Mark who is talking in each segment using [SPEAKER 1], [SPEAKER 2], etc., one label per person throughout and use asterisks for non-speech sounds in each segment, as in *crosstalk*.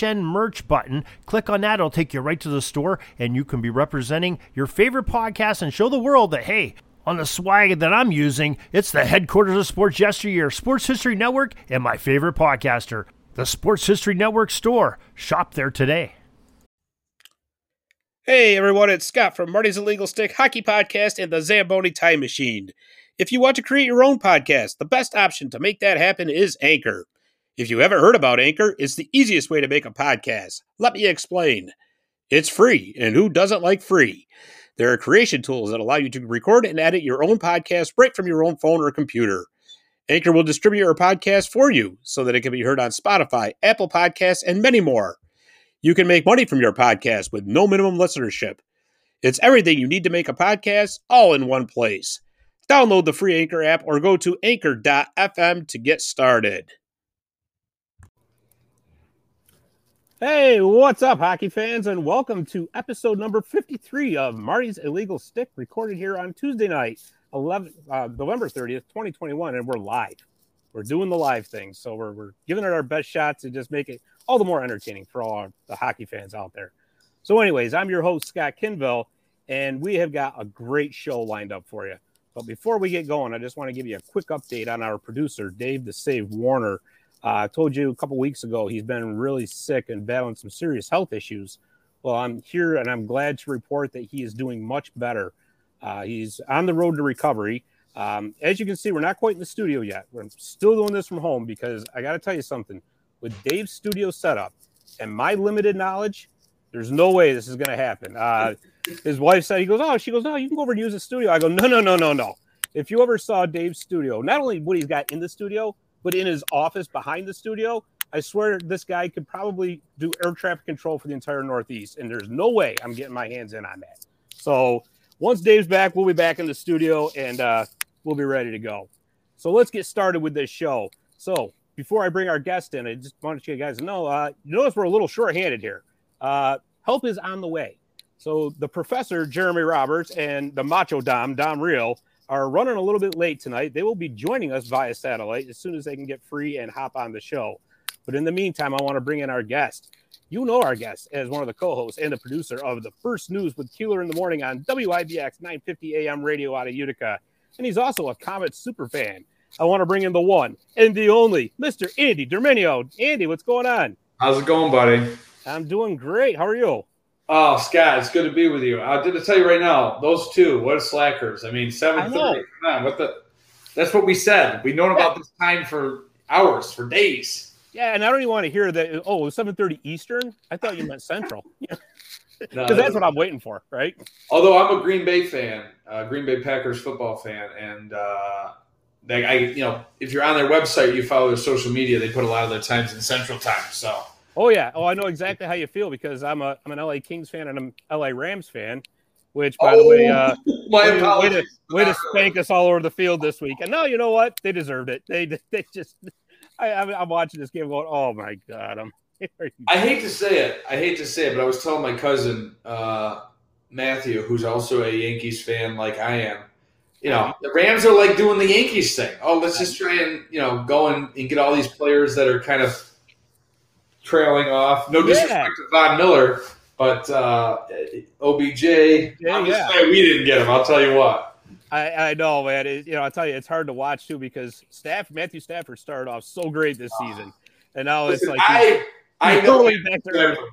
[SPEAKER 1] HN merch button. Click on that, it'll take you right to the store, and you can be representing your favorite podcast and show the world that, hey, on the swag that I'm using, it's the headquarters of Sports Yesteryear, Sports History Network, and my favorite podcaster, the Sports History Network store. Shop there today.
[SPEAKER 2] Hey everyone, it's Scott from Marty's Illegal Stick Hockey Podcast and the Zamboni Time Machine. If you want to create your own podcast, the best option to make that happen is Anchor. If you haven't heard about Anchor, it's the easiest way to make a podcast. Let me explain. It's free, and who doesn't like free? There are creation tools that allow you to record and edit your own podcast right from your own phone or computer. Anchor will distribute your podcast for you so that it can be heard on Spotify, Apple Podcasts, and many more. You can make money from your podcast with no minimum listenership. It's everything you need to make a podcast all in one place. Download the free Anchor app or go to anchor.fm to get started. Hey, what's up, hockey fans, and welcome to episode number 53 of Marty's Illegal Stick, recorded here on Tuesday night, 11, uh, November 30th, 2021, and we're live. We're doing the live thing, so we're, we're giving it our best shots to just make it all the more entertaining for all our, the hockey fans out there. So, anyways, I'm your host, Scott Kinville, and we have got a great show lined up for you. But before we get going, I just want to give you a quick update on our producer, Dave the Save Warner I told you a couple weeks ago he's been really sick and battling some serious health issues. Well, I'm here and I'm glad to report that he is doing much better. Uh, he's on the road to recovery. Um, as you can see, we're not quite in the studio yet. We're still doing this from home because I got to tell you something. With Dave's studio setup and my limited knowledge, there's no way this is going to happen. Uh, his wife said, he goes, Oh, she goes, No, you can go over and use the studio. I go, No, no, no, no, no. If you ever saw Dave's studio, not only what he's got in the studio, but in his office behind the studio, I swear this guy could probably do air traffic control for the entire Northeast. And there's no way I'm getting my hands in on that. So once Dave's back, we'll be back in the studio and uh, we'll be ready to go. So let's get started with this show. So before I bring our guest in, I just want to you guys to know, uh, notice we're a little short-handed here. Uh, help is on the way. So the professor, Jeremy Roberts, and the Macho Dom, Dom Real, are running a little bit late tonight. They will be joining us via satellite as soon as they can get free and hop on the show. But in the meantime, I want to bring in our guest. You know our guest as one of the co-hosts and the producer of the First News with Keeler in the Morning on WIBX 950 AM radio out of Utica. And he's also a Comet super fan. I want to bring in the one and the only Mr. Andy Derminio. Andy, what's going on?
[SPEAKER 3] How's it going, buddy?
[SPEAKER 2] I'm doing great. How are you?
[SPEAKER 3] Oh, Scott, it's good to be with you. I did to tell you right now, those two, what a slackers. I mean, seven thirty. Come on, what the? That's what we said. We've known about this time for hours, for days.
[SPEAKER 2] Yeah, and I don't even want to hear that. Oh, it was seven thirty Eastern. I thought you meant Central. *laughs* Because no, that's what I'm waiting for, right?
[SPEAKER 3] Although I'm a Green Bay fan, uh, Green Bay Packers football fan, and uh, they, I, you know, if you're on their website, you follow their social media, they put a lot of their times in Central Time. So
[SPEAKER 2] Oh yeah. Oh, I know exactly how you feel because I'm a I'm an LA Kings fan and I'm LA Rams fan. Which, by oh, the way, uh, *laughs* way, way, to, way to spank us all over the field this week. And no, you know what? They deserved it. They they just. I, I'm watching this game going, oh my god, I'm. *laughs*
[SPEAKER 3] I hate to say it. I hate to say it, but I was telling my cousin uh, Matthew, who's also a Yankees fan like I am. You know, the Rams are like doing the Yankees thing. Oh, let's just try and you know go and, and get all these players that are kind of trailing off. No disrespect yeah. to Von Miller, but uh, OBJ. Yeah, I'm yeah. we didn't get him. I'll tell you what.
[SPEAKER 2] I, I know, man. It, you know, I tell you, it's hard to watch too because Staff Matthew Stafford started off so great this season, and now Listen, it's like
[SPEAKER 3] I. I know he's been,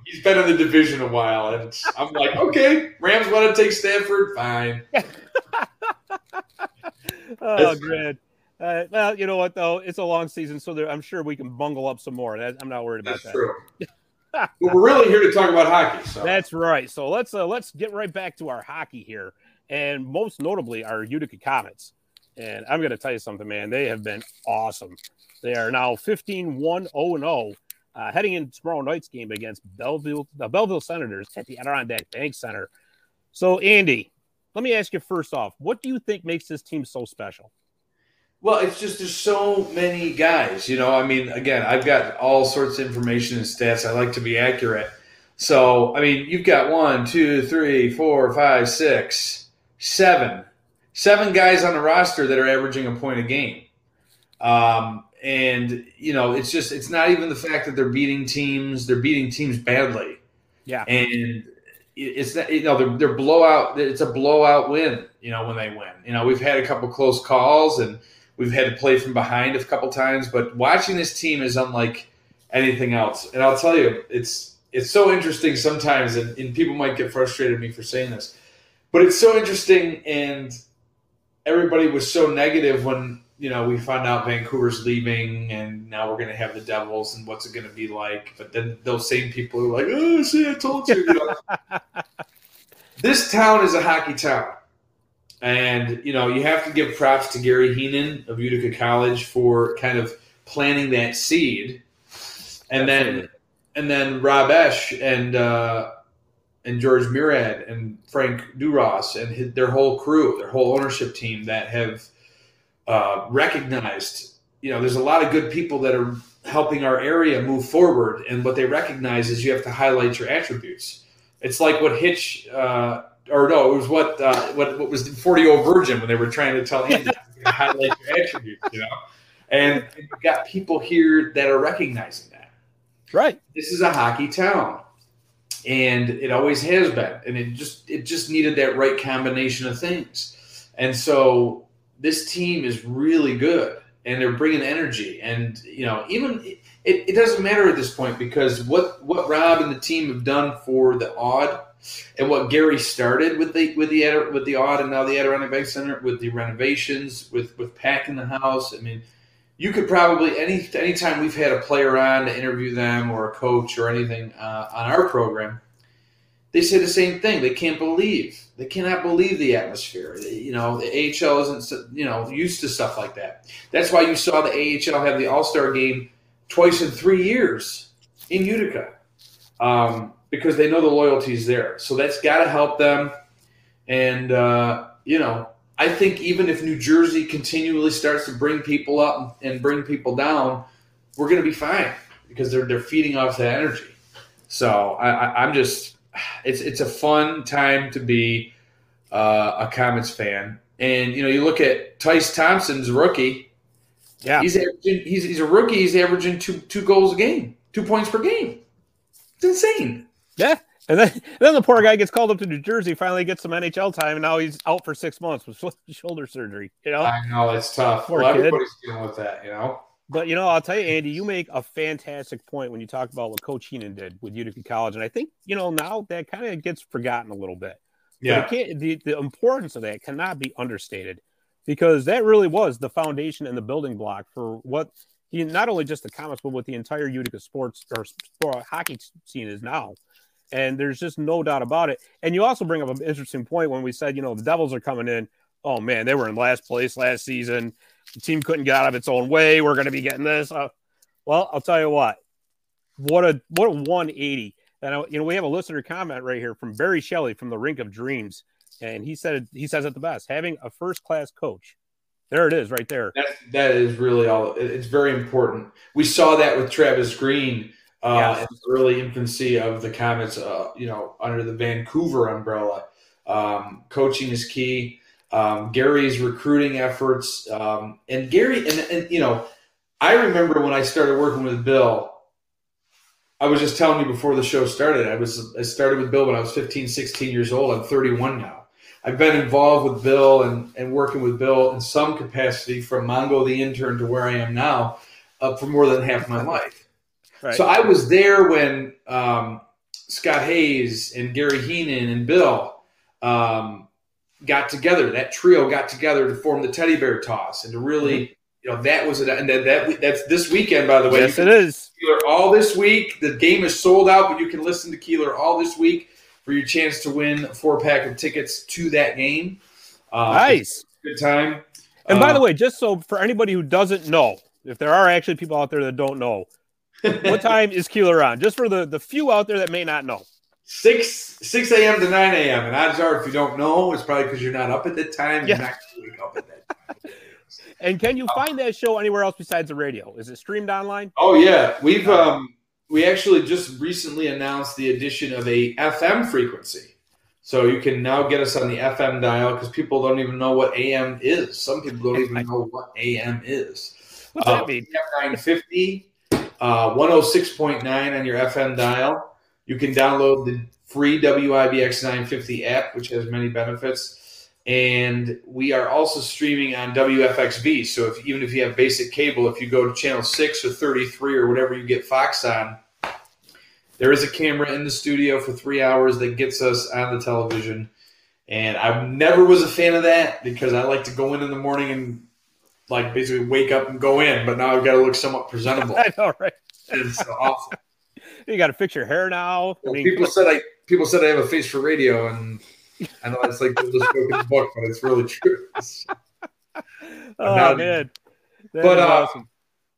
[SPEAKER 3] he's been in the division a while, and I'm like, *laughs* okay, Rams want to take Stafford, fine. *laughs*
[SPEAKER 2] oh, good. Uh, well, you know what though, it's a long season, so there, I'm sure we can bungle up some more. That, I'm not worried about
[SPEAKER 3] That's that. True. *laughs* but we're really here to talk about hockey. So.
[SPEAKER 2] That's right. So let's uh, let's get right back to our hockey here, and most notably our Utica Comets. And I'm going to tell you something, man. They have been awesome. They are now 15 1 0 0. uh, heading into tomorrow night's game against Belleville, the Belleville Senators at the Adirondack Bank Center. So, Andy, let me ask you first off, what do you think makes this team so special?
[SPEAKER 3] Well, it's just there's so many guys. You know, I mean, again, I've got all sorts of information and stats. I like to be accurate. So, I mean, you've got one, two, three, four, five, six, seven, seven guys on the roster that are averaging a point a game. Um, and you know, it's just it's not even the fact that they're beating teams; they're beating teams badly.
[SPEAKER 2] Yeah,
[SPEAKER 3] and it's not, you know they're, they're blowout. It's a blowout win. You know when they win. You know we've had a couple close calls and we've had to play from behind a couple times, but watching this team is unlike anything else. And I'll tell you, it's it's so interesting sometimes, and, and people might get frustrated with me for saying this, but it's so interesting. And everybody was so negative when you know, we found out Vancouver's leaving, and now we're going to have the Devils, and what's it going to be like? But then those same people are like, "Oh, see, I told you." you know? *laughs* this town is a hockey town, and you know, you have to give props to Gary Heenan of Utica College for kind of planting that seed, and Absolutely. then and then Rob Esche and uh, and George Murad and Frank DuRoss and his, their whole crew, their whole ownership team that have uh, recognized, you know, there's a lot of good people that are helping our area move forward, and what they recognize is you have to highlight your attributes. It's like what Hitch, uh, or no, it was what uh, what what was 40 Old Virgin when they were trying to tell Andy to highlight your attributes, you know. And you've got people here that are recognizing that.
[SPEAKER 2] Right.
[SPEAKER 3] This is a hockey town and it always has been and it just it just needed that right combination of things and so this team is really good and they're bringing energy and you know even it, it doesn't matter at this point because what what rob and the team have done for the Aud and what gary started with the with the with the Aud and now the adirondack bank center with the renovations with with packing the house i mean you could probably any anytime we've had a player on to interview them or a coach or anything uh, on our program they say the same thing. They can't believe, they cannot believe the atmosphere. You know, the AHL isn't, you know, used to stuff like that. That's why you saw the AHL have the All Star game twice in three years in Utica um, because they know the loyalty is there. So that's got to help them. And, uh, you know, I think even if New Jersey continually starts to bring people up and bring people down, we're going to be fine because they're, they're feeding off that energy. So I, I, I'm just it's it's a fun time to be uh, a Comets fan. And you know, you look at Tyce Thompson's rookie.
[SPEAKER 2] Yeah,
[SPEAKER 3] he's averaging, he's he's a rookie. He's averaging two two goals a game, two points per game. It's insane.
[SPEAKER 2] Yeah, and then then the poor guy gets called up to New Jersey, finally gets some NHL time, and now he's out for six months with *laughs* shoulder surgery. You know,
[SPEAKER 3] I know it's tough. Well, everybody's dealing with that. You know.
[SPEAKER 2] But you know, I'll tell you, Andy, you make a fantastic point when you talk about what Coach Heenan did with Utica College, and I think you know now that kind of gets forgotten a little bit.
[SPEAKER 3] Yeah,
[SPEAKER 2] the, the importance of that cannot be understated because that really was the foundation and the building block for what he not only just the Comets, but what the entire Utica sports or sport, hockey scene is now. And there's just no doubt about it. And you also bring up an interesting point when we said, you know, the Devils are coming in. Oh man, they were in last place last season the team couldn't get out of its own way. We're going to be getting this. Uh, well, I'll tell you what. What a what a 180. And I, you know, we have a listener comment right here from Barry Shelley from the Rink of Dreams, and he said he says it the best: having a first class coach. There it is, right there.
[SPEAKER 3] That that is really all. It's very important. We saw that with Travis Green uh, in the early infancy of the Comets. Uh, you know, under the Vancouver umbrella, um, coaching is key um, Gary's recruiting efforts, um, and Gary, and, and you know, I remember when I started working with Bill. I was just telling you before the show started. I was I started with Bill when I was 15, 16 years old. I'm 31 now. I've been involved with Bill and, and working with Bill in some capacity from Mongo the intern to where I am now uh, for more than half my life. Right. So I was there when um, Scott Hayes and Gary Heenan and Bill um, got together. That trio got together to form the teddy bear toss and to really, mm-hmm. you know, that was it. And that, that that's this weekend, by the way.
[SPEAKER 2] Yes, it is.
[SPEAKER 3] Keeler all this week. The game is sold out, but you can listen to Keeler all this week for your chance to win a four pack of tickets to that game.
[SPEAKER 2] Uh, nice,
[SPEAKER 3] good time.
[SPEAKER 2] And uh, by the way, just so for anybody who doesn't know, if there are actually people out there that don't know, what time is Keeler on? Just for the the few out there that may not know.
[SPEAKER 3] Six six a.m. to nine a.m. And odds are, if you don't know, it's probably because you're not up at that time.
[SPEAKER 2] Yeah.
[SPEAKER 3] You're not going to wake up at that time. *laughs*
[SPEAKER 2] And can you find that show anywhere else besides the radio? Is it streamed online?
[SPEAKER 3] Oh yeah, we've um we actually just recently announced the addition of a FM frequency. So you can now get us on the FM dial because people don't even know what AM is. Some people don't even know what AM is.
[SPEAKER 2] What's
[SPEAKER 3] Uh,
[SPEAKER 2] that mean?
[SPEAKER 3] FM 950, uh, 106.9 on your FM dial. You can download the free WIBX 950 app, which has many benefits. And we are also streaming on WFXV. So if even if you have basic cable, if you go to channel six or 33 or whatever you get Fox on, there is a camera in the studio for three hours that gets us on the television. And I never was a fan of that because I like to go in in the morning and like basically wake up and go in, but now I've got to look somewhat presentable. *laughs*
[SPEAKER 2] I know, right?
[SPEAKER 3] it's awful. *laughs*
[SPEAKER 2] You got to fix your hair now. I mean,
[SPEAKER 3] people said I people said I have a face for radio, and I know it's like the spoken *laughs* book, but it's really true. It's-
[SPEAKER 2] oh
[SPEAKER 3] now-
[SPEAKER 2] man, That
[SPEAKER 3] But, uh,
[SPEAKER 2] awesome.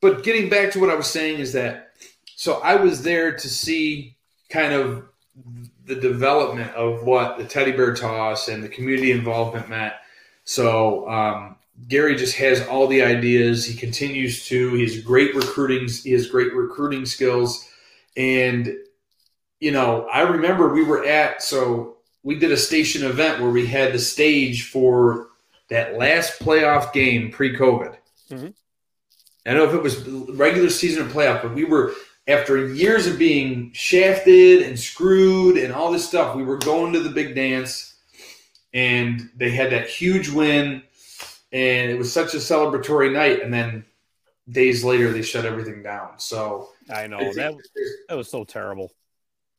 [SPEAKER 3] but getting back to what I was saying is that so I was there to see kind of the development of what the teddy bear toss and the community involvement meant. So um, Gary just has all the ideas. He continues to. He's great recruiting. He has great recruiting skills, and you know I remember we were at so we did a station event where we had the stage for that last playoff game pre-COVID. Mm-hmm. I don't know if it was regular season or playoff, but we were after years of being shafted and screwed and all this stuff. We were going to the big dance, and they had that huge win, and it was such a celebratory night. And then days later, they shut everything down. So
[SPEAKER 2] I know
[SPEAKER 3] I
[SPEAKER 2] that that was so terrible.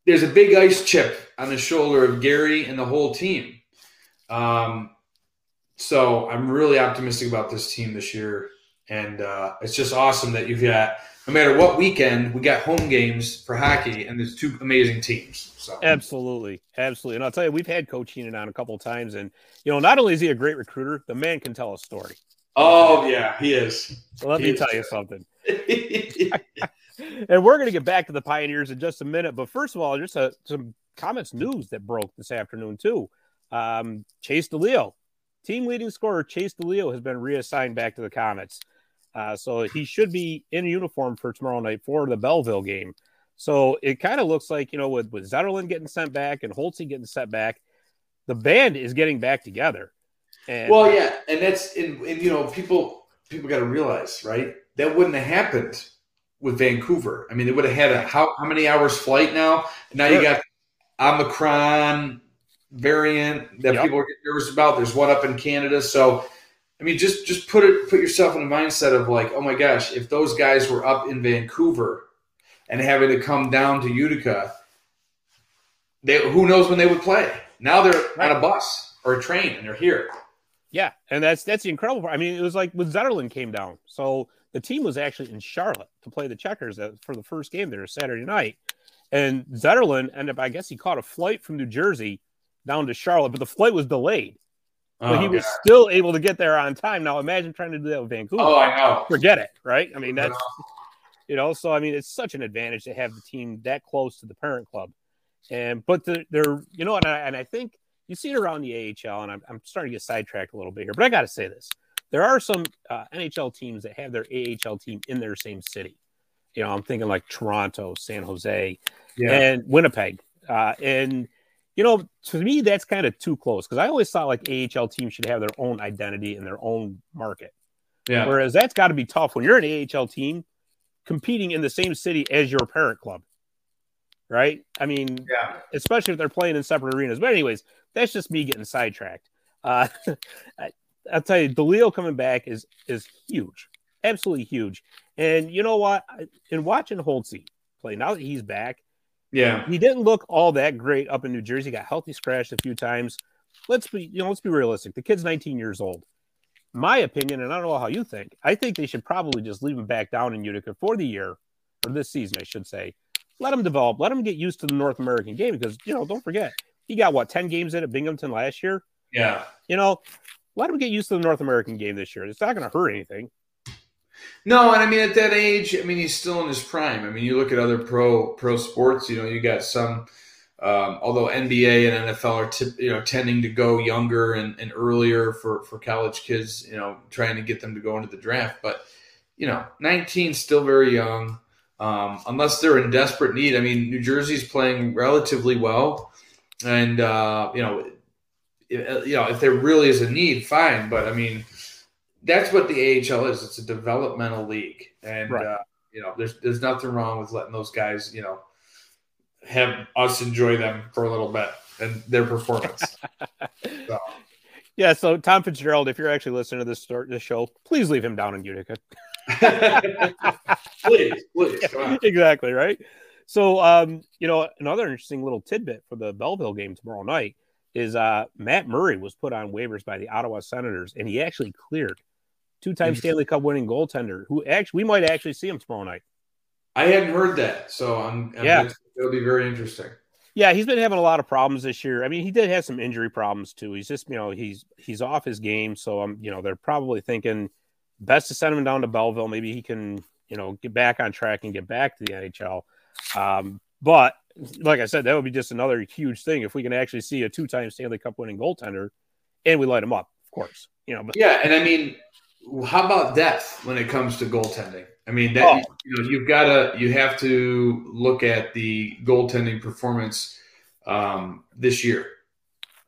[SPEAKER 3] there's a big ice chip on the shoulder of Gary and the whole team. Um, so I'm really optimistic about this team this year, and uh, it's just awesome that you've got no matter what weekend we got home games for hockey, and there's two amazing teams. So
[SPEAKER 2] Absolutely, absolutely. And I'll tell you, we've had Coach Heenan on a couple of times, and you know, not only is he a great recruiter, the man can tell a story.
[SPEAKER 3] oh yeah, he is.
[SPEAKER 2] So let
[SPEAKER 3] He
[SPEAKER 2] me
[SPEAKER 3] is
[SPEAKER 2] tell you something. *laughs* And we're going to get back to the Pioneers in just a minute, but first of all, just a, some Comets news that broke this afternoon too. Um, Chase DeLeo, team leading scorer Chase DeLeo has been reassigned back to the Comets. Uh, so he should be in uniform for tomorrow night for the Belleville game. So it kind of looks like, you know, with, with Zetterlund getting sent back and Holtzy getting sent back, the band is getting back together. And
[SPEAKER 3] well, yeah, and that's and, and you know people people got to realize right that wouldn't have happened with Vancouver. I mean, they would have had a how, how many hours flight now? And now you got Omicron variant that
[SPEAKER 2] Yep.
[SPEAKER 3] people are getting nervous about. There's one up in Canada, so I mean, just just put it put yourself in the mindset of like, oh my gosh, if those guys were up in Vancouver and having to come down to Utica, they who knows when they would play? Now they're on a bus or a train and they're here.
[SPEAKER 2] Yeah, and that's that's the incredible part. I mean, it was like when Zetterlund came down. So the team was actually in Charlotte to play the Checkers for the first game there Saturday night, and Zetterlund ended up. I guess he caught a flight from New Jersey down to Charlotte, but the flight was delayed. But oh, he
[SPEAKER 3] Oh,
[SPEAKER 2] was
[SPEAKER 3] God.
[SPEAKER 2] still able to get there on time. Now imagine trying to do that with Vancouver.
[SPEAKER 3] Oh, I know.
[SPEAKER 2] Forget it, right? I mean, that's you know. So I mean, it's such an advantage to have the team that close to the parent club, and but the, they're you know, and I, and I think you see it around the AHL, and I'm, I'm starting to get sidetracked a little bit here, but I got to say this: there are some uh, NHL teams that have their AHL team in their same city. You know, I'm thinking like Toronto, San Jose,
[SPEAKER 3] Yeah.
[SPEAKER 2] and Winnipeg, uh, and you know, to me, that's kind of too close because I always thought like AHL teams should have their own identity and their own market.
[SPEAKER 3] yeah.
[SPEAKER 2] Whereas that's got to be tough when you're an AHL team competing in the same city as your parent club, right? I mean,
[SPEAKER 3] Yeah.
[SPEAKER 2] especially if they're playing in separate arenas. But anyways, that's just me getting sidetracked. Uh, *laughs* I, I'll tell you, DeLeo coming back is is huge, absolutely huge. And you know what? In watching Holtzy play, now that he's back,
[SPEAKER 3] Yeah.
[SPEAKER 2] he didn't look all that great up in New Jersey. Got healthy scratched a few times. Let's be, you know, let's be realistic. The kid's 19 years old. My opinion, and I don't know how you think. I think they should probably just leave him back down in Utica for the year, or this season, I should say. Let him develop. Let him get used to the North American game because you know, don't forget, he got what 10 games in at Binghamton last year.
[SPEAKER 3] Yeah.
[SPEAKER 2] You know, let him get used to the North American game this year. It's not going to hurt anything.
[SPEAKER 3] No, and I mean at that age, I mean he's still in his prime. I mean you look at other pro pro sports. You know, you got some. Um, although NBA and NFL are t- you know tending to go younger and, and earlier for for college kids, you know, trying to get them to go into the draft. But you know, 19 still very young. Um, unless they're in desperate need. I mean, New Jersey's playing relatively well, and uh, you know, if, you know if there really is a need, fine. But I mean that's what the AHL is. It's a developmental league, and right. uh, you know, there's there's nothing wrong with letting those guys, you know, have us enjoy them for a little bit and their performance. *laughs*
[SPEAKER 2] so. Yeah. So Tom Fitzgerald, if you're actually listening to this start this show, please leave him down in Utica. *laughs*
[SPEAKER 3] please, please.
[SPEAKER 2] Exactly right. So, um, you know, another interesting little tidbit for the Belleville game tomorrow night is uh, Matt Murray was put on waivers by the Ottawa Senators, and he actually cleared two-time Stanley Cup winning goaltender, who actually we might actually see him tomorrow night.
[SPEAKER 3] I hadn't heard that, so I'm, I'm yeah, it'll be very interesting.
[SPEAKER 2] Yeah, he's been having a lot of problems this year. I mean, he did have some injury problems too. He's just, you know, he's he's off his game, so I'm, you know, they're probably thinking best to send him down to Belleville. Maybe he can, you know, get back on track and get back to the NHL. Um, but like I said, that would be just another huge thing if we can actually see a two-time Stanley Cup winning goaltender, and we light him up, of course. You know, but
[SPEAKER 3] yeah, and I mean, how about depth when it comes to goaltending? I mean, that oh. you know, you've got to you have to look at the goaltending performance um, this year.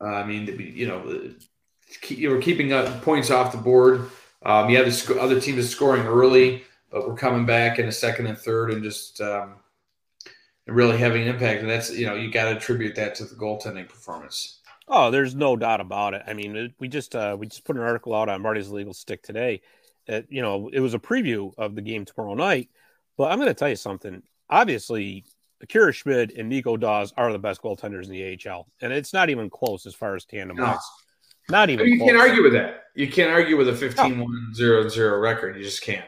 [SPEAKER 3] Uh, I mean, you know, you were keeping up points off the board. Um, yeah, the sc- other team is scoring early, but we're coming back in a second and third, and just um, really having an impact. And that's you know, you got to attribute that to the goaltending performance.
[SPEAKER 2] Oh, there's no doubt about it. I mean, we just uh, we just put an article out on Marty's Legal Stick today. That you know, it was a preview of the game tomorrow night. But I'm going to tell you something. Obviously, Akira Schmid and Nico Daws are the best goaltenders in the AHL, and it's not even close as far as tandem no. Not even.
[SPEAKER 3] you close. can't argue with that. You can't argue with a 15-1-0-0 record. You just can't.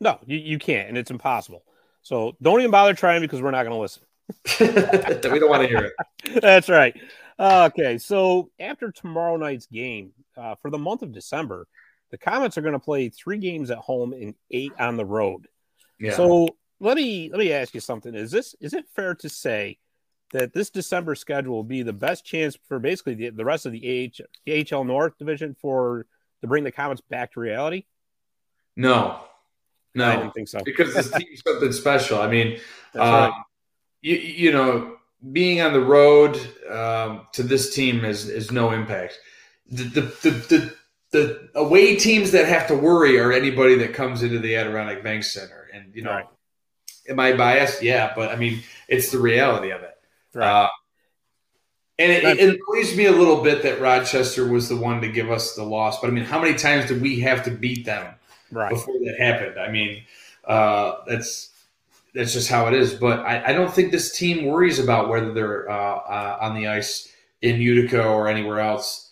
[SPEAKER 2] No, you, you can't, and it's impossible. So don't even bother trying because we're not going to listen. *laughs*
[SPEAKER 3] we don't want to hear
[SPEAKER 2] it. *laughs* That's right. Okay, so after tomorrow night's game, uh, for the month of December, the Comets are going to play three games at home and eight on the road. Yeah. So let me let me ask you something: Is this is it fair to say that this December schedule will be the best chance for basically the, the rest of the AH, the AHL North division for to bring the Comets back to reality?
[SPEAKER 3] No, no,
[SPEAKER 2] I don't think so
[SPEAKER 3] because this team's something special. I mean, um, right. you you know being on the road um, to this team is is no impact. The, the the, the the away teams that have to worry are anybody that comes into the Adirondack Bank Center. And you know, right. am I biased? Yeah, but I mean, it's the reality of it. Right. Uh, and it, it, it annoys me a little bit that Rochester was the one to give us the loss. But I mean, how many times did we have to beat them right. before that happened? I mean, uh, that's that's just how it is. But I, I, don't think this team worries about whether they're uh, uh, on the ice in Utica or anywhere else.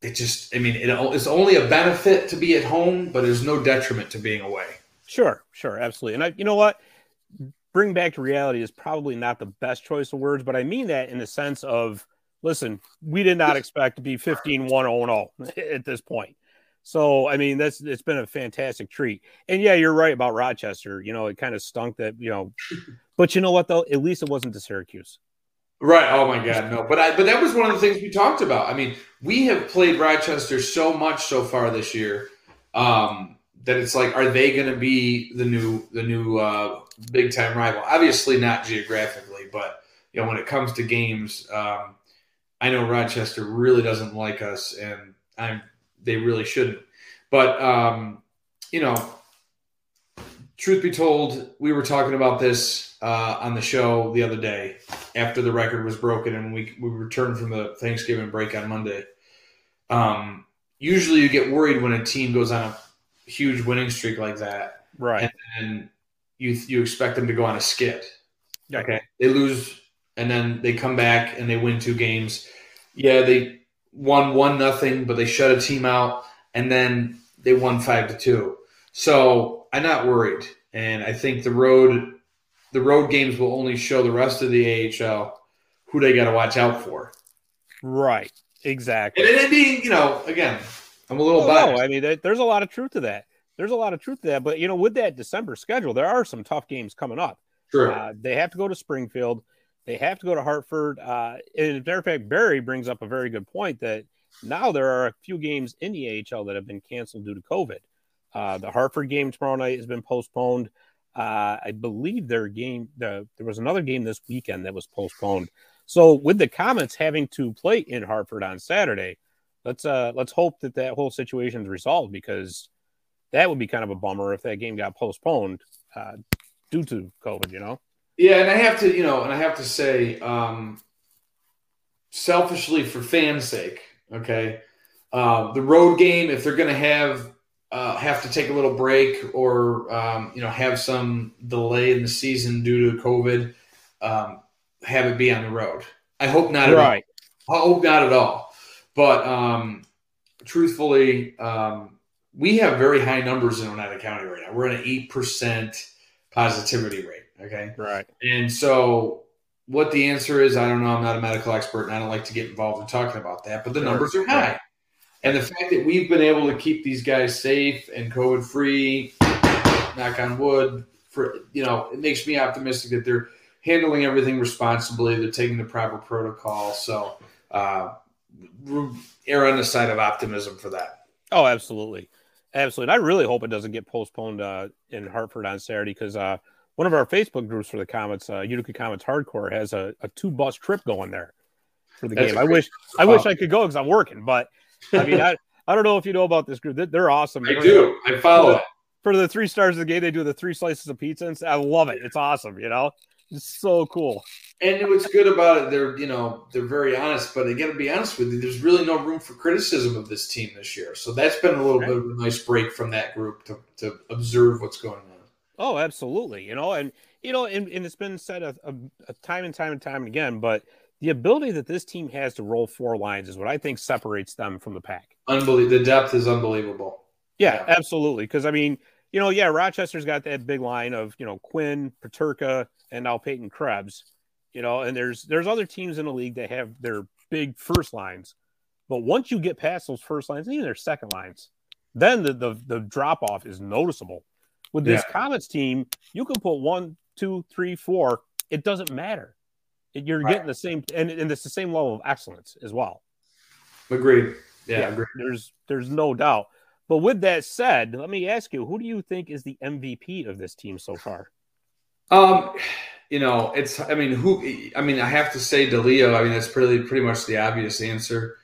[SPEAKER 3] It just, I mean, it, it's only a benefit to be at home, but there's no detriment to being away.
[SPEAKER 2] Sure, sure, absolutely. And I, you know what? Bring back to reality is probably not the best choice of words, but I mean that in the sense of, listen, we did not expect to be 15 1 0 at this point. So I mean, that's it's been a fantastic treat. And yeah, you're right about Rochester. You know, it kind of stunk that you know, but you know what though? At least it wasn't to Syracuse.
[SPEAKER 3] Right. Oh my God, no. But I but that was one of the things we talked about. I mean, we have played Rochester so much so far this year um, that it's like, are they going to be the new the new uh, big time rival? Obviously, not geographically, but you know, when it comes to games, um, I know Rochester really doesn't like us, and I'm they really shouldn't. But um, you know, truth be told, we were talking about this uh, on the show the other day after the record was broken and we we returned from the Thanksgiving break on Monday. Um, usually, you get worried when a team goes on a huge winning streak like that,
[SPEAKER 2] right?
[SPEAKER 3] And you you expect them to go on a skid. Okay, they lose and then they come back and they win two games. Yeah, they won one nothing, but they shut a team out, and then they won five to two. So I'm not worried, and I think the road the road games will only show the rest of the AHL who they got to watch out for.
[SPEAKER 2] Right. Exactly.
[SPEAKER 3] And it being, you know, again, I'm a little
[SPEAKER 2] biased. No, I mean, there's a lot of truth to that. there's a lot of truth to that. But you know, with that December schedule, there are some tough games coming up.
[SPEAKER 3] Sure.
[SPEAKER 2] Uh, they have to go to Springfield. They have to go to Hartford. Uh, and as a matter of fact, Barry brings up a very good point that now there are a few games in the AHL that have been canceled due to COVID. Uh, the Hartford game tomorrow night has been postponed. Uh, I believe their game, the, there was another game this weekend that was postponed. So with the Comets having to play in Hartford on Saturday, let's uh let's hope that that whole situation is resolved because that would be kind of a bummer if that game got postponed uh, due to COVID. You know.
[SPEAKER 3] Yeah, and I have to, you know, and I have to say, um, selfishly for fans' sake, okay, uh, the road game, if they're going to have uh, have to take a little break or um, you know have some delay in the season due to COVID, um, have it be on the road. I hope not.
[SPEAKER 2] Right.
[SPEAKER 3] At all. I hope not at all. But um, truthfully, um, we have very high numbers in Oneida County right now. We're at an eight percent positivity rate. Okay.
[SPEAKER 2] Right.
[SPEAKER 3] And so, what the answer is, I don't know. I'm not a medical expert, and I don't like to get involved in talking about that. But the numbers are high, and the fact that we've been able to keep these guys safe and COVID free, knock on wood, for you know, it makes me optimistic that they're handling everything responsibly. They're taking the proper protocol. So, uh, err on the side of optimism for that.
[SPEAKER 2] Oh, absolutely, absolutely. And I really hope it doesn't get postponed uh, in Hartford on Saturday because uh, one of our Facebook groups for the Comets, uh, Utica Comets Hardcore, has a, a two bus trip going there for the
[SPEAKER 3] That's
[SPEAKER 2] game. I wish I wish I could go because I'm working, but I mean, I, I don't know if you know about this group. They- They're awesome.
[SPEAKER 3] I do. I follow it.
[SPEAKER 2] For the three stars of the game, they do the three slices of pizza, and I love it. It's awesome. You know, it's so cool.
[SPEAKER 3] And what's good about it, they're you know they're very honest. But I got to be honest with you, there's really no room for criticism of this team this year. So that's been a little
[SPEAKER 2] Right.
[SPEAKER 3] bit of a nice break from that group to, to observe what's going on.
[SPEAKER 2] Oh, absolutely. You know, and you know, and, and it's been said a, a, a time and time and time again, but the ability that this team has to roll four lines is what I think separates them from the pack.
[SPEAKER 3] Unbelievable. The depth is unbelievable.
[SPEAKER 2] Yeah,
[SPEAKER 3] Yeah.
[SPEAKER 2] absolutely. Because I mean, you know, yeah, Rochester's got that big line of you know Quinn, Peterka, and now Peyton Krebs. You know, and there's there's other teams in the league that have their big first lines, but once you get past those first lines, and even their second lines, then the the, the drop off is noticeable. With this Comets team, you can put one, two, three, four. It doesn't matter. You're
[SPEAKER 3] Right.
[SPEAKER 2] getting the same, and, and it's the same level of excellence as well.
[SPEAKER 3] Agreed. Yeah,
[SPEAKER 2] Yeah.
[SPEAKER 3] agreed.
[SPEAKER 2] There's there's no doubt. But with that said, let me ask you, who do you think is the MVP of this team so far?
[SPEAKER 3] Um, you know, it's. I mean, who? I mean, I have to say DeLeo. I mean, that's pretty pretty much the obvious answer.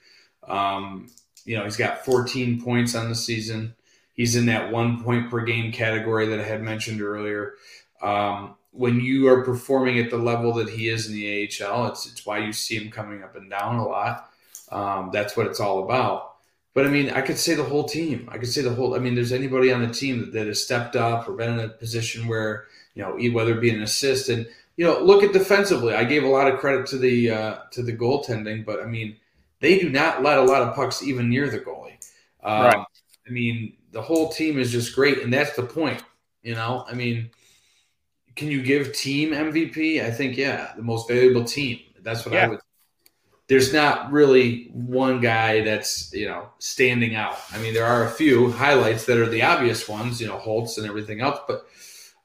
[SPEAKER 3] Um, you know, he's got 14 points on the season. He's in that one point per game category that I had mentioned earlier. Um, when you are performing at the level that he is in the AHL, it's it's why you see him coming up and down a lot. Um, that's what it's all about. But I mean, I could say the whole team. I could say the whole. I mean, there's anybody on the team that, that has stepped up or been in a position where you know, whether it be an assist and you know, look at defensively. I gave a lot of credit to the uh, to the goaltending, but I mean, they do not let a lot of pucks even near the goalie. Um,
[SPEAKER 2] Right.
[SPEAKER 3] I mean, the whole team is just great, and that's the point. You know, I mean, can you give team MVP? I think yeah, the most valuable team. That's what I would. There's not really one guy that's you know standing out. I mean, there are a few highlights that are the obvious ones, you know, Holtz and everything else, but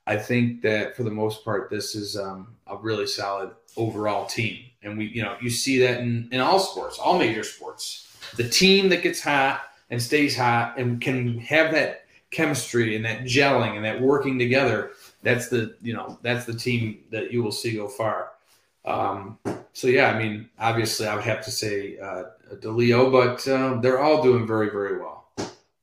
[SPEAKER 3] I think that for the most part, this is um, a really solid overall team, and we, you know, you see that in, in all sports, all major sports. The team that gets hot and stays hot and can have that chemistry and that gelling and that working together. That's the, you know, that's the team that you will see go far. Um, so yeah, I mean, obviously, I would have to say uh, DeLeo, but um, they're all doing very, very well.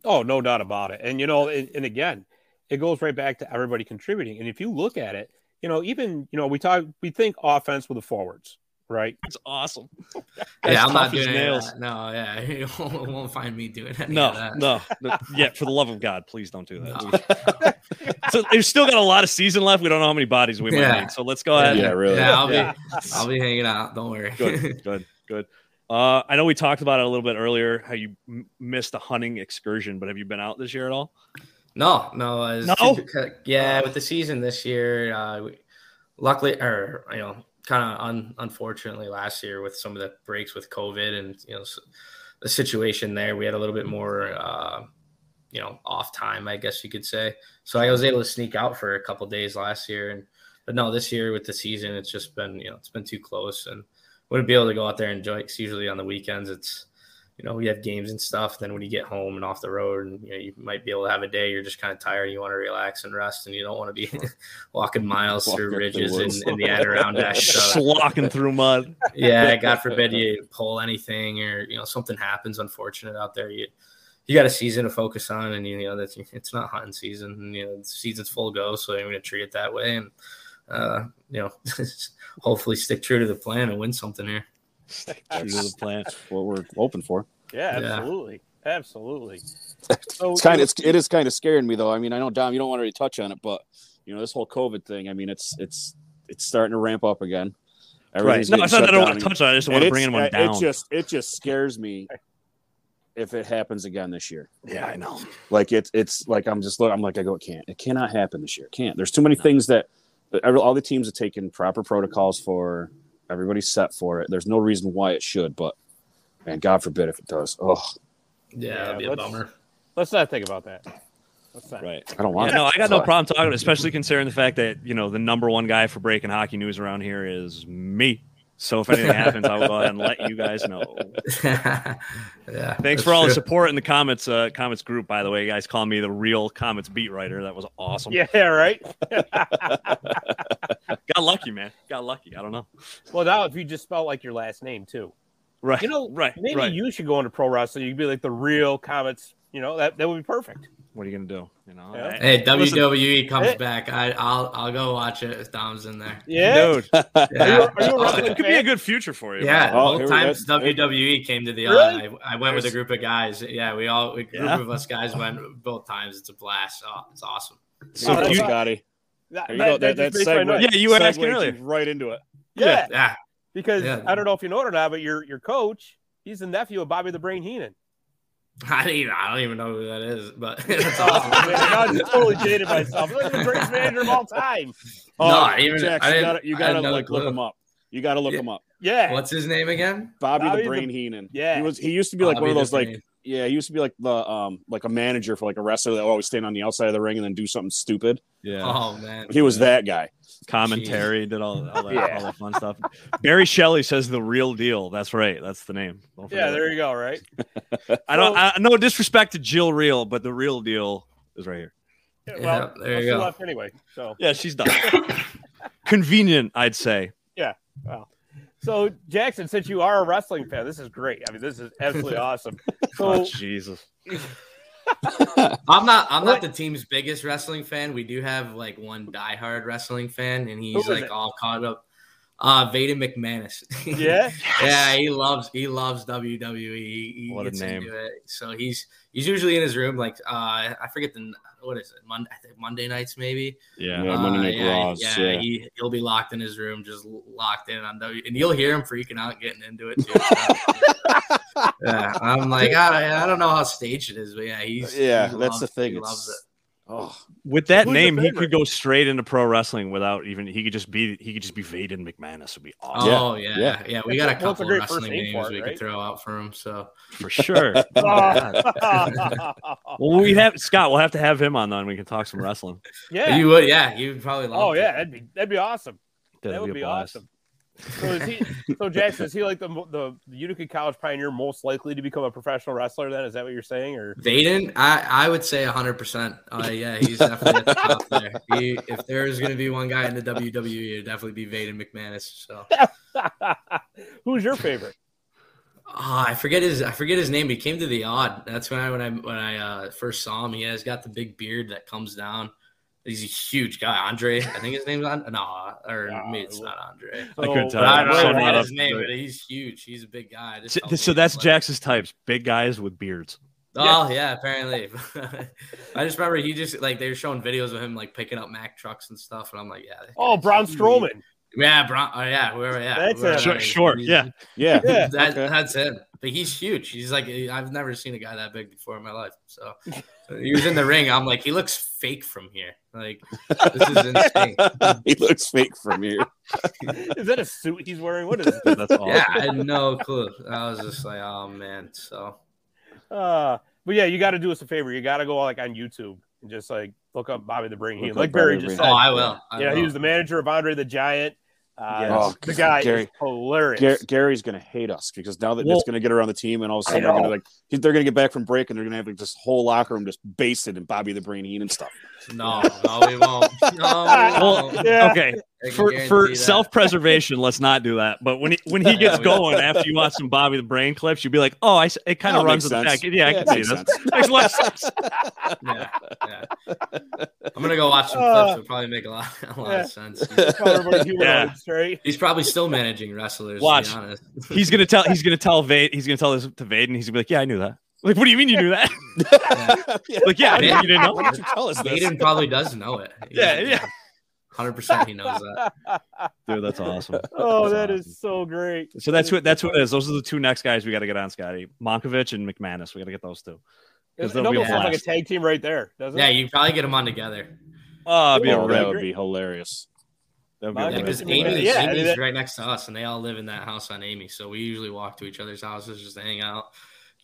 [SPEAKER 2] Oh, no doubt about it. And you know, and, and again, it goes right back to everybody contributing. And if you look at it, you know, even you know, we talk, we think offense with the forwards, right?
[SPEAKER 4] It's awesome. *laughs*
[SPEAKER 5] Yeah, I'm not doing
[SPEAKER 4] nails.
[SPEAKER 5] that. No, yeah, *laughs* you won't, won't find me doing any
[SPEAKER 4] No,
[SPEAKER 5] of that.
[SPEAKER 4] no, *laughs* no. Yeah, for the love of God, please don't do that.
[SPEAKER 5] No.
[SPEAKER 4] so we've still got a lot of season left. We don't know how many bodies we might
[SPEAKER 5] Yeah.
[SPEAKER 4] need. So let's go ahead.
[SPEAKER 6] Yeah, really.
[SPEAKER 5] Yeah, I'll
[SPEAKER 4] Yeah.
[SPEAKER 5] be, I'll be hanging out. Don't worry.
[SPEAKER 4] Good, good, good. Uh, I know we talked about it a little bit earlier. How you m- missed a hunting excursion, but have you been out this year at all?
[SPEAKER 5] No, no,
[SPEAKER 4] No?
[SPEAKER 5] too- yeah. With the season this year, uh, we, luckily, or you know, kind of un, unfortunately, last year with some of the breaks with COVID and you know the situation there, we had a little bit more, uh, you know off time, I guess you could say. So I was able to sneak out for a couple days last year, and but no, this year with the season, it's just been you know it's been too close, and wouldn't be able to go out there and enjoy. Because usually on the weekends, it's you know we have games and stuff. Then when you get home and off the road, and you know you might be able to have a day you're just kind of tired, you want to relax and rest, and you don't want to be *laughs* walking miles
[SPEAKER 6] Walking
[SPEAKER 5] through ridges in, in the Adirondacks, *laughs* So
[SPEAKER 4] Slocking through mud. *laughs*
[SPEAKER 5] yeah, God forbid you pull anything or you know something happens unfortunate out there. You you got a season to focus on, and you know that's it's not hunting season. And, you know the season's full go, so I'm going to treat it that way, and uh, you know hopefully stick true to the plan and win something here.
[SPEAKER 4] True *laughs* to the plan.
[SPEAKER 6] what we're hoping for.
[SPEAKER 2] Yeah,
[SPEAKER 5] Yeah.
[SPEAKER 2] absolutely, absolutely. So
[SPEAKER 6] It's kind of it's, it is kind of scaring me though. I mean, I know Dom, you don't want to really touch on it, but you know this whole COVID thing. I mean, it's it's it's starting to ramp up again.
[SPEAKER 4] Right. No, it's not that I don't want to touch on it. I just want to
[SPEAKER 6] it's-
[SPEAKER 4] bring anyone uh,
[SPEAKER 6] it
[SPEAKER 4] down.
[SPEAKER 6] just it just scares me if it happens again this year.
[SPEAKER 4] yeah, I know.
[SPEAKER 6] Like it's it's like I'm just look. I'm like I go. It can't. It cannot happen this year. It can't. There's too many things that uh, that all the teams have taken proper protocols for. Everybody's set for it. There's no reason why it should, but man, God forbid if it does. Oh,
[SPEAKER 5] Yeah,
[SPEAKER 2] Yeah,
[SPEAKER 5] that'd be a
[SPEAKER 2] let's-
[SPEAKER 5] bummer.
[SPEAKER 2] let's not think about that.
[SPEAKER 4] Right.
[SPEAKER 6] I don't want.
[SPEAKER 4] Yeah, no, I got no problem talking, especially considering the fact that you know the number one guy for breaking hockey news around here is me. So if anything *laughs* happens, I will go ahead and let you guys know. *laughs*
[SPEAKER 5] yeah.
[SPEAKER 4] Thanks for all the support in the comments uh, Comets group. By the way, you guys call me the real Comets beat writer. That was awesome.
[SPEAKER 2] Yeah, right. *laughs*
[SPEAKER 4] Got lucky, man. Got lucky. I don't know.
[SPEAKER 2] well, now if you just spell like your last name too,
[SPEAKER 4] Right.
[SPEAKER 2] you know,
[SPEAKER 4] right.
[SPEAKER 2] maybe
[SPEAKER 4] right.
[SPEAKER 2] you should go into pro wrestling. You'd be like the real Comets. You know that that would be perfect.
[SPEAKER 4] What are you gonna do? You know.
[SPEAKER 2] Yeah.
[SPEAKER 5] Hey,
[SPEAKER 4] listen,
[SPEAKER 5] WWE comes
[SPEAKER 2] Hey.
[SPEAKER 5] back. I, I'll I'll go watch it if Dom's in there.
[SPEAKER 2] Yeah.
[SPEAKER 4] dude.
[SPEAKER 5] Yeah.
[SPEAKER 2] Are you, are you
[SPEAKER 4] Oh, it could be a good future for you.
[SPEAKER 5] Yeah,
[SPEAKER 6] Oh,
[SPEAKER 5] both
[SPEAKER 6] here we
[SPEAKER 5] times. WWE came to the
[SPEAKER 2] Really?
[SPEAKER 5] uh, I, I went with a group of guys. Yeah, we all a group
[SPEAKER 4] Yeah.
[SPEAKER 5] of us guys went both times. It's a blast. Oh, it's awesome.
[SPEAKER 6] So
[SPEAKER 2] Oh,
[SPEAKER 6] you,
[SPEAKER 2] that's-
[SPEAKER 6] Scotty.
[SPEAKER 2] That,
[SPEAKER 6] There you go. That,
[SPEAKER 2] just
[SPEAKER 6] that segue,
[SPEAKER 2] night.
[SPEAKER 4] Yeah, you were
[SPEAKER 6] segued
[SPEAKER 4] asking earlier.
[SPEAKER 6] right into it.
[SPEAKER 2] Yeah,
[SPEAKER 5] Yeah,
[SPEAKER 2] because
[SPEAKER 5] Yeah.
[SPEAKER 2] I don't know if you know it or not, but your your coach, he's the nephew of Bobby the Brain Heenan. *laughs*
[SPEAKER 5] I don't even I don't even know who that is, but *laughs* that's
[SPEAKER 2] Oh, *laughs*
[SPEAKER 5] awesome.
[SPEAKER 2] I just totally jaded myself. He's like the greatest manager of all time.
[SPEAKER 5] No, even-
[SPEAKER 6] Jax,
[SPEAKER 5] I
[SPEAKER 6] you gotta, you gotta
[SPEAKER 5] no
[SPEAKER 6] like look him up. You gotta look
[SPEAKER 5] Yeah.
[SPEAKER 6] him up.
[SPEAKER 2] Yeah.
[SPEAKER 5] What's his name again?
[SPEAKER 6] Bobby,
[SPEAKER 2] Bobby
[SPEAKER 6] the
[SPEAKER 2] the-
[SPEAKER 6] Brain Heenan.
[SPEAKER 2] Yeah.
[SPEAKER 6] he was. He used to be like
[SPEAKER 5] Bobby
[SPEAKER 6] one of those like
[SPEAKER 5] Brain.
[SPEAKER 6] yeah. He used to be like the um like a manager for like a wrestler that would always stand on the outside of the ring and then do something stupid.
[SPEAKER 4] Yeah.
[SPEAKER 5] Oh man,
[SPEAKER 6] He was that guy.
[SPEAKER 4] Commentary did all, all, that, *laughs*
[SPEAKER 2] Yeah.
[SPEAKER 4] all that fun stuff. Barry Shelley says the real deal. That's right. That's the name.
[SPEAKER 2] Yeah, there you go, right? *laughs*
[SPEAKER 4] I don't. I, no disrespect to Jill Real, but the real deal is right here.
[SPEAKER 2] Yeah,
[SPEAKER 5] Yeah,
[SPEAKER 2] well,
[SPEAKER 5] there you go.
[SPEAKER 2] left anyway. So,
[SPEAKER 4] Yeah, she's done. *laughs* Convenient, I'd say. Yeah. Wow.
[SPEAKER 2] So Jackson, since you are a wrestling fan, this is great. I mean, this is absolutely awesome.
[SPEAKER 4] Oh,
[SPEAKER 2] So,
[SPEAKER 4] Jesus. *laughs*
[SPEAKER 5] I'm not. I'm
[SPEAKER 2] What?
[SPEAKER 5] not the team's biggest wrestling fan. We do have like one diehard wrestling fan, and he's like
[SPEAKER 2] it?
[SPEAKER 5] all caught up. Uh, Vaden McManus. *laughs*
[SPEAKER 2] yeah,
[SPEAKER 5] yeah, he loves he loves WWE. He, he
[SPEAKER 4] What a name.
[SPEAKER 5] So he's he's usually in his room. Like uh, I forget the what is it Monday I think Monday nights maybe.
[SPEAKER 4] Yeah.
[SPEAKER 6] Yeah, Monday
[SPEAKER 5] Uh,
[SPEAKER 6] Night
[SPEAKER 5] yeah,
[SPEAKER 6] Raws,
[SPEAKER 5] yeah,
[SPEAKER 6] yeah.
[SPEAKER 5] He he'll be locked in his room, just locked in on W, and you'll hear him freaking out, getting into it too. *laughs* yeah, I'm like ah, I, I don't know how staged it is, but yeah, he's
[SPEAKER 6] Yeah,
[SPEAKER 5] he
[SPEAKER 6] that's the thing.
[SPEAKER 5] He
[SPEAKER 6] It's,
[SPEAKER 5] loves it.
[SPEAKER 6] Oh,
[SPEAKER 4] With that
[SPEAKER 2] Who's
[SPEAKER 4] name, he could go straight into pro wrestling without even. He could just be. He could just be Vaden McManus. Would be awesome
[SPEAKER 5] Oh yeah, yeah,
[SPEAKER 6] yeah.
[SPEAKER 5] We got a
[SPEAKER 2] Well, a
[SPEAKER 5] couple of wrestling names
[SPEAKER 2] it,
[SPEAKER 5] we
[SPEAKER 2] right?
[SPEAKER 5] could throw out for him. So
[SPEAKER 4] for sure. *laughs* *laughs* Oh, well, we have Scott. We'll have to have him on then. We can talk some wrestling.
[SPEAKER 2] yeah.
[SPEAKER 5] you would, yeah, you would probably love.
[SPEAKER 2] Oh
[SPEAKER 5] it.
[SPEAKER 2] yeah, that'd be that'd be awesome.
[SPEAKER 4] That'd
[SPEAKER 2] that would
[SPEAKER 4] a
[SPEAKER 2] be awesome. So is he? So Jackson, is he like the the, the Utica College pioneer most likely to become a professional wrestler? Then is that what you're saying? Or
[SPEAKER 5] Vaden, I, I would say 100%. Uh, yeah, he's definitely at the top there. He, if there's going to be one guy in the WWE, it'd definitely be Vaden McManus. So *laughs*
[SPEAKER 2] who's your favorite?
[SPEAKER 5] oh, I forget his I forget his name. He came to the Aud. That's when I when I when I uh, first saw him. He has got the big beard that comes down. He's a huge guy. Andre, I think his name's on. No, or
[SPEAKER 2] No,
[SPEAKER 5] maybe it's not Andre.
[SPEAKER 4] I couldn't tell.
[SPEAKER 5] But I don't
[SPEAKER 4] so
[SPEAKER 5] know
[SPEAKER 4] not
[SPEAKER 5] his name, but he's huge. He's a big guy.
[SPEAKER 4] So, so that's
[SPEAKER 5] was like-
[SPEAKER 4] Jackson's types: big guys with beards.
[SPEAKER 5] Oh yeah, apparently. *laughs* I just remember he just like they were showing videos of him like picking up Mack trucks and stuff, and I'm like, yeah.
[SPEAKER 2] Oh,
[SPEAKER 5] guy's
[SPEAKER 2] Braun
[SPEAKER 5] huge.
[SPEAKER 2] Strowman.
[SPEAKER 5] Yeah, Braun. Oh yeah, whoever. Yeah,
[SPEAKER 2] That's
[SPEAKER 5] whoever
[SPEAKER 2] it.
[SPEAKER 4] Sure,
[SPEAKER 5] that is.
[SPEAKER 4] sure,
[SPEAKER 5] He's-
[SPEAKER 4] yeah.
[SPEAKER 6] yeah. *laughs*
[SPEAKER 2] Yeah.
[SPEAKER 5] That,
[SPEAKER 6] Okay.
[SPEAKER 5] That's him. But he's huge. He's like I've never seen a guy that big before in my life. So he was in the ring. I'm like, he looks fake from here. Like this is *laughs* insane.
[SPEAKER 6] he looks fake from here. *laughs*
[SPEAKER 2] Is that a suit he's wearing? What is it?
[SPEAKER 4] That's awesome.
[SPEAKER 5] Yeah, I had no clue. I was just like, oh man. So
[SPEAKER 2] Uh, But yeah, you got to do us a favor. You got to go like on YouTube and just like look up Bobby the Brain. He, like Barry just
[SPEAKER 6] the
[SPEAKER 2] said.
[SPEAKER 5] Oh, I will. I
[SPEAKER 2] yeah,
[SPEAKER 5] will.
[SPEAKER 2] he was the manager of Andre the Giant. Uh,
[SPEAKER 1] Yes.
[SPEAKER 6] Oh,
[SPEAKER 2] the guy
[SPEAKER 6] Gary-
[SPEAKER 2] is hilarious.
[SPEAKER 6] Gar- Gary's gonna hate us because now that
[SPEAKER 1] Well-
[SPEAKER 6] it's gonna get around the team, and all of a sudden they're gonna like they're gonna get back from break, and they're gonna have like this whole locker room just basted in Bobby the Brain Heenan stuff.
[SPEAKER 5] No, no, we won't. No, we *laughs* won't.
[SPEAKER 2] Yeah.
[SPEAKER 4] Okay,
[SPEAKER 5] I can
[SPEAKER 4] for for self preservation, let's not do that. But when he when he *laughs* gets
[SPEAKER 5] we-
[SPEAKER 4] going after you watch some Bobby the Brain clips, you'd be like, oh, I it kind of
[SPEAKER 6] That
[SPEAKER 4] runs
[SPEAKER 6] makes
[SPEAKER 4] with the
[SPEAKER 6] sense.
[SPEAKER 4] back. Yeah, I can see
[SPEAKER 6] makes
[SPEAKER 4] this. Makes a lot of *laughs* sense.
[SPEAKER 5] Yeah, yeah. I'm gonna go watch some
[SPEAKER 2] Uh,
[SPEAKER 5] clips. It'll probably make a lot, a lot
[SPEAKER 2] yeah.
[SPEAKER 5] of sense.
[SPEAKER 4] Yeah.
[SPEAKER 2] right?
[SPEAKER 5] He's probably still managing wrestlers.
[SPEAKER 4] Watch.
[SPEAKER 5] To be honest.
[SPEAKER 4] He's gonna tell. He's gonna tell Vade. He's gonna tell this to Vade, and he's gonna be like, yeah, I knew that. Like, what do you mean you knew that? yeah. *laughs* Like, yeah,
[SPEAKER 5] Yeah.
[SPEAKER 4] you didn't know.
[SPEAKER 6] Why didn't you tell us this?
[SPEAKER 5] Aiden probably does know it.
[SPEAKER 4] Yeah, yeah.
[SPEAKER 5] Hundred percent, he knows that. *laughs*
[SPEAKER 4] Dude, that's awesome.
[SPEAKER 2] Oh, that
[SPEAKER 4] That's
[SPEAKER 2] is so great.
[SPEAKER 4] So that's what that's what it is. Those are the two next guys we got to get on, Scotty. Monkovich and McManus. We got to get those two.
[SPEAKER 2] It,
[SPEAKER 4] they'll be
[SPEAKER 2] almost sounds like a tag team right there, doesn't
[SPEAKER 5] Yeah,
[SPEAKER 2] it?
[SPEAKER 5] you probably get them on together.
[SPEAKER 4] Oh, be a
[SPEAKER 6] Oh, that would be hilarious.
[SPEAKER 4] That'd be
[SPEAKER 2] Yeah,
[SPEAKER 4] a
[SPEAKER 5] Yeah,
[SPEAKER 4] rip.
[SPEAKER 5] because
[SPEAKER 2] Yeah,
[SPEAKER 5] Amy,
[SPEAKER 2] yeah,
[SPEAKER 5] Amy's
[SPEAKER 2] mean,
[SPEAKER 5] right next to us, and they all live in that house on Amy. So we usually walk to each other's houses just to hang out and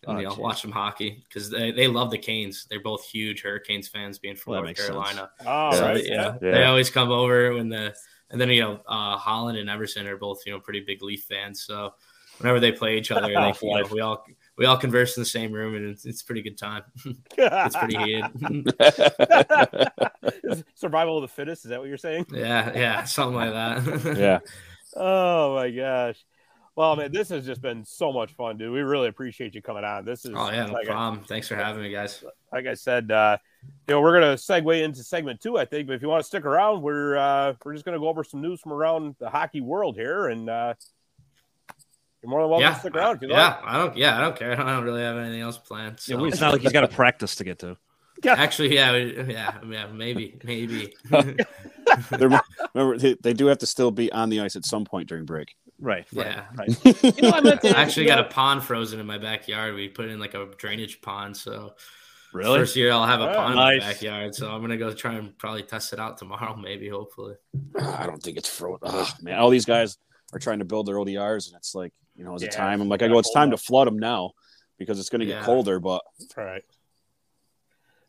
[SPEAKER 4] Oh,
[SPEAKER 5] you know,
[SPEAKER 4] geez.
[SPEAKER 5] watch some hockey because they, they love the Canes. They're both huge Hurricanes fans, being from
[SPEAKER 4] Well,
[SPEAKER 5] North
[SPEAKER 4] makes sense.
[SPEAKER 5] Carolina.
[SPEAKER 2] Oh,
[SPEAKER 5] So,
[SPEAKER 2] right.
[SPEAKER 5] yeah,
[SPEAKER 6] Yeah.
[SPEAKER 5] they always come over when the and then you know uh, Holland and Everson are both you know pretty big Leaf fans. So whenever they play each other, *laughs* they, you know, we all we all converse in the same room, and it's, it's a pretty good time. *laughs* it's pretty heated. *laughs*
[SPEAKER 2] Survival of the fittest. Is that what you're saying?
[SPEAKER 5] yeah, yeah, something like that.
[SPEAKER 6] yeah.
[SPEAKER 2] Oh my gosh. Well, man, this has just been so much fun, dude. We really appreciate you coming on. This is
[SPEAKER 5] Oh yeah, no
[SPEAKER 2] like, I,
[SPEAKER 5] problem. Thanks for having me, guys.
[SPEAKER 2] like I said, uh, you know, we're gonna segue into segment two, I think. But if you want to stick around, we're uh, we're just gonna go over some news from around the hockey world here, and uh, you're more than welcome
[SPEAKER 5] yeah,
[SPEAKER 2] to stick around. If you
[SPEAKER 5] yeah,
[SPEAKER 2] like.
[SPEAKER 5] I don't. Yeah, I don't care. *laughs* I don't really have anything else planned.
[SPEAKER 4] Yeah,
[SPEAKER 5] So.
[SPEAKER 4] it's not like he's got a practice to get to. *laughs*
[SPEAKER 5] Actually, yeah, we- yeah, yeah, maybe, maybe. *laughs*
[SPEAKER 6] Remember, they, they do have to still be on the ice at some point during break.
[SPEAKER 4] Right.
[SPEAKER 5] Yeah.
[SPEAKER 4] Right. *laughs*
[SPEAKER 2] You know, I meant
[SPEAKER 5] I actually got a *laughs* pond frozen in my backyard. We put in like a drainage pond, so
[SPEAKER 4] Really?
[SPEAKER 5] first year I'll have a
[SPEAKER 2] Oh,
[SPEAKER 5] pond in
[SPEAKER 4] nice.
[SPEAKER 5] my backyard. So I'm gonna go try and probably test it out tomorrow, *laughs* maybe, hopefully.
[SPEAKER 6] Ah, I don't think it's frozen. Oh, man, all these guys are trying to build their ODRs, and it's like, you know, is
[SPEAKER 2] Yeah,
[SPEAKER 6] it time? I'm like, I go, it's time
[SPEAKER 2] now.
[SPEAKER 6] to flood them now because it's going to get colder. But
[SPEAKER 2] Right.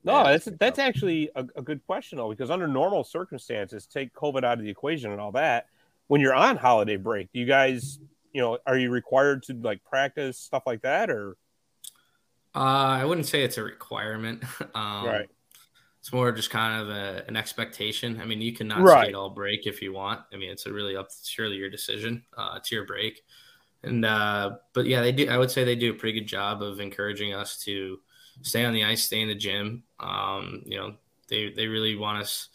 [SPEAKER 2] No,
[SPEAKER 5] Yeah,
[SPEAKER 2] that's that's actually a, a good question though, because under normal circumstances, take COVID out of the equation and all that. When you're on holiday break, do you guys, you know, are you required to like practice stuff like that, or
[SPEAKER 5] Uh, I wouldn't say it's a requirement. *laughs* Um,
[SPEAKER 2] right?
[SPEAKER 5] It's more just kind of a, an expectation. I mean, you cannot
[SPEAKER 2] Right.
[SPEAKER 5] skate all break if you want. I mean, it's a really up surely your decision. Uh, it's your break, and uh, but yeah, they do. I would say they do a pretty good job of encouraging us to stay on the ice, stay in the gym. Um, you know, they they really want us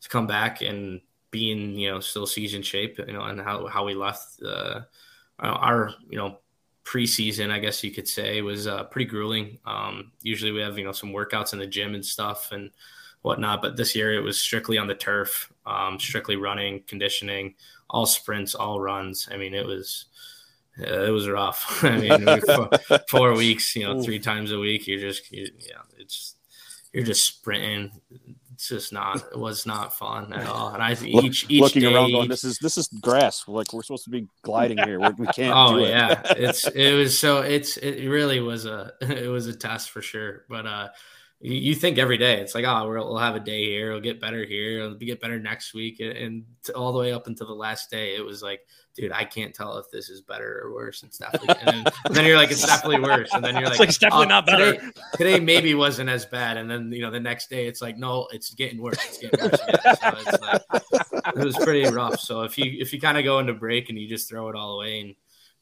[SPEAKER 5] to come back and be in you know still season shape. You know, and how how we left uh, our you know preseason, I guess you could say, was uh, pretty grueling. Um, usually we have you know some workouts in the gym and stuff and whatnot, but this year it was strictly on the turf, um, strictly running, conditioning, all sprints, all runs. I mean, it was uh, it was rough. *laughs* I mean, we- four, *laughs* four weeks, you know, three times a week. You're just you, yeah, it's you're just sprinting. It's just not. It was not fun at all. And I *laughs* each each
[SPEAKER 6] looking
[SPEAKER 5] day,
[SPEAKER 6] around, going, "This is this is grass. Like we're supposed to be gliding here. We're, we can't
[SPEAKER 5] oh
[SPEAKER 6] do it."
[SPEAKER 5] yeah *laughs* it's it was so it's it really was a *laughs* it was a test for sure but uh you, think every day it's like oh we'll, we'll have a day here it'll get better here it'll get better next week and, and all the way up until the last day it was like dude i can't tell if this is better or worse it's definitely and then, *laughs* and then you're like it's definitely worse and then you're like
[SPEAKER 4] It's like it's definitely
[SPEAKER 5] "Oh,
[SPEAKER 4] not better.
[SPEAKER 5] today, today maybe wasn't as bad and then you know the next day it's like no it's getting worse it's getting worse so it's like it was pretty rough. So if you if you kind of go into break and you just throw it all away and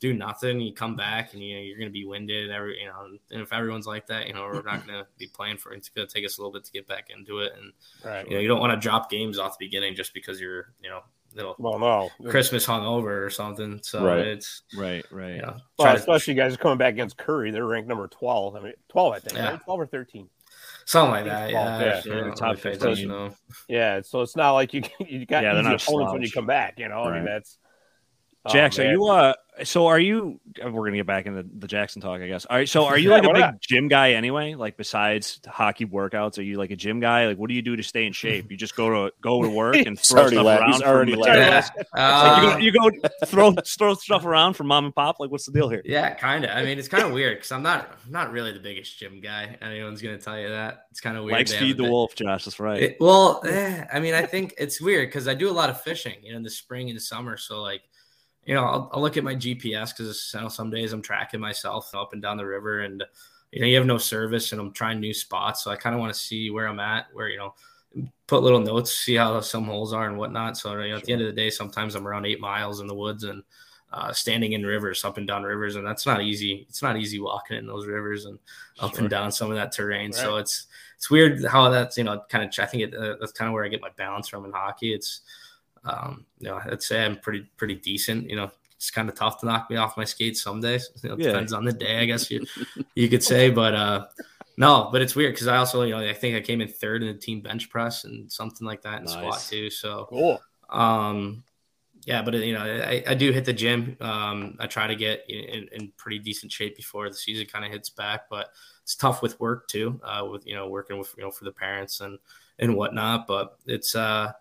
[SPEAKER 5] do nothing, you come back and you know you're going to be winded. Every you know, and if everyone's like that, you know we're not going to be playing for it. It's going to take us a little bit to get back into it, and
[SPEAKER 2] Right.
[SPEAKER 5] you know you don't want to drop games off the beginning just because you're you know little
[SPEAKER 2] Well, no.
[SPEAKER 5] Christmas hungover or something. So
[SPEAKER 6] Right.
[SPEAKER 5] it's
[SPEAKER 4] Right. Right.
[SPEAKER 5] you know
[SPEAKER 2] Well,
[SPEAKER 5] try to-
[SPEAKER 2] especially you guys are coming back against Curry. They're ranked number twelve. I mean, twelve, I think.
[SPEAKER 5] Yeah.
[SPEAKER 2] Right? Twelve or thirteen.
[SPEAKER 5] something like that. Yeah,
[SPEAKER 2] yeah,
[SPEAKER 5] I don't
[SPEAKER 4] top
[SPEAKER 5] really
[SPEAKER 4] 15.
[SPEAKER 5] attention, though.
[SPEAKER 2] Yeah. So it's not like you *laughs* you got
[SPEAKER 4] Yeah, they're
[SPEAKER 2] easy
[SPEAKER 4] not
[SPEAKER 2] opponents when you come back. You know, I mean
[SPEAKER 6] Right.
[SPEAKER 2] that's. oh,
[SPEAKER 4] are you uh So are you? uh, We're gonna get back into the Jackson talk, I guess. All right. So are you *laughs* like a big
[SPEAKER 2] not?
[SPEAKER 4] gym guy anyway? Like besides hockey workouts, are you like a gym guy? Like what do you do to stay in shape? You just go to go to *laughs* work and throw stuff
[SPEAKER 6] la-
[SPEAKER 4] around.
[SPEAKER 6] he's
[SPEAKER 4] for
[SPEAKER 6] already
[SPEAKER 4] materials?
[SPEAKER 6] laughing.
[SPEAKER 4] Like, you, go, you go throw throw stuff around for mom and pop. Like what's the deal here?
[SPEAKER 5] Yeah, kind of. I mean, it's kind of weird because I'm not I'm not really the biggest gym guy. Anyone's gonna tell you that. It's kind of weird.
[SPEAKER 4] Legs
[SPEAKER 5] to
[SPEAKER 4] feed the wolf, Josh. That's right.
[SPEAKER 5] It- well, eh, I mean, I think it's weird because I do a lot of fishing, you know, in the spring and summer. So, like, you know, I'll, I'll look at my GPS because you know, some days I'm tracking myself up and down the river, and you know, you have no service, and I'm trying new spots. So I kind of want to see where I'm at, where you know, put little notes, see how some holes are and whatnot. So, you know, at the end of the day, sometimes I'm around eight miles in the woods and uh, standing in rivers, up and down rivers, and that's not easy. It's not easy walking in those rivers and up
[SPEAKER 4] Sure.
[SPEAKER 5] and down some of that terrain. So it's it's weird how that's you know kind of I think it, uh, that's kind of where I get my balance from in hockey. It's um, you know I'd say I'm pretty pretty decent. You know it's kind of tough to knock me off my skates some days. You know, it
[SPEAKER 4] Yeah.
[SPEAKER 5] depends on the day, I guess you you could say. But uh, no, but it's weird because I also you know I think I came in third in the team bench press and something like that in squat too. So
[SPEAKER 2] Cool.
[SPEAKER 5] um, yeah, but you know, I, I do hit the gym. Um, I try to get in, in pretty decent shape before the season kind of hits back, but it's tough with work too. Uh, with you know, working with you know for the parents and and whatnot. But it's uh,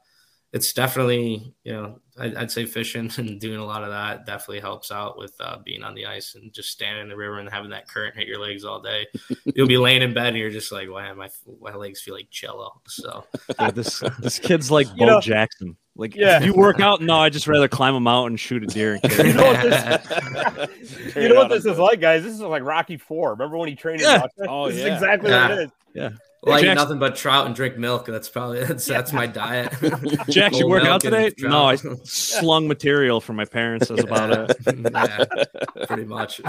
[SPEAKER 5] it's definitely you know, I, I'd say fishing *laughs* and doing a lot of that definitely helps out with uh, being on the ice and just standing in the river and having that current hit your legs all day. *laughs* You'll be laying in bed and you're just like, wow, my my legs feel like jello. So
[SPEAKER 4] Dude, this this kid's like
[SPEAKER 2] You
[SPEAKER 4] Bo
[SPEAKER 2] know-
[SPEAKER 4] Jackson. Like,
[SPEAKER 2] Yeah.
[SPEAKER 4] you work out, no, I just rather climb a mountain shoot a deer and kill *laughs*
[SPEAKER 2] You know what this, you know what this is like, guys? This is like Rocky Four. Remember when he trained in
[SPEAKER 4] Yeah.
[SPEAKER 2] Russia?
[SPEAKER 6] Oh,
[SPEAKER 2] this is
[SPEAKER 6] yeah.
[SPEAKER 2] exactly
[SPEAKER 5] Yeah.
[SPEAKER 2] what it is.
[SPEAKER 5] Well, I eat
[SPEAKER 4] Jackson-
[SPEAKER 5] nothing but trout and drink milk. That's probably that's that's my diet. *laughs*
[SPEAKER 4] Jax, you
[SPEAKER 5] Full
[SPEAKER 4] work out today? No, I *laughs* slung material for my parents. That's about it. *laughs*
[SPEAKER 5] yeah, pretty much.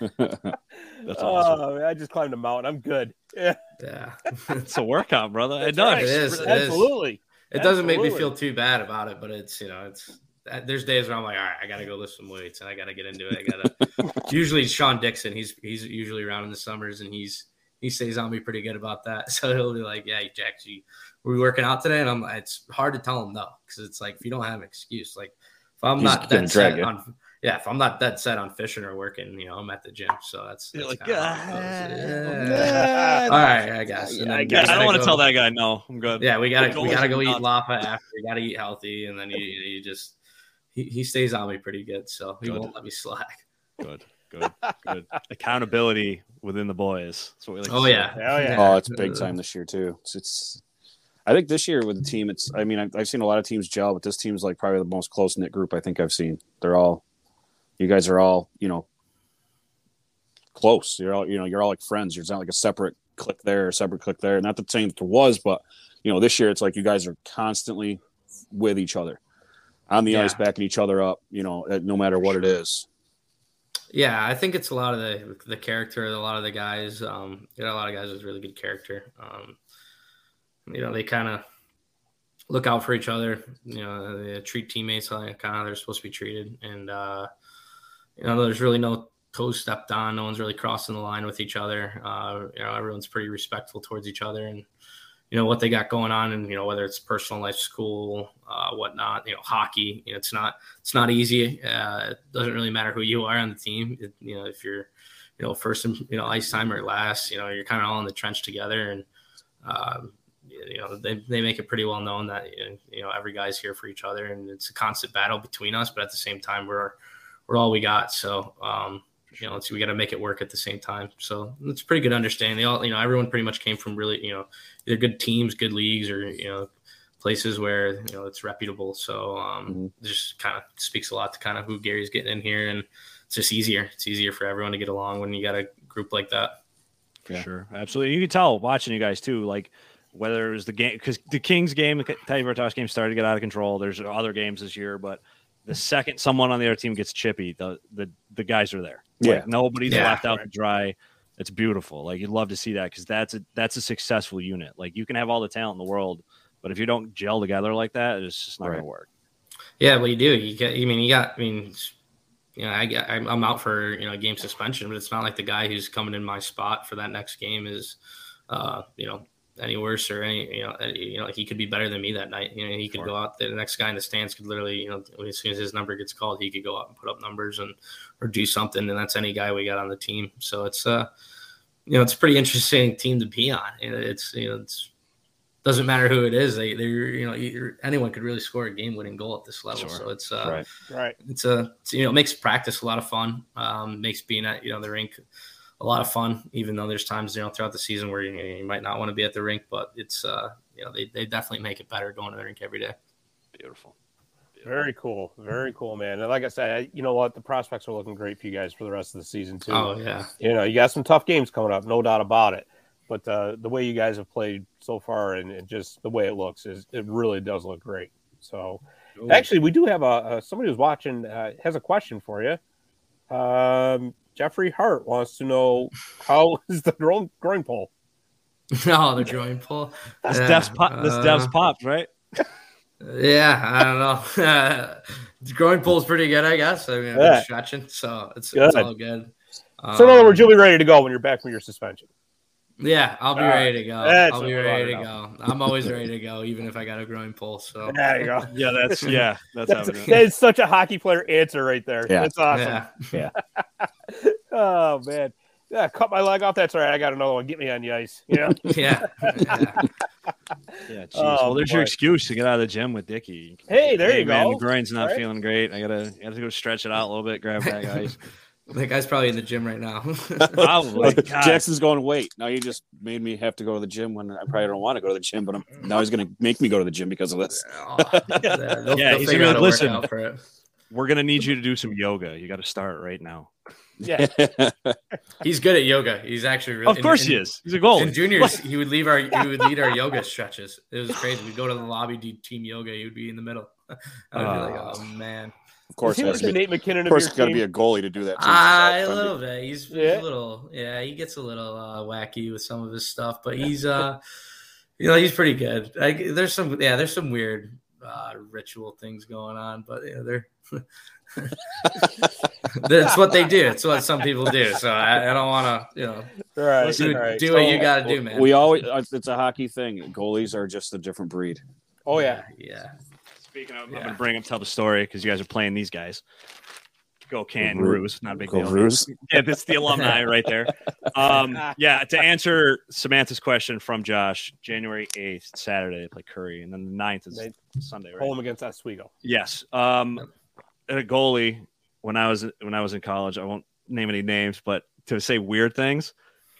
[SPEAKER 4] That's awesome.
[SPEAKER 2] Oh, man, I just climbed a mountain. I'm good. Yeah,
[SPEAKER 5] yeah,
[SPEAKER 4] It's a workout, brother. It does.
[SPEAKER 2] right.
[SPEAKER 5] It is, it is.
[SPEAKER 2] absolutely.
[SPEAKER 5] it doesn't make me feel too bad about it, but it's you know it's uh, there's days where I'm like, all right, I gotta go lift some weights and I gotta get into it. I gotta. usually Sean Dixon, he's he's usually around in the summers and he's he stays on me pretty good about that. *laughs* So he'll be like, yeah, Jack, you were we working out today? And I'm it's hard to tell him no because it's like if you don't have an excuse, like if I'm
[SPEAKER 6] He's
[SPEAKER 5] not
[SPEAKER 6] gonna
[SPEAKER 5] that set
[SPEAKER 6] you.
[SPEAKER 5] on. Yeah, if I'm not that set on fishing or working, you know, I'm at the gym. So that's,
[SPEAKER 4] You're
[SPEAKER 5] that's
[SPEAKER 4] like,
[SPEAKER 5] kinda how it goes.
[SPEAKER 4] "Ah,
[SPEAKER 5] Yeah. All right, I guess. And
[SPEAKER 6] I guess.
[SPEAKER 4] I don't want to tell that guy no. I'm good.
[SPEAKER 5] Yeah, we gotta we gotta
[SPEAKER 4] to
[SPEAKER 5] go eat
[SPEAKER 4] not-
[SPEAKER 5] lapa after. We gotta eat healthy, and then you you just he, he stays on me pretty good, so he
[SPEAKER 4] Good.
[SPEAKER 5] won't let me slack.
[SPEAKER 4] Good, good, good. Accountability within the boys. That's what we like.
[SPEAKER 5] Oh yeah,
[SPEAKER 2] Hell yeah.
[SPEAKER 6] Oh, it's big time this year too. It's, it's I think this year with the team, it's. I mean, I've, I've seen a lot of teams gel, but this team's like probably the most close knit group I think I've seen. They're all, you guys are all, you know, close. You're all, you know, you're all like friends. You're not like a separate click there, a separate click there. Not the same that there was, but you know, this year it's like you guys are constantly with each other on the
[SPEAKER 5] Yeah.
[SPEAKER 6] ice, backing each other up. You know, no matter what it is.
[SPEAKER 5] Yeah, I think it's a lot of the the character. A lot of the guys, um, you know, a lot of guys with really good character. Um, you know, they kind of look out for each other. You know, they treat teammates like kind of they're supposed to be treated, and uh, you know, there's really no toes stepped on. No one's really crossing the line with each other. Uh, you know, everyone's pretty respectful towards each other, and you know what they got going on, and you know whether it's personal life, school, uh, whatnot. You know, hockey. You know, it's not it's not easy. Uh, it doesn't really matter who you are on the team. It, you know, if you're, you know, first and you know ice time or last, you know, you're kind of all in the trench together, and um, you know they, they make it pretty well known that you know every guy's here for each other, and it's a constant battle between us. But at the same time, we're we're all we got. So um, you know, it's, we got to make it work at the same time. So it's pretty good understanding. They all, you know, everyone pretty much came from really, you know, either good teams, good leagues, or you know, places where you know it's reputable. So um,
[SPEAKER 6] Mhm.
[SPEAKER 5] just kind of speaks a lot to kind of who Gary's getting in here, and it's just easier. It's easier for everyone to get along when you got a group like that.
[SPEAKER 4] For
[SPEAKER 6] Yeah.
[SPEAKER 4] sure, absolutely. You can tell watching you guys too, like whether it was the game because the Kings game, the Teddy Vertas game started to get out of control. There's other games this year, but the second someone on the other team gets chippy, the the, the guys are there.
[SPEAKER 6] Yeah.
[SPEAKER 4] Like, nobody's
[SPEAKER 5] Yeah.
[SPEAKER 4] left out to dry. It's beautiful. Like you'd love to see that because that's a that's a successful unit. Like you can have all the talent in the world, but if you don't gel together like that, it's just not
[SPEAKER 6] Right.
[SPEAKER 4] gonna work.
[SPEAKER 5] Yeah, well, you do. You get. I mean, you got. I mean, you know, I get. I'm I'm out for you know game suspension, but it's not like the guy who's coming in my spot for that next game is, uh, you know, any worse or any you know any, you know he could be better than me that night. You know he could
[SPEAKER 4] Sure.
[SPEAKER 5] go out there. The next guy in the stands could literally you know as soon as his number gets called, he could go out and put up numbers and or do something. And that's any guy we got on the team. So it's uh you know it's a pretty interesting team to be on. It's you know it's doesn't matter who it is. They they you know either- anyone could really score a game winning goal at this level.
[SPEAKER 4] Sure.
[SPEAKER 5] So it's uh
[SPEAKER 6] Right.
[SPEAKER 2] Right.
[SPEAKER 5] it's a it's, you know it makes practice a lot of fun um makes being at you know the rink a lot of fun even though there's times you know throughout the season where you, you might not want to be at the rink but it's uh you know they, they definitely make it better going to the rink every day
[SPEAKER 4] Beautiful.
[SPEAKER 2] Very cool. Very cool, man. And like I said, I, you know what? The prospects are looking great for you guys for the rest of the season too.
[SPEAKER 5] oh yeah
[SPEAKER 2] You know, you got some tough games coming up, no doubt about it. But uh, the way you guys have played so far and, and just the way it looks is it really does look great. So actually, we do have a, a somebody who's watching uh, has a question for you. Um, Jeffrey Hart wants to know how *laughs* is the growing, growing pole? *laughs*
[SPEAKER 5] no the groin pull
[SPEAKER 4] This
[SPEAKER 5] Yeah,
[SPEAKER 4] Dev's pop. This
[SPEAKER 5] uh,
[SPEAKER 4] Dev's popped, right? *laughs*
[SPEAKER 5] yeah i don't know the growing pull's pretty good i guess i mean i've
[SPEAKER 2] Yeah.
[SPEAKER 5] stretching so it's,
[SPEAKER 2] Good.
[SPEAKER 5] it's all good
[SPEAKER 2] So in other
[SPEAKER 5] Um,
[SPEAKER 2] words, you'll be ready to go when you're back from your suspension.
[SPEAKER 5] Yeah i'll be
[SPEAKER 2] All right.
[SPEAKER 5] ready to go i'll be ready to
[SPEAKER 2] wanna
[SPEAKER 5] go i'm always ready to go even if i got a growing pull so
[SPEAKER 2] There you go.
[SPEAKER 4] Yeah, that's *laughs* yeah, that's
[SPEAKER 2] That's,
[SPEAKER 4] happening.
[SPEAKER 2] that is such a hockey player answer right there.
[SPEAKER 6] Yeah.
[SPEAKER 2] That's awesome.
[SPEAKER 5] yeah *laughs*
[SPEAKER 2] Oh man. Yeah, cut my leg off. That's all right. I got another one. Get me on the ice. You know? *laughs*
[SPEAKER 5] yeah, yeah.
[SPEAKER 4] Yeah, geez.
[SPEAKER 2] Oh,
[SPEAKER 4] well, there's
[SPEAKER 2] boy.
[SPEAKER 4] your excuse to get out of the gym with Dickie.
[SPEAKER 2] Hey, there you
[SPEAKER 4] man,
[SPEAKER 2] go.
[SPEAKER 4] The groin's not
[SPEAKER 2] Right?
[SPEAKER 4] feeling great. I gotta, I gotta go stretch it out a little bit, grab back ice.
[SPEAKER 5] That guy's probably in the gym right now. *laughs*
[SPEAKER 4] Oh *laughs* probably. God.
[SPEAKER 6] Jackson's going, wait, now you just made me have to go to the gym when I probably don't want to go to the gym, but I'm, now he's going to make me go to the gym because of this. *laughs*
[SPEAKER 5] Oh, yeah, they'll,
[SPEAKER 4] Yeah,
[SPEAKER 5] they'll
[SPEAKER 4] he's
[SPEAKER 5] figure
[SPEAKER 4] gonna listen.
[SPEAKER 5] for it.
[SPEAKER 4] We're gonna need you to do some yoga. You got to start right now.
[SPEAKER 2] Yeah.
[SPEAKER 5] He's good at yoga. He's actually really.
[SPEAKER 4] Of course
[SPEAKER 5] in,
[SPEAKER 4] he is. He's a goalie.
[SPEAKER 5] In juniors, he would leave our he would lead our yoga stretches. It was crazy. We'd go to the lobby, do team yoga. He would be in the middle. I'd be like,
[SPEAKER 4] Oh.
[SPEAKER 5] oh man.
[SPEAKER 6] Of course, it
[SPEAKER 2] he
[SPEAKER 6] has
[SPEAKER 2] like
[SPEAKER 6] to be,
[SPEAKER 2] Nate McKinnon
[SPEAKER 6] of
[SPEAKER 2] of
[SPEAKER 6] course, it's got to be a goalie to do that. Too.
[SPEAKER 5] Ah, a little bit. He's, he's
[SPEAKER 2] Yeah.
[SPEAKER 5] a little, yeah. He gets a little uh, wacky with some of his stuff, but he's, uh, you know, he's pretty good. Like, there's some, yeah, there's some weird uh, ritual things going on, but yeah, they're. *laughs* That's what they do. It's what some people do. So I, I don't want to, you know,
[SPEAKER 2] right.
[SPEAKER 5] do,
[SPEAKER 2] right.
[SPEAKER 5] do what you got to do, man.
[SPEAKER 6] We always, uh, it's a hockey thing. Goalies are just a different breed.
[SPEAKER 2] Oh yeah.
[SPEAKER 5] yeah.
[SPEAKER 4] Speaking of, I'm
[SPEAKER 5] Yeah.
[SPEAKER 4] gonna bring him tell the story because you guys are playing these guys. Go Can
[SPEAKER 6] Go Ru-
[SPEAKER 4] Ruse, not a big
[SPEAKER 6] Go
[SPEAKER 4] deal.
[SPEAKER 6] Ruse. *laughs*
[SPEAKER 4] Yeah, that's the alumni right there. Um, *laughs* yeah, to answer Samantha's question from Josh, January 8th, Saturday, they play Curry, and then the 9th is
[SPEAKER 2] Ninth.
[SPEAKER 4] Sunday, right?
[SPEAKER 2] Home against Oswego.
[SPEAKER 4] Yes. Um, a goalie when I was when I was in college, I won't name any names, but to say weird things,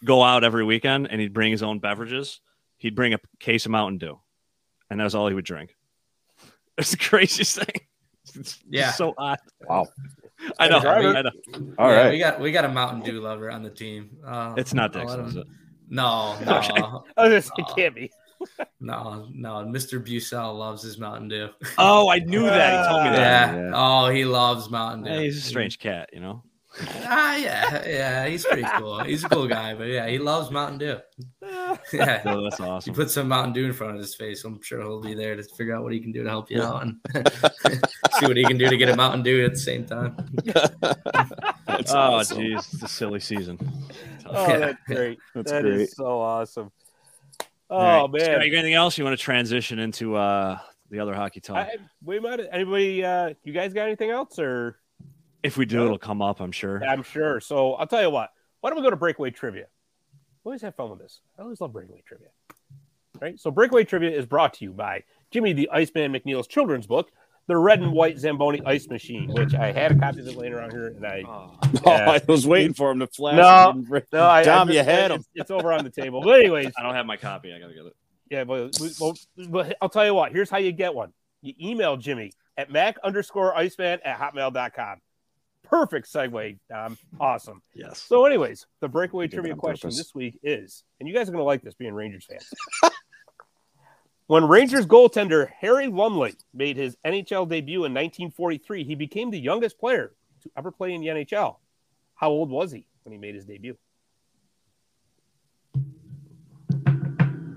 [SPEAKER 4] go out every weekend and he'd bring his own beverages. He'd bring a case of Mountain Dew, and that was all he would drink. It's the craziest thing. It's
[SPEAKER 5] Yeah.
[SPEAKER 4] so odd.
[SPEAKER 6] Wow.
[SPEAKER 4] I know.
[SPEAKER 2] Driver.
[SPEAKER 4] I know.
[SPEAKER 6] All
[SPEAKER 5] yeah,
[SPEAKER 6] right.
[SPEAKER 5] We got we got a Mountain Dew lover on the team. Uh,
[SPEAKER 4] It's not
[SPEAKER 5] I'll
[SPEAKER 4] Dixon,
[SPEAKER 5] him-
[SPEAKER 4] is it?
[SPEAKER 5] No, *laughs* no,
[SPEAKER 4] Okay. *laughs*
[SPEAKER 2] I was gonna it can't be. *laughs*
[SPEAKER 5] no, no. Mr. Busell loves his Mountain Dew.
[SPEAKER 4] Oh, I knew that. He told me that.
[SPEAKER 5] Yeah.
[SPEAKER 6] yeah.
[SPEAKER 5] Oh, he loves Mountain Dew.
[SPEAKER 4] Hey, he's a strange cat, you know.
[SPEAKER 5] Ah, yeah, yeah. He's pretty cool. He's a cool guy, but yeah, he loves Mountain Dew. *laughs* Yeah.
[SPEAKER 4] No, that's
[SPEAKER 5] You
[SPEAKER 4] awesome.
[SPEAKER 5] put some Mountain Dew in front of his face, I'm sure he'll be there to figure out what he can do to help you out and *laughs* see what he can do to get a Mountain Dew at the same time. *laughs*
[SPEAKER 6] That's
[SPEAKER 4] Oh,
[SPEAKER 6] awesome.
[SPEAKER 4] jeez, it's a silly season.
[SPEAKER 2] Oh,
[SPEAKER 5] Yeah.
[SPEAKER 2] that's great.
[SPEAKER 6] That's
[SPEAKER 2] That is
[SPEAKER 6] great.
[SPEAKER 2] so awesome. Oh
[SPEAKER 4] All right. Scott,
[SPEAKER 2] man.
[SPEAKER 4] you got anything else you want to transition into uh, the other hockey talk?
[SPEAKER 2] I, we might. Anybody? Uh, you guys got anything else, or
[SPEAKER 4] if we do, it'll come up, I'm sure.
[SPEAKER 2] I'm sure. So I'll tell you what. Why don't we go to breakaway trivia? We always have fun with this. I always love breakaway trivia. Right. So breakaway trivia is brought to you by Jimmy the Iceman McNeil's children's book, The Red and White Zamboni Ice Machine, which I had a copy of it laying around here, and I.
[SPEAKER 4] Oh,
[SPEAKER 2] Yeah. *laughs*
[SPEAKER 6] I was waiting for him to flash.
[SPEAKER 2] No,
[SPEAKER 6] He didn't bring-
[SPEAKER 2] No, I,
[SPEAKER 6] Dom,
[SPEAKER 2] I
[SPEAKER 6] you had
[SPEAKER 2] it's,
[SPEAKER 6] him.
[SPEAKER 2] It's over on the table. But anyways, *laughs*
[SPEAKER 4] I don't have my copy. I gotta get it.
[SPEAKER 2] Yeah, but, we, well, but I'll tell you what. Here's how you get one. You email Jimmy at mac underscore iceman at hotmail.com. Perfect segue, Dom. Awesome.
[SPEAKER 4] Yes.
[SPEAKER 2] So, anyways, the breakaway trivia question
[SPEAKER 6] purpose.
[SPEAKER 2] this week is, and you guys are going to like this being Rangers fans. *laughs* when Rangers goaltender Harry Lumley made his NHL debut in 1943, he became the youngest player to ever play in the NHL. How old was he when he made his debut?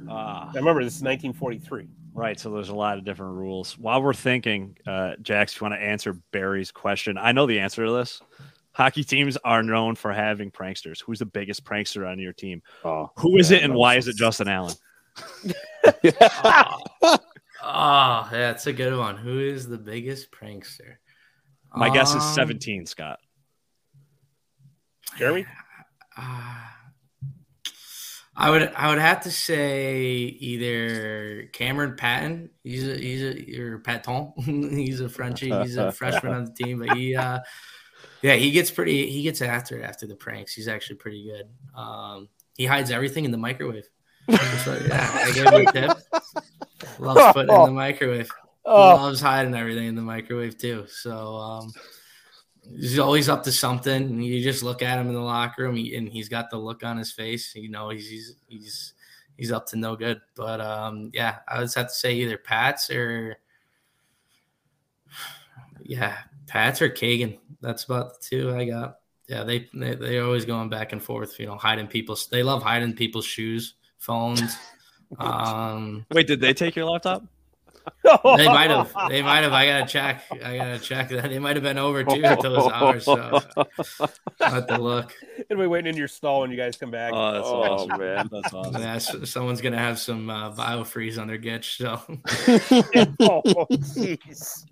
[SPEAKER 4] Ah,
[SPEAKER 2] Now, remember, this is 1943.
[SPEAKER 4] Right. So there's a lot of different rules. While we're thinking, uh, Jax, if you want to answer Barry's question, I know the answer to this. Hockey teams are known for having pranksters. Who's the biggest prankster on your team?
[SPEAKER 6] Oh,
[SPEAKER 4] Who is
[SPEAKER 6] yeah,
[SPEAKER 4] it, and why
[SPEAKER 6] so-
[SPEAKER 4] is it Justin Allen?
[SPEAKER 5] oh, *laughs* oh, that's a good one. Who is the biggest prankster?
[SPEAKER 4] My guess is
[SPEAKER 5] Um,
[SPEAKER 4] 17, Scott.
[SPEAKER 2] Jeremy?
[SPEAKER 5] Uh, I would I would have to say either Cameron Patton. He's a he's a or Patton. *laughs* he's a Frenchie. He's a *laughs* freshman on the team, but he uh yeah he gets pretty he gets after it after the pranks. He's actually pretty good. Um, he hides everything in the microwave. What- yeah, I gave him a tip. Loves putting in the microwave.
[SPEAKER 2] Oh,
[SPEAKER 5] Loves hiding everything in the microwave too. So um, he's always up to something. And you just look at him in the locker room, and he's got the look on his face. You know, he's he's he's he's up to no good. But um, yeah, I would have to say either Pats or yeah, Pats or Kagan. That's about the two I got. Yeah, they, they they're always going back and forth. You know, hiding people's. They love hiding people's shoes, phones. *laughs* Um,
[SPEAKER 4] Wait, did they take your laptop?
[SPEAKER 5] They might have. *laughs* They might have. I gotta check. I gotta check that. They might have been over too at those *laughs* hours. So I have to look.
[SPEAKER 2] and we waiting in your stall when you guys come back.
[SPEAKER 4] Oh, that's
[SPEAKER 6] Oh,
[SPEAKER 4] awesome.
[SPEAKER 6] man.
[SPEAKER 4] That's *laughs* awesome.
[SPEAKER 5] Yeah, s- someone's gonna have some uh, biofreeze on their gitch. So
[SPEAKER 2] oh, jeez.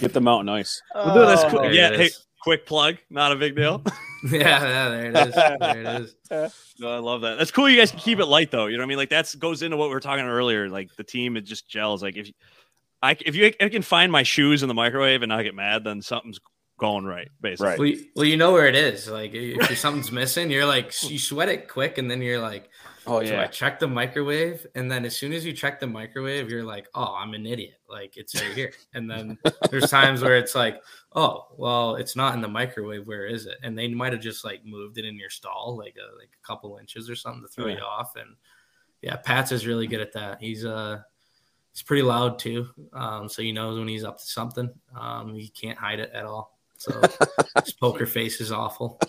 [SPEAKER 6] Get the mountain ice.
[SPEAKER 4] We'll do this.
[SPEAKER 2] Oh,
[SPEAKER 4] Quick, yeah, hey, quick plug. Not a big deal. *laughs*
[SPEAKER 5] yeah, yeah, there it is. There it *laughs* is.
[SPEAKER 4] No, I love that. That's cool. You guys can keep it light though. You know what I mean? Like that's goes into what we were talking earlier. Like the team, it just gels. Like if you, I if you I can find my shoes in the microwave and not get mad, then something's going right. Basically,
[SPEAKER 6] Right.
[SPEAKER 5] Well, you, well, you know where it is. Like if something's *laughs* missing, you're like you sweat it quick, and then you're like,
[SPEAKER 6] Oh
[SPEAKER 5] So I check the microwave, and then as soon as you check the microwave, you're like, "Oh, I'm an idiot! Like it's right here." And then there's times where it's like, "Oh, well, it's not in the microwave. Where is it?" And they might have just like moved it in your stall, like a like a couple inches or something to throw you off. And yeah, Pat's is really good at that. He's uh he's pretty loud too, um, so he knows when he's up to something. Um, he can't hide it at all. So *laughs* his poker face is awful. *laughs*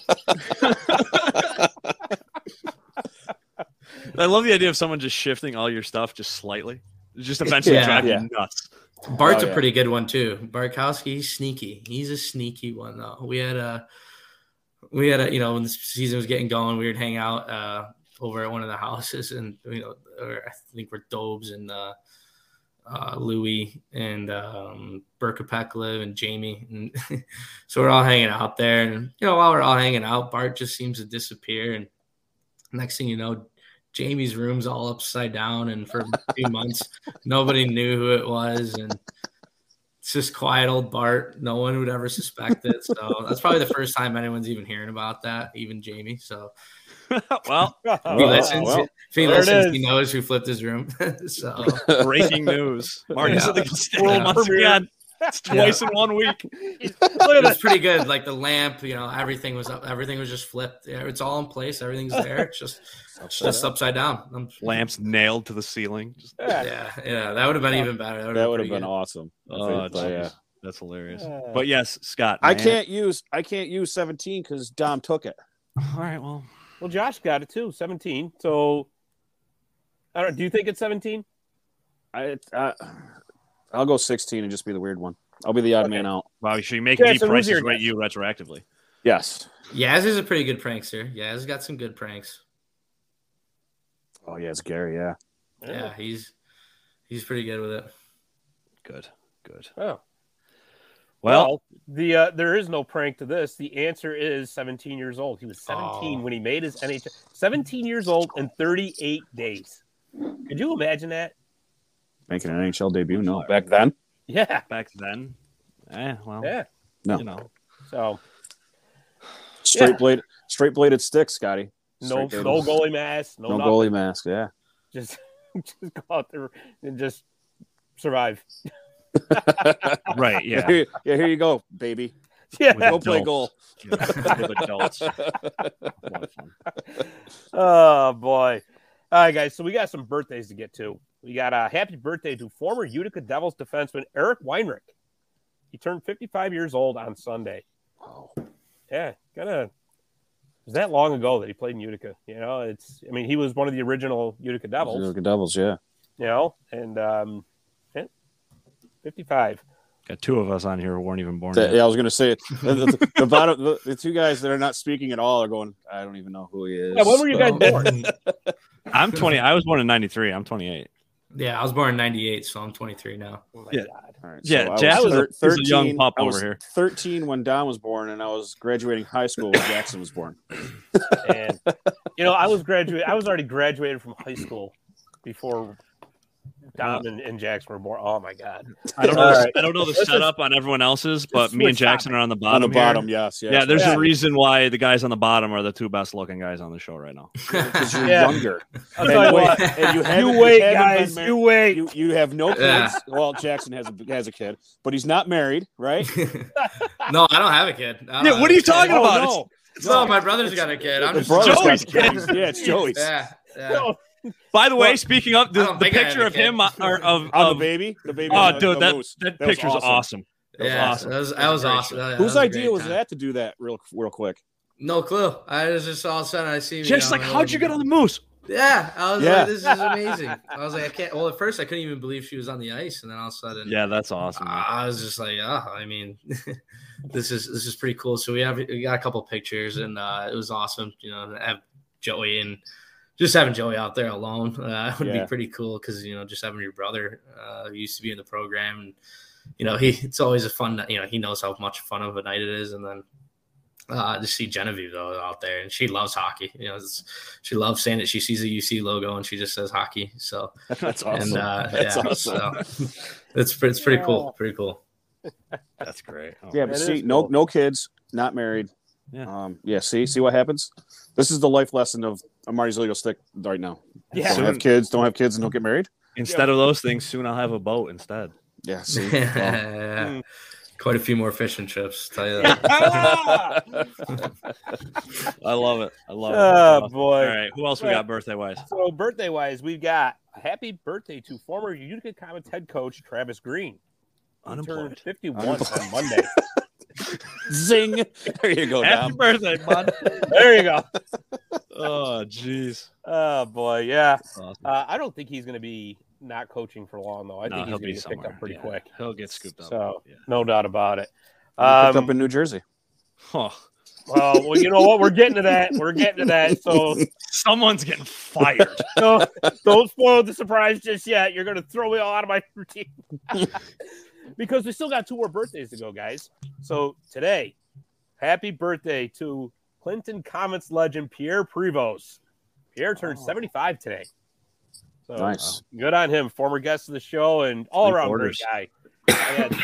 [SPEAKER 4] I love the idea of someone just shifting all your stuff just slightly. Just eventually
[SPEAKER 5] Yeah.
[SPEAKER 4] drive
[SPEAKER 6] Yeah.
[SPEAKER 4] you nuts.
[SPEAKER 5] Bart's
[SPEAKER 6] Oh,
[SPEAKER 5] a pretty good one too. Barkowski, he's sneaky. He's a sneaky one though. We had a, we had a, you know, when the season was getting going, we would hang out uh, over at one of the houses, and you know, or I think we're Dobes and uh, uh, Louis and um, Burkapek live and Jamie, and *laughs* so we're all hanging out there. And you know, while we're all hanging out, Bart just seems to disappear, and next thing you know, Jamie's room's all upside down, and for a few months, nobody knew who it was, and it's just quiet old Bart. No one would ever suspect it. So that's probably the first time anyone's even hearing about that, even Jamie. So *laughs*
[SPEAKER 4] well,
[SPEAKER 5] if he
[SPEAKER 6] Well,
[SPEAKER 5] listens,
[SPEAKER 6] well,
[SPEAKER 5] if he listens, he knows who flipped his room. *laughs* so
[SPEAKER 4] breaking news. Marty's
[SPEAKER 5] Yeah.
[SPEAKER 4] at the stick
[SPEAKER 2] World
[SPEAKER 4] once again. It's *laughs* twice in one week. *laughs*
[SPEAKER 2] Look at
[SPEAKER 5] it was
[SPEAKER 2] that.
[SPEAKER 5] pretty good. Like the lamp, you know, everything was up. Everything was just flipped. Yeah, it's all in place. Everything's *laughs* there. It's just it's just upside down. I'm-
[SPEAKER 4] Lamps nailed to the ceiling. Just,
[SPEAKER 2] Yeah.
[SPEAKER 5] yeah, yeah, that would have been even better.
[SPEAKER 6] That would have
[SPEAKER 5] pretty
[SPEAKER 6] been awesome.
[SPEAKER 4] oh,
[SPEAKER 6] But, yeah.
[SPEAKER 4] That's hilarious.
[SPEAKER 2] Uh,
[SPEAKER 4] But yes, Scott.
[SPEAKER 6] I can't use I can't use 17 because Dom took it.
[SPEAKER 4] All right. Well,
[SPEAKER 2] Well, Josh got it too, 17. So, I don't. Do you think it's 17?
[SPEAKER 6] I, I I'll go 16 and just be the weird one. I'll be the odd
[SPEAKER 2] Okay.
[SPEAKER 6] man out.
[SPEAKER 4] wow. So you make
[SPEAKER 2] Okay,
[SPEAKER 4] me
[SPEAKER 2] so who's
[SPEAKER 4] prices
[SPEAKER 2] your
[SPEAKER 4] right you retroactively.
[SPEAKER 6] Yes.
[SPEAKER 5] Yaz is a pretty good prankster. Yaz has got some good pranks.
[SPEAKER 6] Oh yeah, it's Gary. Yeah.
[SPEAKER 5] Yeah, he's he's pretty good with it.
[SPEAKER 4] Good. Good.
[SPEAKER 2] Oh.
[SPEAKER 4] Well,
[SPEAKER 2] the uh, there is no prank to this. The answer is 17 years old. He was 17
[SPEAKER 5] Oh.
[SPEAKER 2] when he made his NHL. 17 years old and 38 days. Could you imagine that?
[SPEAKER 6] Making an NHL debut. No, back then.
[SPEAKER 2] Yeah.
[SPEAKER 4] back then, eh, well,
[SPEAKER 2] Yeah.
[SPEAKER 6] No.
[SPEAKER 4] you know,
[SPEAKER 2] So
[SPEAKER 6] Straight
[SPEAKER 2] Yeah.
[SPEAKER 6] blade, straight bladed stick, Scotty.
[SPEAKER 2] no
[SPEAKER 6] Straight
[SPEAKER 2] no
[SPEAKER 6] bladed-
[SPEAKER 2] goalie mask. No,
[SPEAKER 6] no
[SPEAKER 2] nothing.
[SPEAKER 6] goalie mask. Yeah.
[SPEAKER 2] Just *laughs* just go out there and just survive. *laughs*
[SPEAKER 4] right? Yeah.
[SPEAKER 6] Here, yeah. Here you go, baby.
[SPEAKER 2] Yeah.
[SPEAKER 6] Go play goal.
[SPEAKER 4] Yeah, with adults. A lot of fun.
[SPEAKER 2] Oh boy. All right, guys. So we got some birthdays to get to. We got a happy birthday to former Utica Devils defenseman Eric Weinrich. He turned 55 years old on Sunday.
[SPEAKER 6] Oh,
[SPEAKER 2] Yeah, kind of. Was that long ago that he played in Utica? You know, it's. I mean, he was one of the original Utica Devils.
[SPEAKER 6] Utica Devils. Yeah.
[SPEAKER 2] You know, and um, yeah, 55.
[SPEAKER 4] Got two of us on here who weren't even born
[SPEAKER 6] The-
[SPEAKER 4] yet.
[SPEAKER 6] yeah, I was gonna say it. *laughs* The, the, the bottom, the, the two guys that are not speaking at all are going. I don't even know who he is.
[SPEAKER 2] Yeah, when were you guys born? *laughs*
[SPEAKER 4] I'm 20. I was born in 93. I'm 28.
[SPEAKER 5] Yeah, I was born in '98, so I'm 23 now.
[SPEAKER 2] Oh
[SPEAKER 4] Yeah.
[SPEAKER 2] God.
[SPEAKER 6] All right,
[SPEAKER 4] Yeah,
[SPEAKER 6] I
[SPEAKER 4] Jack was a-
[SPEAKER 6] thir-
[SPEAKER 4] he's a young pup
[SPEAKER 6] I
[SPEAKER 4] over here.
[SPEAKER 6] 13 when Don was born, and I was graduating high school when Jackson was born. *laughs*
[SPEAKER 2] And you know, I was graduate. I was already graduated from high school before Dom uh, and, and Jackson were born. Oh my God.
[SPEAKER 4] I don't know.
[SPEAKER 2] All
[SPEAKER 4] the-
[SPEAKER 2] right.
[SPEAKER 4] I don't know the
[SPEAKER 2] Let's
[SPEAKER 4] setup on everyone else's, but me and Jackson
[SPEAKER 2] topic.
[SPEAKER 4] are on the bottom.
[SPEAKER 6] On
[SPEAKER 4] bottom.
[SPEAKER 6] the
[SPEAKER 4] here.
[SPEAKER 6] bottom, yes, yes.
[SPEAKER 4] Yeah, there's
[SPEAKER 2] Yeah.
[SPEAKER 4] a reason why the guys on the bottom are the two best looking guys on the show right now. *laughs*
[SPEAKER 6] because you're
[SPEAKER 2] Yeah.
[SPEAKER 6] younger. *laughs* And
[SPEAKER 2] you
[SPEAKER 6] wait, and you
[SPEAKER 2] You wait,
[SPEAKER 6] haven't
[SPEAKER 2] guys.
[SPEAKER 6] married-
[SPEAKER 2] You wait.
[SPEAKER 6] You you have no kids.
[SPEAKER 5] Yeah.
[SPEAKER 6] Well, Jackson has a has a kid, but he's not married, right? *laughs*
[SPEAKER 5] no, I don't have a kid.
[SPEAKER 4] Yeah, what are you talking
[SPEAKER 6] Oh,
[SPEAKER 4] about?
[SPEAKER 6] no.
[SPEAKER 5] No, my brother's got a kid. I'm just
[SPEAKER 6] brother's
[SPEAKER 4] Joey's
[SPEAKER 6] kid.
[SPEAKER 4] kid.
[SPEAKER 6] Yeah, it's Joey's.
[SPEAKER 5] Yeah, yeah.
[SPEAKER 2] No,
[SPEAKER 4] By the way,
[SPEAKER 2] Well,
[SPEAKER 4] speaking of the, the
[SPEAKER 5] think I had
[SPEAKER 4] picture of him uh, or of,
[SPEAKER 6] On the baby, the baby.
[SPEAKER 4] oh,
[SPEAKER 6] the,
[SPEAKER 4] dude,
[SPEAKER 6] the
[SPEAKER 4] that
[SPEAKER 6] moose.
[SPEAKER 4] that
[SPEAKER 6] That was
[SPEAKER 4] picture's
[SPEAKER 6] awesome.
[SPEAKER 4] awesome.
[SPEAKER 6] That was
[SPEAKER 5] yeah,
[SPEAKER 6] awesome.
[SPEAKER 5] that was,
[SPEAKER 4] That
[SPEAKER 5] that
[SPEAKER 4] was
[SPEAKER 5] was
[SPEAKER 4] a great
[SPEAKER 5] awesome.
[SPEAKER 4] show.
[SPEAKER 5] Yeah, that
[SPEAKER 6] Whose
[SPEAKER 5] a
[SPEAKER 6] idea was
[SPEAKER 5] time.
[SPEAKER 6] that to do that real real quick?
[SPEAKER 5] No clue. I was just all of a sudden I see.
[SPEAKER 4] Just
[SPEAKER 5] you
[SPEAKER 4] like, how'd you get on the moose?
[SPEAKER 5] Yeah, I was
[SPEAKER 6] Yeah.
[SPEAKER 5] like, this is amazing. I was like, I can't. Well, at first I couldn't even believe she was on the ice, and then all of a sudden,
[SPEAKER 4] Yeah, that's awesome. man.
[SPEAKER 5] I was just like, oh, I mean, *laughs* this is this is pretty cool. So we have we got a couple pictures, and uh, it was awesome. You know, have Joey and just having Joey out there alone uh, *laughs* would
[SPEAKER 6] Yeah.
[SPEAKER 5] be pretty cool because you know just having your brother uh, used to be in the program, and you know he it's always a fun. You know he knows how much fun of a night it is, and then. Uh, to see Genevieve though out there, and she loves hockey. You know, it's, she loves saying it. She sees the UC logo and she just says hockey. So *laughs*
[SPEAKER 6] That's awesome.
[SPEAKER 5] and uh,
[SPEAKER 6] That's
[SPEAKER 5] yeah,
[SPEAKER 6] awesome.
[SPEAKER 5] so *laughs* it's it's pretty cool. Pretty cool.
[SPEAKER 4] That's great. Oh,
[SPEAKER 6] Yeah, but see,
[SPEAKER 2] is
[SPEAKER 6] no no kids, not married.
[SPEAKER 4] Yeah.
[SPEAKER 6] Um, yeah. See, see what happens. This is the life lesson of of Marty's legal stick right now.
[SPEAKER 2] Yeah.
[SPEAKER 6] Don't have kids. Don't have kids, and don't get married.
[SPEAKER 4] Instead of those things, soon I'll have a boat instead.
[SPEAKER 6] Yeah. *laughs* See. Well, *laughs*
[SPEAKER 5] Yeah. Quite a few more fishing trips. Tell you that. *laughs*
[SPEAKER 4] I love it. I love it.
[SPEAKER 2] Oh boy.
[SPEAKER 4] All right, who else we got birthday wise?
[SPEAKER 2] So birthday wise, we've got a happy birthday to former Utica Comets head coach Travis Green. He turned
[SPEAKER 4] Unemployed.
[SPEAKER 2] 51
[SPEAKER 6] Unemployed.
[SPEAKER 2] on Monday. *laughs*
[SPEAKER 6] Zing. There you go.
[SPEAKER 4] Happy
[SPEAKER 6] Dom.
[SPEAKER 4] birthday, bud. *laughs*
[SPEAKER 2] there you go.
[SPEAKER 4] oh, jeez.
[SPEAKER 2] Oh boy, yeah.
[SPEAKER 4] Awesome.
[SPEAKER 2] Uh, I don't think he's going to be not coaching for long though. I
[SPEAKER 4] No,
[SPEAKER 2] think he's going to get picked up pretty
[SPEAKER 4] Yeah,
[SPEAKER 2] quick.
[SPEAKER 4] He'll get scooped up.
[SPEAKER 2] So
[SPEAKER 4] yeah.
[SPEAKER 2] no doubt about it.
[SPEAKER 6] Picked
[SPEAKER 2] Um,
[SPEAKER 6] up in New Jersey.
[SPEAKER 4] Oh,
[SPEAKER 2] well, well, you know what? We're getting to that. We're getting to that. So *laughs*
[SPEAKER 4] someone's getting fired.
[SPEAKER 2] don't, don't spoil the surprise just yet. You're going to throw me all out of my routine because we still got two more birthdays to go, guys. So today, happy birthday to Clinton Comets legend Pierre Prevost. Pierre turned
[SPEAKER 4] Oh.
[SPEAKER 2] 75 today. So
[SPEAKER 6] Nice.
[SPEAKER 2] good on him, former guest of the show and all around
[SPEAKER 4] quarters.
[SPEAKER 2] great guy. I had-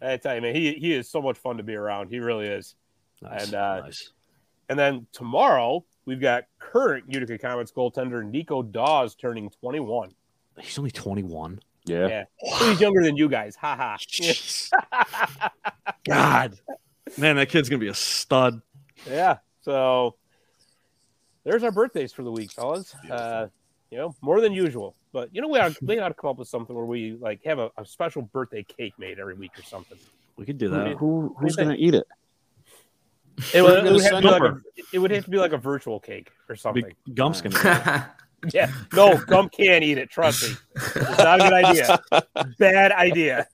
[SPEAKER 2] I to tell you, man, he, he is so much fun to be around. He really is.
[SPEAKER 4] Nice.
[SPEAKER 2] And, uh,
[SPEAKER 4] nice.
[SPEAKER 2] And then tomorrow, we've got current Utica Comets goaltender Nico Daws turning 21.
[SPEAKER 4] He's only 21.
[SPEAKER 6] Yeah.
[SPEAKER 2] Yeah. So he's younger than you guys. Ha ha. *laughs*
[SPEAKER 4] God. Man, that kid's going to be a stud.
[SPEAKER 2] yeah. So there's our birthdays for the week, fellas. Uh, you know, more than usual. But you know, we ought, we ought to come up with something where we like have a, a special birthday cake made every week or something.
[SPEAKER 4] We could do that.
[SPEAKER 6] who who's gonna eat it?
[SPEAKER 2] It would, it would have to be like a, it would have to be like a virtual cake or something.
[SPEAKER 4] Big Gump's going *laughs* to *laughs*
[SPEAKER 2] Yeah. No, Gump can't eat it. Trust me. It's not a good idea. Bad idea.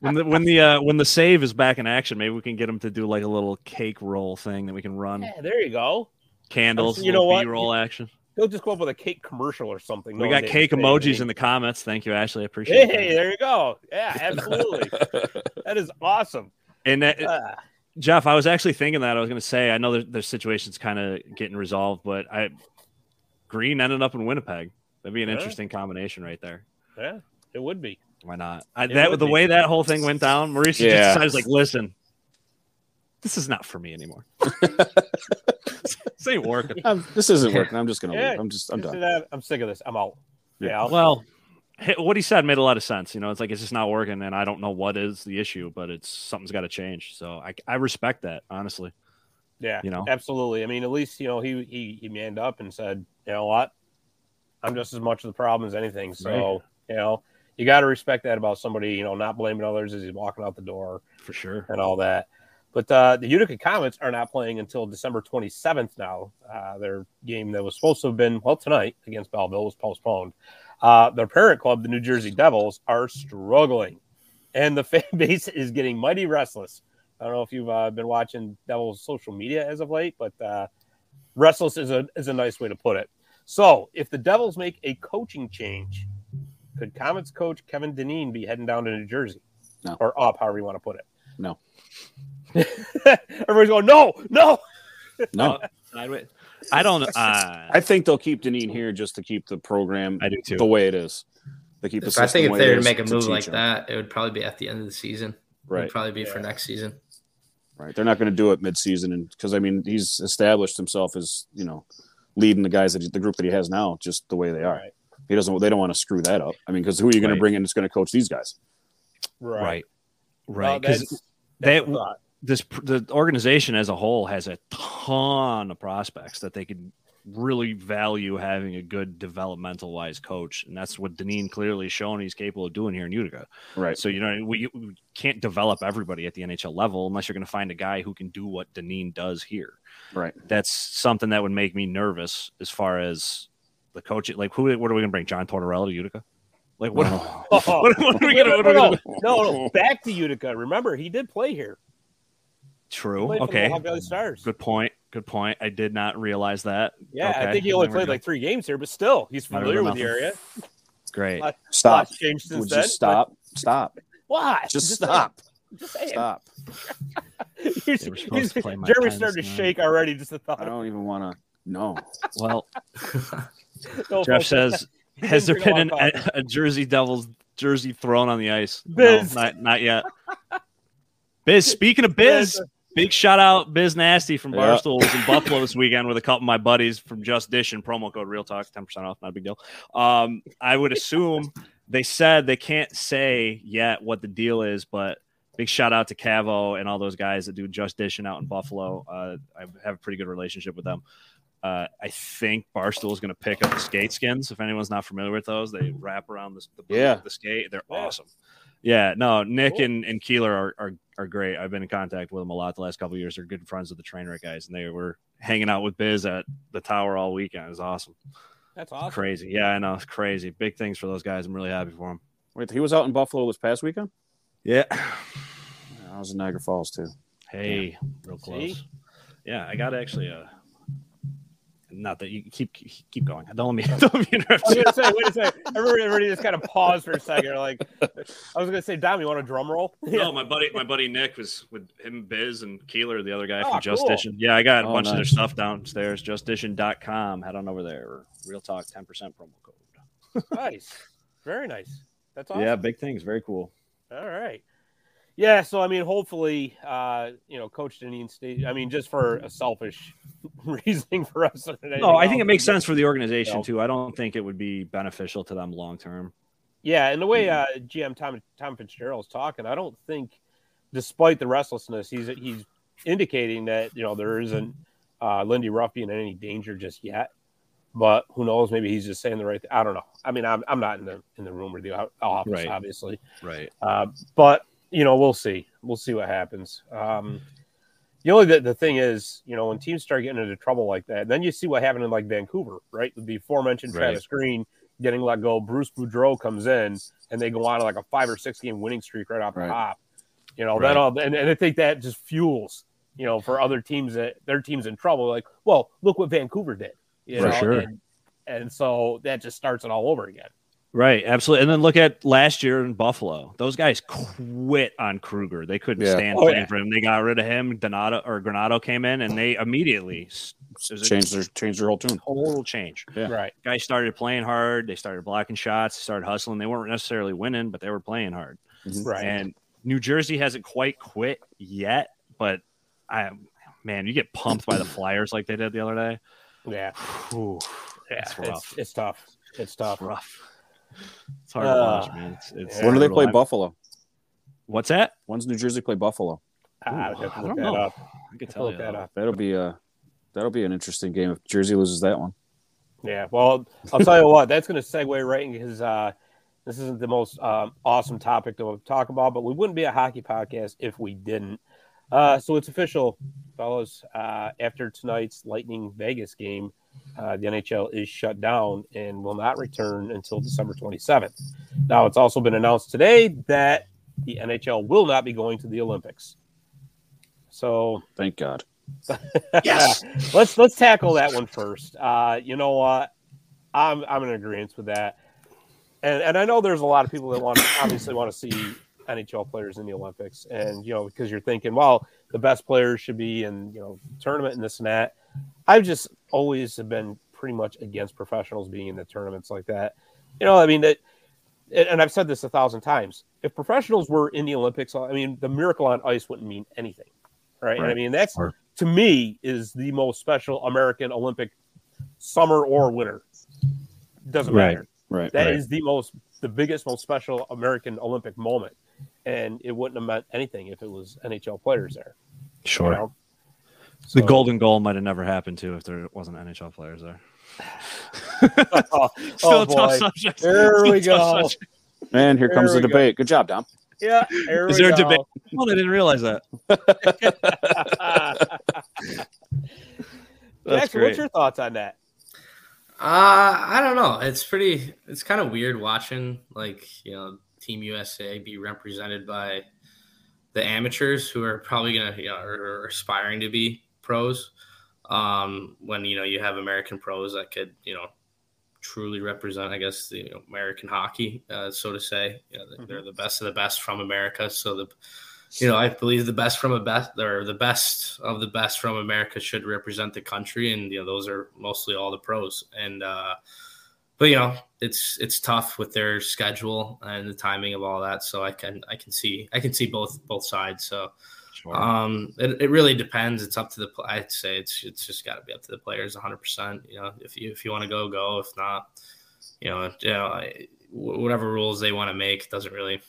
[SPEAKER 4] when the when the uh, when the save is back in action, maybe we can get him to do like a little cake roll thing that we can run.
[SPEAKER 2] Yeah, there you go.
[SPEAKER 4] Candles,
[SPEAKER 2] You know what?
[SPEAKER 4] B-roll action.
[SPEAKER 2] He'll just go up with a cake commercial or something.
[SPEAKER 4] We got
[SPEAKER 2] that
[SPEAKER 4] cake emojis in the comments. Thank you, Ashley. I appreciate
[SPEAKER 2] Hey,
[SPEAKER 4] it.
[SPEAKER 2] there you go. Yeah, *laughs* absolutely. that is awesome.
[SPEAKER 4] And that,
[SPEAKER 2] Ah,
[SPEAKER 4] Jeff, I was actually thinking that I was going to say I know their, their situation's kind of getting resolved, but I Green ended up in Winnipeg. That'd be an
[SPEAKER 2] Yeah.
[SPEAKER 4] interesting combination right there.
[SPEAKER 2] yeah, it would be.
[SPEAKER 4] Why not? I, that the
[SPEAKER 2] be.
[SPEAKER 4] way that whole thing went down, Mauricio
[SPEAKER 6] Yeah.
[SPEAKER 4] just decided like, listen, this is not for me anymore. *laughs* this ain't working.
[SPEAKER 6] Um, this isn't working. I'm just gonna
[SPEAKER 2] Yeah.
[SPEAKER 6] leave. I'm just I'm
[SPEAKER 2] Just
[SPEAKER 6] done.
[SPEAKER 2] that- I'm sick of this. I'm out.
[SPEAKER 6] Yeah.
[SPEAKER 2] Yeah.
[SPEAKER 4] Well, what he said made a lot of sense. You know, it's like it's just not working, and I don't know what is the issue, but it's something's got to change. So I, I respect that honestly.
[SPEAKER 2] Yeah,
[SPEAKER 4] you know?
[SPEAKER 2] absolutely. I mean, at least you know he he he manned up and said, you know what, I'm just as much of the problem as anything. So you know, you got to respect that about somebody. You know, not blaming others as he's walking out the door.
[SPEAKER 4] For sure.
[SPEAKER 2] and all that. But uh, the Utica Comets are not playing until December 27th now. Uh, their game that was supposed to have been, well, tonight against Belleville was postponed. Uh, their parent club, the New Jersey Devils, are struggling, and the fan *laughs* base is getting mighty restless. I don't know if you've uh, been watching Devils social media as of late, but uh, restless is a, is a nice way to put it. So, if the Devils make a coaching change, could Comets coach Kevin Dineen be heading down to New Jersey?
[SPEAKER 6] No.
[SPEAKER 2] Or up, however you want to put it.
[SPEAKER 6] No. *laughs*
[SPEAKER 2] Everybody's going, no, no.
[SPEAKER 6] No,
[SPEAKER 4] I I don't. Uh,
[SPEAKER 6] I think they'll keep Dineen here just to keep the program
[SPEAKER 4] I do too.
[SPEAKER 6] the way it is. They keep the
[SPEAKER 5] I think if they were to make a move like
[SPEAKER 6] them.
[SPEAKER 5] that, it would probably be at the end of the season. It
[SPEAKER 6] right?
[SPEAKER 5] would probably be for next season.
[SPEAKER 6] Right. They're not going to do it mid-season, and because I mean, he's established himself as you know, leading the guys that he, the group that he has now, just the way they are.
[SPEAKER 2] Right.
[SPEAKER 6] He doesn't. They don't want to screw that up. I mean, because who are you going
[SPEAKER 4] Right.
[SPEAKER 6] to bring in that's going to coach these guys?
[SPEAKER 4] right,
[SPEAKER 2] Well,
[SPEAKER 4] right. Because
[SPEAKER 2] that's
[SPEAKER 4] they- this the organization as a whole has a ton of prospects that they could really value having a good developmental wise coach, and that's what Dineen clearly shown he's capable of doing here in Utica.
[SPEAKER 6] Right.
[SPEAKER 4] So you know we, we can't develop everybody at the NHL level unless you're going to find a guy who can do what Dineen does here.
[SPEAKER 6] Right.
[SPEAKER 4] That's something that would make me nervous as far as the coach. Like who? What are we going to bring? John Tortorella to Utica? Like what?
[SPEAKER 6] Oh. *laughs*
[SPEAKER 4] what, what are we going to?
[SPEAKER 2] no, no, no, no, back to Utica. Remember, he did play here.
[SPEAKER 4] True.
[SPEAKER 2] Played for the
[SPEAKER 4] Okay.
[SPEAKER 2] Stars.
[SPEAKER 4] Good point. Good point. I did not realize that.
[SPEAKER 2] Yeah, I think he only played like three games here, but still, he's familiar
[SPEAKER 4] than
[SPEAKER 2] with the area.
[SPEAKER 4] Great.
[SPEAKER 2] Lot-
[SPEAKER 6] Stop.
[SPEAKER 2] Lots changed since
[SPEAKER 6] Would
[SPEAKER 2] then.
[SPEAKER 6] you stop? Stop.
[SPEAKER 2] Why?
[SPEAKER 6] Just
[SPEAKER 2] saying.
[SPEAKER 6] stop. *laughs*
[SPEAKER 2] Just saying.
[SPEAKER 6] Stop.
[SPEAKER 2] He's-
[SPEAKER 4] They were supposed
[SPEAKER 2] he's-
[SPEAKER 4] to play my
[SPEAKER 2] Jeremy
[SPEAKER 4] pens
[SPEAKER 2] started to shake already. Just the thought.
[SPEAKER 6] I don't even want to. No.
[SPEAKER 4] Well, *laughs*
[SPEAKER 2] No,
[SPEAKER 4] Jeff *laughs* says, has there been
[SPEAKER 2] a
[SPEAKER 4] an, a, a Jersey Devils jersey thrown on the ice?
[SPEAKER 2] Biz.
[SPEAKER 4] No, not, not yet. Biz, speaking of Biz, big shout out Biz Nasty from
[SPEAKER 6] Yeah.
[SPEAKER 4] Barstool was in Buffalo this weekend with a couple of my buddies from Just Dish and promo code Real Talk, 10% off, not a big deal. Um, I would assume they said they can't say yet what the deal is, but big shout out to Cavo and all those guys that do Just Dishing out in Buffalo. Uh, I have a pretty good relationship with them. Uh, I think Barstool is going to pick up the skate skins. If anyone's not familiar with those, they wrap around the, the,
[SPEAKER 6] Yeah.
[SPEAKER 4] the skate. They're
[SPEAKER 2] Yeah.
[SPEAKER 4] awesome. Yeah, no, Nick
[SPEAKER 2] Cool.
[SPEAKER 4] and, and Keeler are, are are great. I've been in contact with them a lot the last couple of years. They're good friends with the Trainwreck guys, and they were hanging out with Biz at the tower all weekend. It was awesome,
[SPEAKER 2] That's awesome.
[SPEAKER 4] crazy. Yeah, I know, it's crazy. Big things for those guys. I'm really happy for them.
[SPEAKER 6] Wait, he was out in Buffalo this past weekend.
[SPEAKER 4] Yeah.
[SPEAKER 6] Yeah, I was in Niagara Falls too.
[SPEAKER 4] Hey, real close.
[SPEAKER 2] See?
[SPEAKER 4] Yeah, I got actually uh not that you keep keep going. Don't let me *laughs* don't let me interrupt
[SPEAKER 2] I was gonna say, wait a second. Everybody, everybody just kind of paused for a second. Like, I was gonna say, Dom, you want a drum roll?
[SPEAKER 4] No, my buddy, my buddy Nick was with him, Biz, and Keeler, the other guy
[SPEAKER 2] Oh,
[SPEAKER 4] from Just
[SPEAKER 2] cool.
[SPEAKER 4] Dishing. Yeah, I got a
[SPEAKER 6] Oh,
[SPEAKER 4] bunch of their stuff downstairs. JustDishing.com. Head on over there. Real Talk, ten percent promo code.
[SPEAKER 2] nice, very nice. That's awesome.
[SPEAKER 4] Yeah, big things. Very cool.
[SPEAKER 2] All right. Yeah, so I mean, hopefully, uh, you know, Coach Dineen State. I mean, just for a selfish *laughs* reasoning for us.
[SPEAKER 4] No, I think it makes sense for the organization too. I don't think it would be beneficial to them long term.
[SPEAKER 2] Yeah, and the way uh, GM Tom Tom Fitzgerald's talking, I don't think, despite the restlessness, he's he's indicating that you know there isn't uh, Lindy Ruff being in any danger just yet. But who knows? Maybe he's just saying the right thing. I don't know. I mean, I'm, I'm not in the in the room or the office,
[SPEAKER 4] Right.
[SPEAKER 2] obviously.
[SPEAKER 4] Right.
[SPEAKER 2] Uh, but you know, we'll see. We'll see what happens. Um, the only the, the thing is, you know, when teams start getting into trouble like that, then you see what happened in like Vancouver, right? The aforementioned
[SPEAKER 4] Right.
[SPEAKER 2] Travis Green getting let go. Bruce Boudreau comes in, and they go on like a five or six game winning streak right off the
[SPEAKER 6] Right.
[SPEAKER 2] top. You know,
[SPEAKER 4] Right.
[SPEAKER 2] that all, and, and I think that just fuels, you know, for other teams that their teams in trouble. Like, well, look what Vancouver did. You
[SPEAKER 4] For
[SPEAKER 2] know?
[SPEAKER 4] sure.
[SPEAKER 2] And, and so that just starts it all over again.
[SPEAKER 4] Right, absolutely. And then look at last year in Buffalo. Those guys quit on Krueger. They couldn't
[SPEAKER 6] Yeah.
[SPEAKER 4] stand
[SPEAKER 2] Oh,
[SPEAKER 4] playing
[SPEAKER 2] yeah.
[SPEAKER 4] for him. They got rid of him. Donato or Granato came in, and they immediately s- it was a
[SPEAKER 6] Changed their changed their whole tune.
[SPEAKER 4] total change.
[SPEAKER 6] Yeah.
[SPEAKER 2] Right.
[SPEAKER 4] Guys started playing hard. They started blocking shots. Started hustling. They weren't necessarily winning, but they were playing hard. Mm-hmm.
[SPEAKER 2] Right.
[SPEAKER 4] And New Jersey hasn't quite quit yet, but I, man, you get pumped by the Flyers like they did the other day.
[SPEAKER 2] yeah.
[SPEAKER 4] Whew,
[SPEAKER 2] Yeah.
[SPEAKER 4] It's
[SPEAKER 2] It's, it's tough. It's tough.
[SPEAKER 4] it's rough. It's hard to
[SPEAKER 2] Uh,
[SPEAKER 4] watch, man. It's, it's
[SPEAKER 6] When do they play
[SPEAKER 4] I-
[SPEAKER 6] Buffalo?
[SPEAKER 4] What's that?
[SPEAKER 6] When's New Jersey play Buffalo?
[SPEAKER 2] Ah, I'd have
[SPEAKER 4] Ooh,
[SPEAKER 2] to
[SPEAKER 4] I don't
[SPEAKER 2] that
[SPEAKER 4] know.
[SPEAKER 2] up.
[SPEAKER 4] I could tell
[SPEAKER 2] look
[SPEAKER 4] you
[SPEAKER 2] that
[SPEAKER 4] that.
[SPEAKER 2] up.
[SPEAKER 6] That'll be a that'll be an interesting game if Jersey loses that one.
[SPEAKER 2] Yeah, well, I'll tell you what, that's going to segue right into his. Uh, this isn't the most um, awesome topic to talk about, but we wouldn't be a hockey podcast if we didn't. Uh, so it's official, fellas. Uh, after tonight's Lightning Vegas game, uh, the NHL is shut down and will not return until December 27th. Now, it's also been announced today that the NHL will not be going to the Olympics. So
[SPEAKER 6] Thank God. *laughs*
[SPEAKER 4] Yes.
[SPEAKER 2] let's let's tackle that one first. Uh, you know what? I'm I'm in agreement with that. And and I know there's a lot of people that want to obviously want to see NHL players in the Olympics, and you know because you're thinking, well, the best players should be in you know tournament and this and that. I've just always have been pretty much against professionals being in the tournaments like that. You know, I mean that, and I've said this a thousand times. If professionals were in the Olympics, I mean the miracle on ice wouldn't mean anything, right? And I mean that's
[SPEAKER 1] Sure.
[SPEAKER 2] to me is the most special American Olympic summer or winter. Doesn't
[SPEAKER 4] Right.
[SPEAKER 2] matter.
[SPEAKER 6] Right.
[SPEAKER 2] That is
[SPEAKER 6] right.
[SPEAKER 2] the most, the biggest, most special American Olympic moment, and it wouldn't have meant anything if it was NHL players there. you
[SPEAKER 4] Sure.
[SPEAKER 2] Know?
[SPEAKER 4] The golden goal might have never happened too if there wasn't NHL players there. *laughs*
[SPEAKER 2] oh, *laughs*
[SPEAKER 4] Still
[SPEAKER 2] oh,
[SPEAKER 4] a tough
[SPEAKER 2] boy.
[SPEAKER 4] subject.
[SPEAKER 2] There *laughs* we
[SPEAKER 4] Still a
[SPEAKER 2] go.
[SPEAKER 4] subject.
[SPEAKER 6] And here
[SPEAKER 2] There
[SPEAKER 6] comes the
[SPEAKER 2] we go.
[SPEAKER 6] debate. Good job, Dom.
[SPEAKER 2] Yeah, there
[SPEAKER 4] Is
[SPEAKER 2] we
[SPEAKER 4] there a debate? Well, I didn't realize that. That's
[SPEAKER 2] Jackson,
[SPEAKER 4] great.
[SPEAKER 2] what's your thoughts on that?
[SPEAKER 5] Uh, I don't know. It's pretty. It's kind of weird watching like you know Team USA be represented by the amateurs who are probably gonna you know are, are aspiring to be pros. Um, when you know you have American pros that could you know truly represent, I guess, the you know, American hockey, uh, so to say. You know, they're the best of the best from America. So the you know, I believe the best from a best or the best of the best from America should represent the country, and you know, those are mostly all the pros. And uh, but you know, it's it's tough with their schedule and the timing of all that. So I can I can see I can see both both sides. So
[SPEAKER 4] Sure.
[SPEAKER 5] um, it, it really depends. It's up to the. I'd say it's it's just got to be up to the players, 100. percent You know, if you if you want to go, go. If not, you know, you know, whatever rules they want to make doesn't really.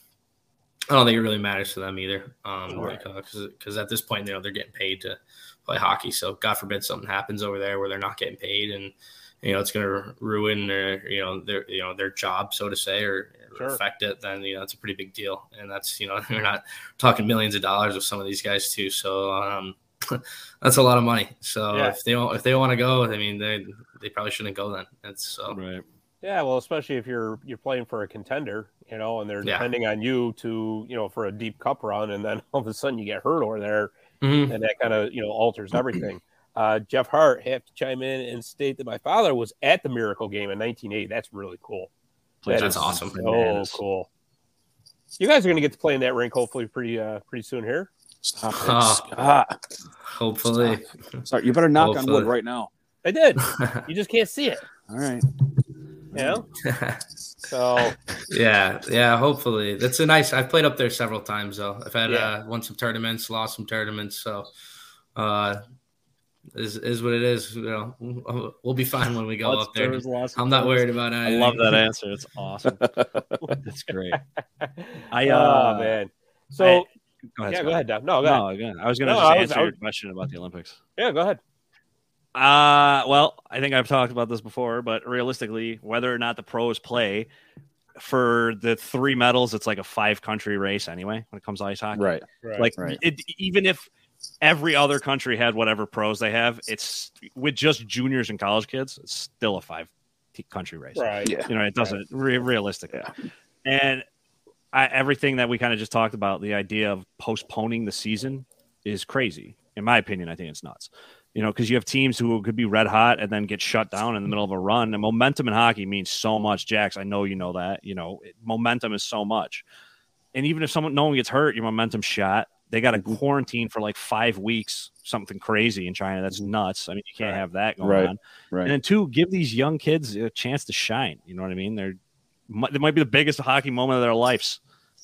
[SPEAKER 5] I don't think it really matters to them either. Um,
[SPEAKER 2] Right.
[SPEAKER 5] because at this point, you know, they're getting paid to play hockey. So God forbid something happens over there where they're not getting paid, and you know, it's going to ruin their you know their you know their job, so to say, or, or
[SPEAKER 2] Sure.
[SPEAKER 5] affect it. Then you know, it's a pretty big deal, and that's you know, *laughs* we're not talking millions of dollars with some of these guys too. So um, *laughs* that's a lot of money. So
[SPEAKER 2] Yeah.
[SPEAKER 5] if they don't, if they want to go, I mean, they they probably shouldn't go then. It's so
[SPEAKER 4] right.
[SPEAKER 2] Yeah, well, especially if you're you're playing for a contender, you know, and they're
[SPEAKER 5] Yeah.
[SPEAKER 2] depending on you to, you know, for a deep cup run, and then *laughs* all of a sudden you get hurt over there,
[SPEAKER 5] Mhm.
[SPEAKER 2] and that kind of you know alters everything. *clears throat* Uh, Jeff Hart have to chime in and state that my father was at the Miracle game in 1980. That's really cool. That
[SPEAKER 5] That's
[SPEAKER 2] is
[SPEAKER 5] awesome.
[SPEAKER 2] So
[SPEAKER 4] Bananas.
[SPEAKER 2] cool. You guys are going to get to play in that rink hopefully pretty uh pretty soon here.
[SPEAKER 6] Stop it.
[SPEAKER 5] Oh.
[SPEAKER 6] Scott.
[SPEAKER 5] hopefully.
[SPEAKER 6] Sorry, you better knock on wood right now.
[SPEAKER 2] I did. *laughs* You just can't see it.
[SPEAKER 6] All right.
[SPEAKER 2] You *laughs* know. So
[SPEAKER 5] yeah, yeah. Hopefully, that's a nice. I've played up there several times though. I've had
[SPEAKER 2] Yeah.
[SPEAKER 5] uh, won some tournaments, lost some tournaments. So, uh, is is what it is. You know, we'll be fine when we go up there. I'm not worried about
[SPEAKER 4] it.
[SPEAKER 5] I
[SPEAKER 4] love that *laughs* answer. It's awesome. That's great. *laughs* I uh,
[SPEAKER 2] oh man. So
[SPEAKER 4] Go ahead,
[SPEAKER 2] yeah,
[SPEAKER 4] Scott.
[SPEAKER 2] go ahead, Dom. No, go ahead.
[SPEAKER 4] No, again, I was going to
[SPEAKER 2] No,
[SPEAKER 4] just
[SPEAKER 2] I was-
[SPEAKER 4] answer
[SPEAKER 2] I
[SPEAKER 4] your
[SPEAKER 2] was-
[SPEAKER 4] question about the Olympics.
[SPEAKER 2] Yeah, go ahead.
[SPEAKER 4] Uh, well, I think I've talked about this before, but realistically, whether or not the pros play for the three medals, it's like a five country race anyway when it comes to ice hockey.
[SPEAKER 6] Right.
[SPEAKER 2] Right.
[SPEAKER 4] Like
[SPEAKER 6] Right.
[SPEAKER 4] it, even if every other country had whatever pros they have, it's with just juniors and college kids, it's still a five country race.
[SPEAKER 2] right.
[SPEAKER 6] Yeah.
[SPEAKER 4] You know, it doesn't re- realistically. And I, everything that we kind of just talked about, the idea of postponing the season is crazy. In my opinion, I think it's nuts. You know, because you have teams who could be red hot and then get shut down in the middle of a run. And momentum in hockey means so much, Jax. I know you know that. You know, it, momentum is so much. And even if someone no one gets hurt, your momentum shot. They got to mm-hmm. quarantine for like five weeks, something crazy in China. That's mm-hmm. nuts. I mean, you can't
[SPEAKER 2] Right.
[SPEAKER 4] have that going
[SPEAKER 6] Right.
[SPEAKER 4] on.
[SPEAKER 6] Right.
[SPEAKER 4] And then two, give these young kids a chance to shine. You know what I mean? They're they might be the biggest hockey moment of their lives.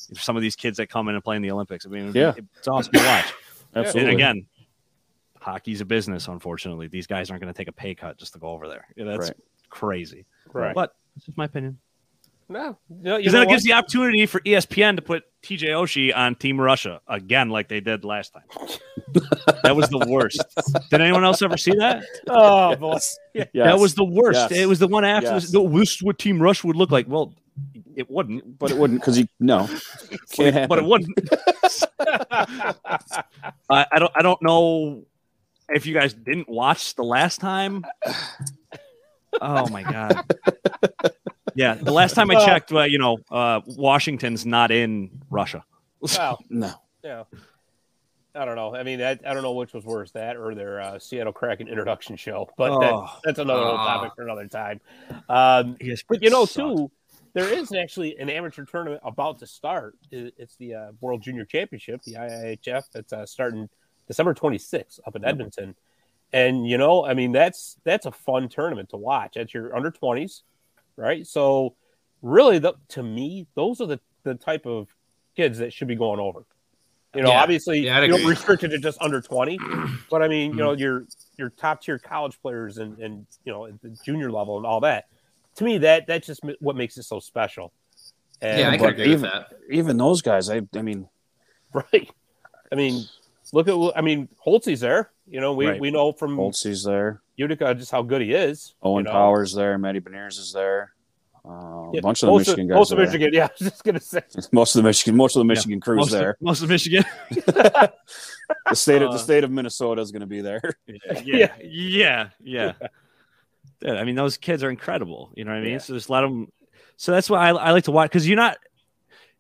[SPEAKER 4] If some of these kids that come in and play in the Olympics, I mean,
[SPEAKER 6] Yeah.
[SPEAKER 4] it's awesome to watch. *laughs*
[SPEAKER 6] Absolutely.
[SPEAKER 4] And again, hockey's a business. Unfortunately, these guys aren't going to take a pay cut just to go over there. Yeah, that's
[SPEAKER 6] Right.
[SPEAKER 4] crazy.
[SPEAKER 2] Right.
[SPEAKER 4] But this is my opinion.
[SPEAKER 2] No, no,
[SPEAKER 4] Because
[SPEAKER 2] know
[SPEAKER 4] then it gives the opportunity for ESPN to put TJ Oshie on Team Russia again, like they did last time. *laughs* that was the worst. Did anyone else ever see that? *laughs*
[SPEAKER 2] Oh boy. Yeah.
[SPEAKER 6] Yes.
[SPEAKER 4] That was the worst.
[SPEAKER 6] Yes.
[SPEAKER 4] It was the one after
[SPEAKER 6] Yes.
[SPEAKER 4] this. No, this is what Team Russia would look like. Well, it wouldn't,
[SPEAKER 6] but it wouldn't because you no. Can't happen.
[SPEAKER 4] but it wouldn't. *laughs* I, I don't. I don't know if you guys didn't watch the last time. Oh my god! Yeah, the last time I checked, uh, you know, uh, Washington's not in Russia.
[SPEAKER 2] Wow. *laughs*
[SPEAKER 6] no.
[SPEAKER 2] Yeah. I don't know. I mean, that, I don't know which was worse, that or their uh, Seattle Kraken introduction show. But
[SPEAKER 4] Oh.
[SPEAKER 2] that, that's another
[SPEAKER 5] Oh.
[SPEAKER 2] topic for another time. Um,
[SPEAKER 4] Yes,
[SPEAKER 2] but you know,
[SPEAKER 4] sucked.
[SPEAKER 2] too, there is actually an amateur tournament about to start. It's the uh, World Junior Championship, the IIHF. It's uh, starting December 26th up in Edmonton. And you know, I mean, that's that's a fun tournament to watch. That's your under 20s, right? So, really, the, to me, those are the the type of kids that should be going over. You know,
[SPEAKER 5] Yeah.
[SPEAKER 2] obviously,
[SPEAKER 5] Yeah,
[SPEAKER 2] you don't restrict it to just under 20, *clears throat* but I mean, you know, mm-hmm. your your top tier college players and and you know at the junior level and all that. To me, that that's just what makes it so special. And,
[SPEAKER 5] yeah, I can agree
[SPEAKER 6] even-
[SPEAKER 5] with that.
[SPEAKER 6] Even those guys, I, I mean, *laughs*
[SPEAKER 2] right. I mean, look at I mean, Holtzy's there. You know, we,
[SPEAKER 4] Right.
[SPEAKER 2] we know from
[SPEAKER 6] Holtzy's there,
[SPEAKER 2] Utica just how good he is.
[SPEAKER 6] Owen
[SPEAKER 2] you know.
[SPEAKER 6] Powers there, Matty Beniers is there. Uh,
[SPEAKER 2] Yeah,
[SPEAKER 6] a bunch of the
[SPEAKER 2] most
[SPEAKER 6] Michigan guys.
[SPEAKER 2] Most of
[SPEAKER 6] are there.
[SPEAKER 2] Michigan, yeah. *laughs* I was just gonna say. *laughs*
[SPEAKER 6] Most of the Michigan, most of the Michigan crews
[SPEAKER 4] most
[SPEAKER 6] there.
[SPEAKER 4] Of, *laughs* most of Michigan.
[SPEAKER 6] The state of
[SPEAKER 4] Uh,
[SPEAKER 6] the state of Minnesota is going to be there.
[SPEAKER 4] yeah, yeah, yeah. Dude, I mean, those kids are incredible. You know what I mean?
[SPEAKER 2] Yeah.
[SPEAKER 4] So just let them. So that's why I, I like to watch because you're not,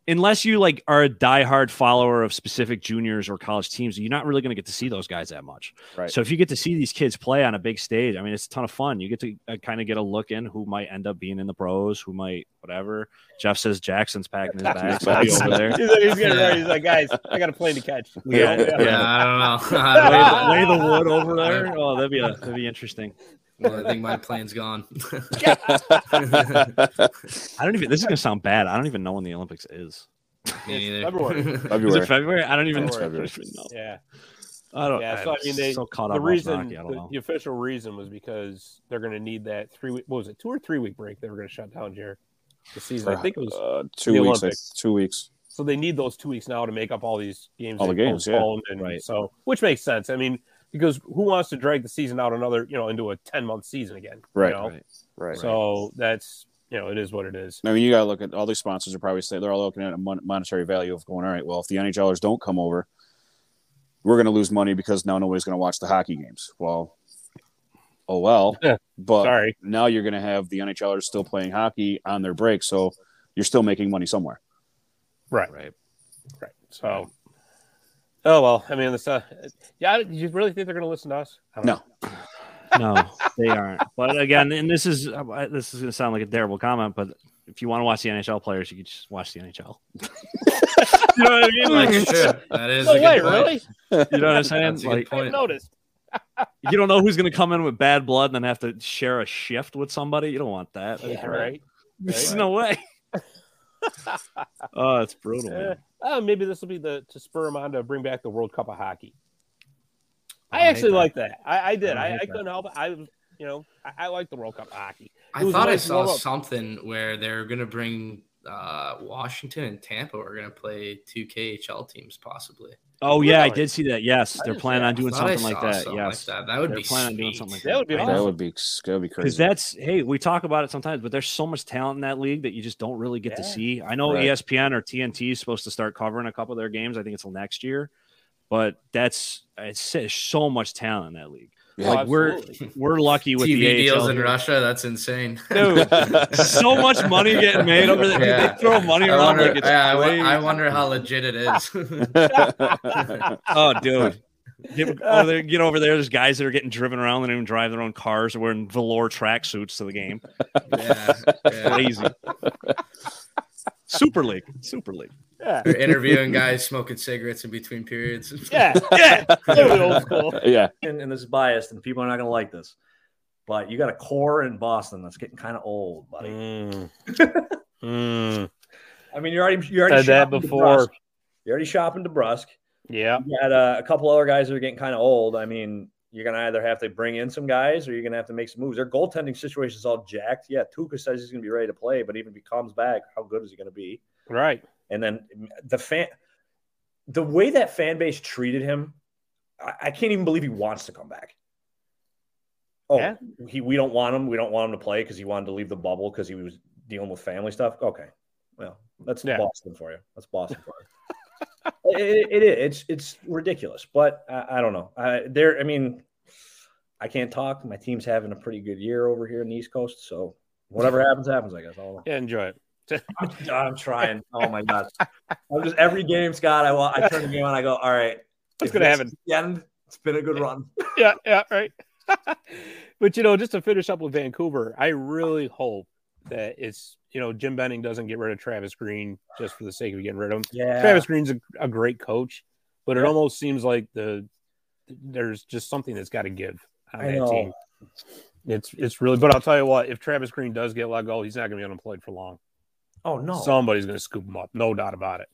[SPEAKER 4] unless you like are a diehard follower of specific juniors or college teams, you're not really going to get to see those guys that much.
[SPEAKER 6] Right.
[SPEAKER 4] So if you get to see these kids play on a big stage, I mean, it's a ton of fun. You get to uh, kind of get a look in who might end up being in the pros, who might whatever. Jeff says Jackson's packing his bags. *laughs* Over there.
[SPEAKER 2] He's like, he's getting ready. He's like, guys, I got a plane to catch. *laughs*
[SPEAKER 4] Yeah.
[SPEAKER 5] Yeah, I don't know. I *laughs*
[SPEAKER 4] lay, the, lay the wood over there. Oh, that'd be a, that'd be interesting.
[SPEAKER 5] Well, I think my plane's gone. *laughs*
[SPEAKER 4] I don't even. This is gonna sound bad. I don't even know when the Olympics is.
[SPEAKER 5] Me neither.
[SPEAKER 2] February. *laughs*
[SPEAKER 4] Is
[SPEAKER 6] February.
[SPEAKER 4] it February? I don't even,
[SPEAKER 2] It's
[SPEAKER 6] February.
[SPEAKER 4] know.
[SPEAKER 2] Yeah.
[SPEAKER 4] I don't.
[SPEAKER 2] Yeah, so I mean, they-
[SPEAKER 4] so caught
[SPEAKER 2] the
[SPEAKER 4] up
[SPEAKER 2] reason,
[SPEAKER 4] hockey. I don't
[SPEAKER 2] the,
[SPEAKER 4] know.
[SPEAKER 2] the official reason was because they're going to need that three week. What was it? Two or three week break. They were going to shut down Jared the season. I think it was.
[SPEAKER 6] uh, two
[SPEAKER 2] the
[SPEAKER 6] weeks. I-
[SPEAKER 2] Olympics.
[SPEAKER 6] Two weeks.
[SPEAKER 2] So they need those two weeks now to make up all these games.
[SPEAKER 6] All the games, yeah.
[SPEAKER 2] And
[SPEAKER 4] Right.
[SPEAKER 2] So, which makes sense. I mean, because who wants to drag the season out another, you know, into a ten month season again? you
[SPEAKER 6] Right.
[SPEAKER 2] know?
[SPEAKER 4] Right.
[SPEAKER 6] Right.
[SPEAKER 2] So that's you know, it is what it is.
[SPEAKER 6] I mean, you got to look at all these sponsors are probably say they're all looking at a mon- monetary value of going. All right, well, if the NHLers don't come over, we're going to lose money because now nobody's going to watch the hockey games. Well, oh well. *laughs* But
[SPEAKER 2] Sorry.
[SPEAKER 6] now you're going to have the NHLers still playing hockey on their break, so you're still making money somewhere.
[SPEAKER 2] Right.
[SPEAKER 4] Right.
[SPEAKER 2] Right. So. Oh well, I mean, this. Uh, yeah, do you really think they're going to listen to us?
[SPEAKER 6] No.
[SPEAKER 4] No, they aren't. But again, and this is uh, this is going to sound like a terrible comment, but if you want to watch the NHL players, you can just watch the NHL. *laughs* you know what I mean? Like,
[SPEAKER 5] That's true. That is
[SPEAKER 2] No
[SPEAKER 5] a good
[SPEAKER 2] way,
[SPEAKER 5] point.
[SPEAKER 2] really?
[SPEAKER 4] you know what I'm saying?
[SPEAKER 5] That's a good
[SPEAKER 4] Like,
[SPEAKER 2] I
[SPEAKER 5] point.
[SPEAKER 2] didn't notice. *laughs*
[SPEAKER 4] you don't know who's going to come in with bad blood and then have to share a shift with somebody. You don't want that.
[SPEAKER 2] Yeah, right.
[SPEAKER 4] There's
[SPEAKER 2] Right.
[SPEAKER 4] no way. *laughs* oh, it's brutal.
[SPEAKER 2] Yeah.
[SPEAKER 4] Man. *laughs*
[SPEAKER 2] Uh, maybe this will be the to spur them on to bring back the World Cup of hockey. I,
[SPEAKER 4] I
[SPEAKER 2] actually like that. I, I did.
[SPEAKER 4] I
[SPEAKER 2] I, I, couldn't help it. I you know, I, I like the World Cup of hockey.
[SPEAKER 5] I
[SPEAKER 2] It was
[SPEAKER 5] thought I saw
[SPEAKER 2] warm-up.
[SPEAKER 5] something where they're going to bring uh, Washington and Tampa are going to play two KHL teams possibly.
[SPEAKER 4] Oh yeah, I did see that. Yes,
[SPEAKER 2] I
[SPEAKER 4] they're planning on doing something like that.
[SPEAKER 5] something
[SPEAKER 4] Yes,
[SPEAKER 5] like that. That would
[SPEAKER 4] They're
[SPEAKER 5] be
[SPEAKER 4] planning on doing something like
[SPEAKER 2] That That would be
[SPEAKER 4] Right.
[SPEAKER 2] awesome.
[SPEAKER 6] That would be that would be crazy.
[SPEAKER 4] because that's hey, we talk about it sometimes, but there's so much talent in that league that you just don't really get to see. I know
[SPEAKER 6] Right.
[SPEAKER 4] ESPN or TNT is supposed to start covering a couple of their games. I think it's till next year, but that's it's there's so much talent in that league.
[SPEAKER 6] Yeah.
[SPEAKER 4] like we're we're lucky with
[SPEAKER 5] TV
[SPEAKER 4] the
[SPEAKER 5] deals
[SPEAKER 4] AHL
[SPEAKER 5] in. Russia. That's insane.
[SPEAKER 4] Dude, so *laughs* much money getting made over there. Dude,
[SPEAKER 5] Yeah.
[SPEAKER 4] They throw money
[SPEAKER 5] I
[SPEAKER 4] around
[SPEAKER 5] wonder,
[SPEAKER 4] like it's
[SPEAKER 5] yeah, I
[SPEAKER 4] crazy.
[SPEAKER 5] I wonder how legit it is. *laughs*
[SPEAKER 4] Oh, dude. Get over, there, get over there. There's guys that are getting driven around. They don't even drive their own cars. They're wearing velour tracksuits to the game.
[SPEAKER 5] yeah, yeah.
[SPEAKER 4] Crazy. Super League. Super League.
[SPEAKER 2] Yeah.
[SPEAKER 5] They're interviewing guys smoking cigarettes in between periods. *laughs*
[SPEAKER 2] Yeah. Yeah. Totally old school.
[SPEAKER 6] yeah,
[SPEAKER 7] and, and this is biased, and people are not going to like this. But you got a core in Boston that's getting kind of old, buddy.
[SPEAKER 2] Mm. Mm. *laughs*
[SPEAKER 7] I mean, you're already you're already
[SPEAKER 2] Said that before.
[SPEAKER 7] DeBrusk. You're already shopping DeBrusk.
[SPEAKER 2] Yeah.
[SPEAKER 7] You got uh, a couple other guys that are getting kind of old. I mean, you're gonna either have to bring in some guys or you're gonna have to make some moves. Their goaltending situation is all jacked. Yeah, Tuukka says he's gonna be ready to play, but even if he comes back, how good is he gonna be?
[SPEAKER 2] Right.
[SPEAKER 7] And then the fan, the way that fan base treated him, I, I can't even believe he wants to come back. Oh,
[SPEAKER 2] Yeah.
[SPEAKER 7] he we don't want him. We don't want him to play because he wanted to leave the bubble because he was dealing with family stuff. Okay, well, that's
[SPEAKER 2] Yeah.
[SPEAKER 7] Boston for you. That's Boston for you. *laughs* it, it, it is. It's it's ridiculous, but I, I don't know. I, there. I mean, I can't talk. My team's having a pretty good year over here in the East Coast, so whatever happens, happens. I guess. I.
[SPEAKER 2] Yeah, enjoy it.
[SPEAKER 7] I'm, *laughs* I'm trying. Oh my god! I'm just every game, Scott. I wa- I turn the game on. I go, all right.
[SPEAKER 2] What's going to happen?
[SPEAKER 7] Again, it's been a good run. *laughs*
[SPEAKER 2] Yeah, yeah, right. *laughs* but you know, just to finish up with Vancouver, I really hope that it's you know Jim Benning doesn't get rid of Travis Green just for the sake of getting rid of him.
[SPEAKER 7] Yeah.
[SPEAKER 2] Travis Green's a, a great coach, but it
[SPEAKER 7] Yeah.
[SPEAKER 2] almost seems like the there's just something that's got to give on
[SPEAKER 7] I
[SPEAKER 2] that
[SPEAKER 7] know.
[SPEAKER 2] team. It's it's really, but I'll tell you what, if Travis Green does get let go, he's not going to be unemployed for long.
[SPEAKER 7] Oh no.
[SPEAKER 2] Somebody's going to scoop him up, no doubt about it.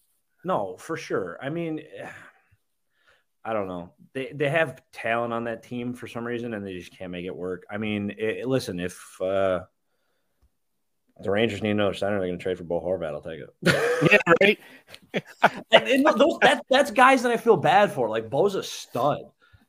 [SPEAKER 7] No, for sure. I mean, *sighs* I don't know. They they have talent on that team for some reason, and they just can't make it work. I mean, it, listen, if uh, the Rangers need another center, they're going to trade for Bo Horvat. I'll take it. *laughs*
[SPEAKER 2] Yeah, right. *laughs*
[SPEAKER 7] and, and those, that, that's guys that I feel bad for. Like Bo's a stud.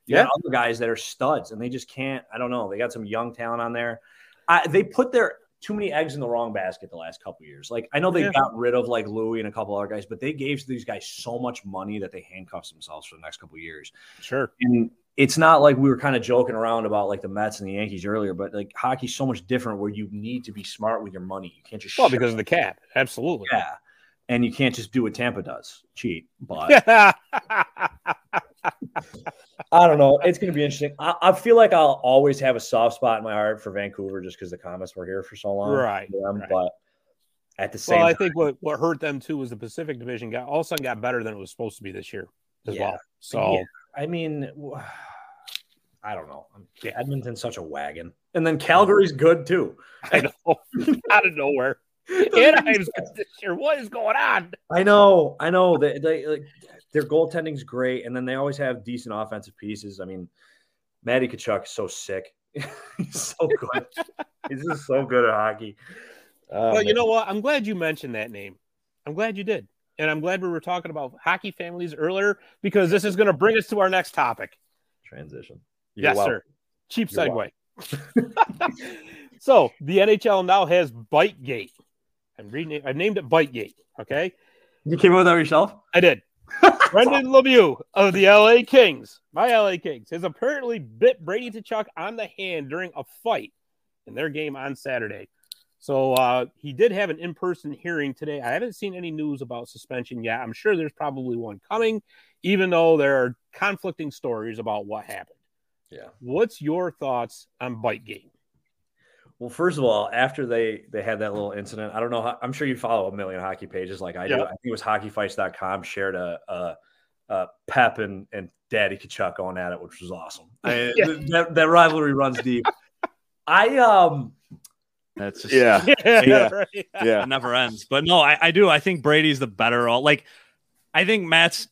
[SPEAKER 7] You
[SPEAKER 2] Yeah.
[SPEAKER 7] other guys that are studs, and they just can't. I don't know. They got some young talent on there. I, they put their too many eggs in the wrong basket the last couple years. Like I know they
[SPEAKER 2] Yeah.
[SPEAKER 7] got rid of like Louis and a couple other guys, but they gave these guys so much money that they handcuffed themselves for the next couple years.
[SPEAKER 2] Sure.
[SPEAKER 7] And it's not like we were kind of joking around about like the Mets and the Yankees earlier, but like hockey's so much different where you need to be smart with your money. You can't just
[SPEAKER 2] Well, because of the cap, absolutely.
[SPEAKER 7] yeah. And you can't just do what Tampa does, cheat. But
[SPEAKER 2] Yeah. *laughs*
[SPEAKER 7] I don't know. It's going to be interesting. I, I feel like I'll always have a soft spot in my heart for Vancouver just because the Comets were here for so long.
[SPEAKER 2] Right,
[SPEAKER 7] them,
[SPEAKER 2] right.
[SPEAKER 7] But at the same
[SPEAKER 2] well, I
[SPEAKER 7] time,
[SPEAKER 2] think what, what hurt them too was the Pacific Division got all of a sudden got better than it was supposed to be this year as
[SPEAKER 7] Yeah.
[SPEAKER 2] well. So
[SPEAKER 7] Yeah. I mean, I don't know. Edmonton's such a wagon. And then Calgary's good too. *laughs*
[SPEAKER 2] I know *laughs* out of nowhere. *laughs* Anaheim's this year. What is going on?
[SPEAKER 7] I know, I know. They, they like their goaltending's great, and then they always have decent offensive pieces. I mean, Matty Tkachuk is so sick. *laughs* He's so good. He's just so good at hockey. Oh,
[SPEAKER 2] Well, you know what? I'm glad you mentioned that name. I'm glad you did. And I'm glad we were talking about hockey families earlier because this is going to bring us to our next topic.
[SPEAKER 7] transition.
[SPEAKER 2] yes,
[SPEAKER 7] welcome.
[SPEAKER 2] sir. Cheap
[SPEAKER 7] You're
[SPEAKER 2] segue. *laughs* *laughs* so the NHL now has Bitegate. I'm reading. I named it Bitegate. Okay,
[SPEAKER 7] You came up with that yourself?
[SPEAKER 2] I did. *laughs* Brendan Lemieux of the LA Kings, my LA Kings, has apparently bit Brady Tkachuk on the hand during a fight in their game on Saturday. So uh, he did have an in-person hearing today. I haven't seen any news about suspension yet. I'm sure there's probably one coming, even though there are conflicting stories about what happened.
[SPEAKER 7] Yeah.
[SPEAKER 2] What's your thoughts on Bitegate?
[SPEAKER 7] Well, first of all, after they they had that little incident, I don't know. How, I'm sure you follow a million hockey pages like I do. I think it was hockeyfights.com shared a, a, a Pep and, and Daddy Tkachuk going at it, which was awesome. I- *laughs*
[SPEAKER 2] Yeah.
[SPEAKER 7] that, that rivalry runs deep. I um
[SPEAKER 4] That's just *laughs*
[SPEAKER 6] Yeah,
[SPEAKER 2] yeah, right.
[SPEAKER 6] yeah.
[SPEAKER 4] it never ends. But no, I, I do. I think Brady's the better. all Like, I think Matt's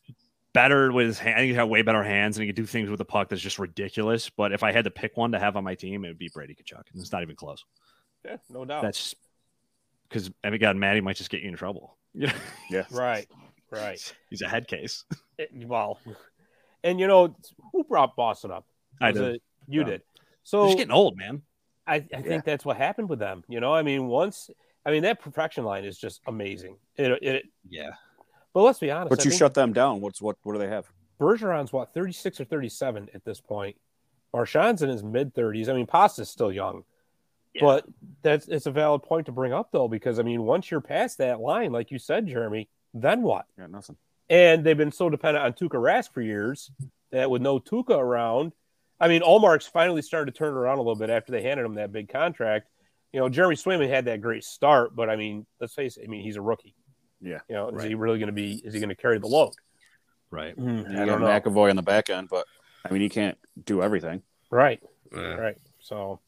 [SPEAKER 4] better with his hand. I think he's got way better hands and he can do things with the puck that's just ridiculous. But if I had to pick one to have on my team, it would be Brady Tkachuk. And it's not even close.
[SPEAKER 2] Yeah, no doubt.
[SPEAKER 4] That's because, I mean, God, Matty might just get you in trouble. *laughs* You know,
[SPEAKER 6] Yeah.
[SPEAKER 2] right, right.
[SPEAKER 4] he's a head case.
[SPEAKER 2] It- well, and you know who brought Boston up?
[SPEAKER 4] I did.
[SPEAKER 2] it- you
[SPEAKER 7] Yeah.
[SPEAKER 2] did.
[SPEAKER 4] They're
[SPEAKER 2] So
[SPEAKER 4] just getting old, man.
[SPEAKER 2] I, I think that's what happened with them. You know, I mean, once I mean that perfection line is just amazing. It, it
[SPEAKER 4] Yeah.
[SPEAKER 2] But let's be honest.
[SPEAKER 6] But
[SPEAKER 2] I
[SPEAKER 6] you shut them down. What's what? What do they have?
[SPEAKER 2] Bergeron's what thirty six or thirty seven at this point. Marchand's in his mid thirties. I mean, Pasta's still young.
[SPEAKER 4] Yeah.
[SPEAKER 2] But that's it's a valid point to bring up though, because I mean, once you're past that line, like you said, Jeremy, then what?
[SPEAKER 6] Yeah, nothing.
[SPEAKER 2] And they've been so dependent on Tuukka Rask for years that with no Tuukka around, I mean, Ullmark's finally started to turn around a little bit after they handed him that big contract. You know, Jeremy Swayman had that great start, but I mean, let's face it, I mean, he's a rookie.
[SPEAKER 6] Yeah.
[SPEAKER 2] You know, is he really going to be, is he going to carry the load?
[SPEAKER 4] Right.
[SPEAKER 2] Hmm, I
[SPEAKER 6] You
[SPEAKER 2] don't
[SPEAKER 6] got
[SPEAKER 2] know.
[SPEAKER 6] McAvoy on the back end, but I mean, he can't do everything.
[SPEAKER 2] Right.
[SPEAKER 5] Yeah.
[SPEAKER 2] Right. So,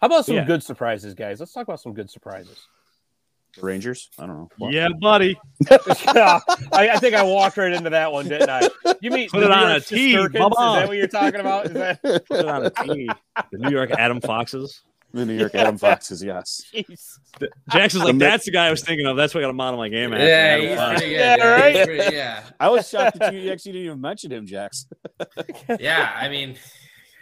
[SPEAKER 2] how about some
[SPEAKER 4] Yeah.
[SPEAKER 2] good surprises, guys? Let's talk about some good surprises.
[SPEAKER 6] The Rangers, I don't know.
[SPEAKER 4] Yeah, buddy.
[SPEAKER 2] yeah, *laughs* I, I think I walked right into that one, didn't I? You mean
[SPEAKER 4] Put it on
[SPEAKER 2] York
[SPEAKER 4] a tee,
[SPEAKER 2] Is that what you're talking about? Is that *laughs*
[SPEAKER 4] Put it on a team. The New York Adam Foxes.
[SPEAKER 6] The New York
[SPEAKER 2] Yeah.
[SPEAKER 6] Adam Foxes, yes. *laughs*
[SPEAKER 2] Jeez.
[SPEAKER 4] Jackson's like, that's the guy I was thinking of. That's what I got to model my game at.
[SPEAKER 5] Yeah,
[SPEAKER 4] Adam
[SPEAKER 5] he's pretty good.
[SPEAKER 2] Yeah,
[SPEAKER 5] Yeah,
[SPEAKER 2] right?
[SPEAKER 5] he's pretty- yeah. *laughs*
[SPEAKER 6] I was shocked that you actually didn't even mention him, Jax. *laughs*
[SPEAKER 5] Yeah, I mean,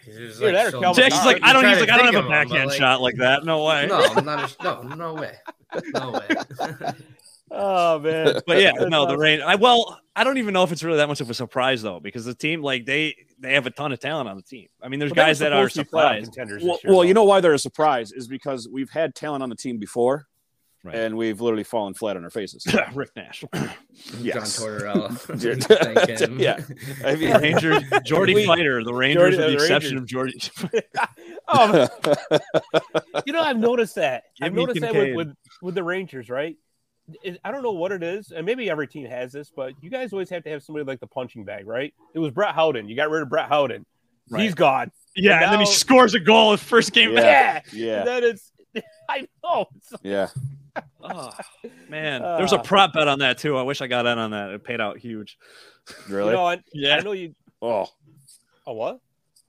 [SPEAKER 5] it was
[SPEAKER 2] Either that or
[SPEAKER 5] so
[SPEAKER 4] Jackson's like, I don't.
[SPEAKER 5] You
[SPEAKER 4] He's like, I don't have a
[SPEAKER 5] of him, but,
[SPEAKER 4] backhand
[SPEAKER 5] like,
[SPEAKER 4] shot like that. No way.
[SPEAKER 5] No, not a, no, no way, no way.
[SPEAKER 2] Oh man. *laughs*
[SPEAKER 4] But yeah, no, the rain. I well, I don't even know if it's really that much of a surprise though, because the team like they they have a ton of talent on the team. I mean, there's
[SPEAKER 2] But
[SPEAKER 4] guys that are
[SPEAKER 2] supposed to be playoff
[SPEAKER 4] surprised.
[SPEAKER 2] contenders
[SPEAKER 6] Well,
[SPEAKER 2] year,
[SPEAKER 6] well, you know why they're a surprise is because we've had talent on the team before,
[SPEAKER 4] Right.
[SPEAKER 6] and we've literally fallen flat on our faces. *laughs*
[SPEAKER 4] Rick Nash. *laughs*
[SPEAKER 6] Yes.
[SPEAKER 5] John Tortorella.
[SPEAKER 6] Yeah.
[SPEAKER 5] Thank him.
[SPEAKER 6] Yeah. I mean,
[SPEAKER 4] Rangers, Jordy
[SPEAKER 2] We-
[SPEAKER 4] Fighter, the Rangers,
[SPEAKER 2] Jordy-
[SPEAKER 4] with the
[SPEAKER 2] the
[SPEAKER 4] exception
[SPEAKER 2] Rangers.
[SPEAKER 4] of Jordy.
[SPEAKER 2] Um, you know, I've noticed that.
[SPEAKER 4] Give
[SPEAKER 2] I've
[SPEAKER 4] me
[SPEAKER 2] noticed that with, with with the Rangers, right? It, I don't know what it is, and maybe every team has this, but you guys always have to have somebody like the punching bag, right? It was Brett Howden. You got rid of Brett Howden. He's gone.
[SPEAKER 4] yeah,
[SPEAKER 2] And
[SPEAKER 4] and then he scores a goal his first game back.
[SPEAKER 2] Yeah. *laughs*
[SPEAKER 6] yeah.
[SPEAKER 2] That is. *laughs* I know. It's-
[SPEAKER 6] Yeah.
[SPEAKER 4] Oh, man, there was a
[SPEAKER 2] Ah.
[SPEAKER 4] prop bet on that too. I wish I got in on that. It paid out huge.
[SPEAKER 6] Really?
[SPEAKER 2] You know, I,
[SPEAKER 4] Yeah,
[SPEAKER 2] I know you.
[SPEAKER 6] oh.
[SPEAKER 2] Oh, what?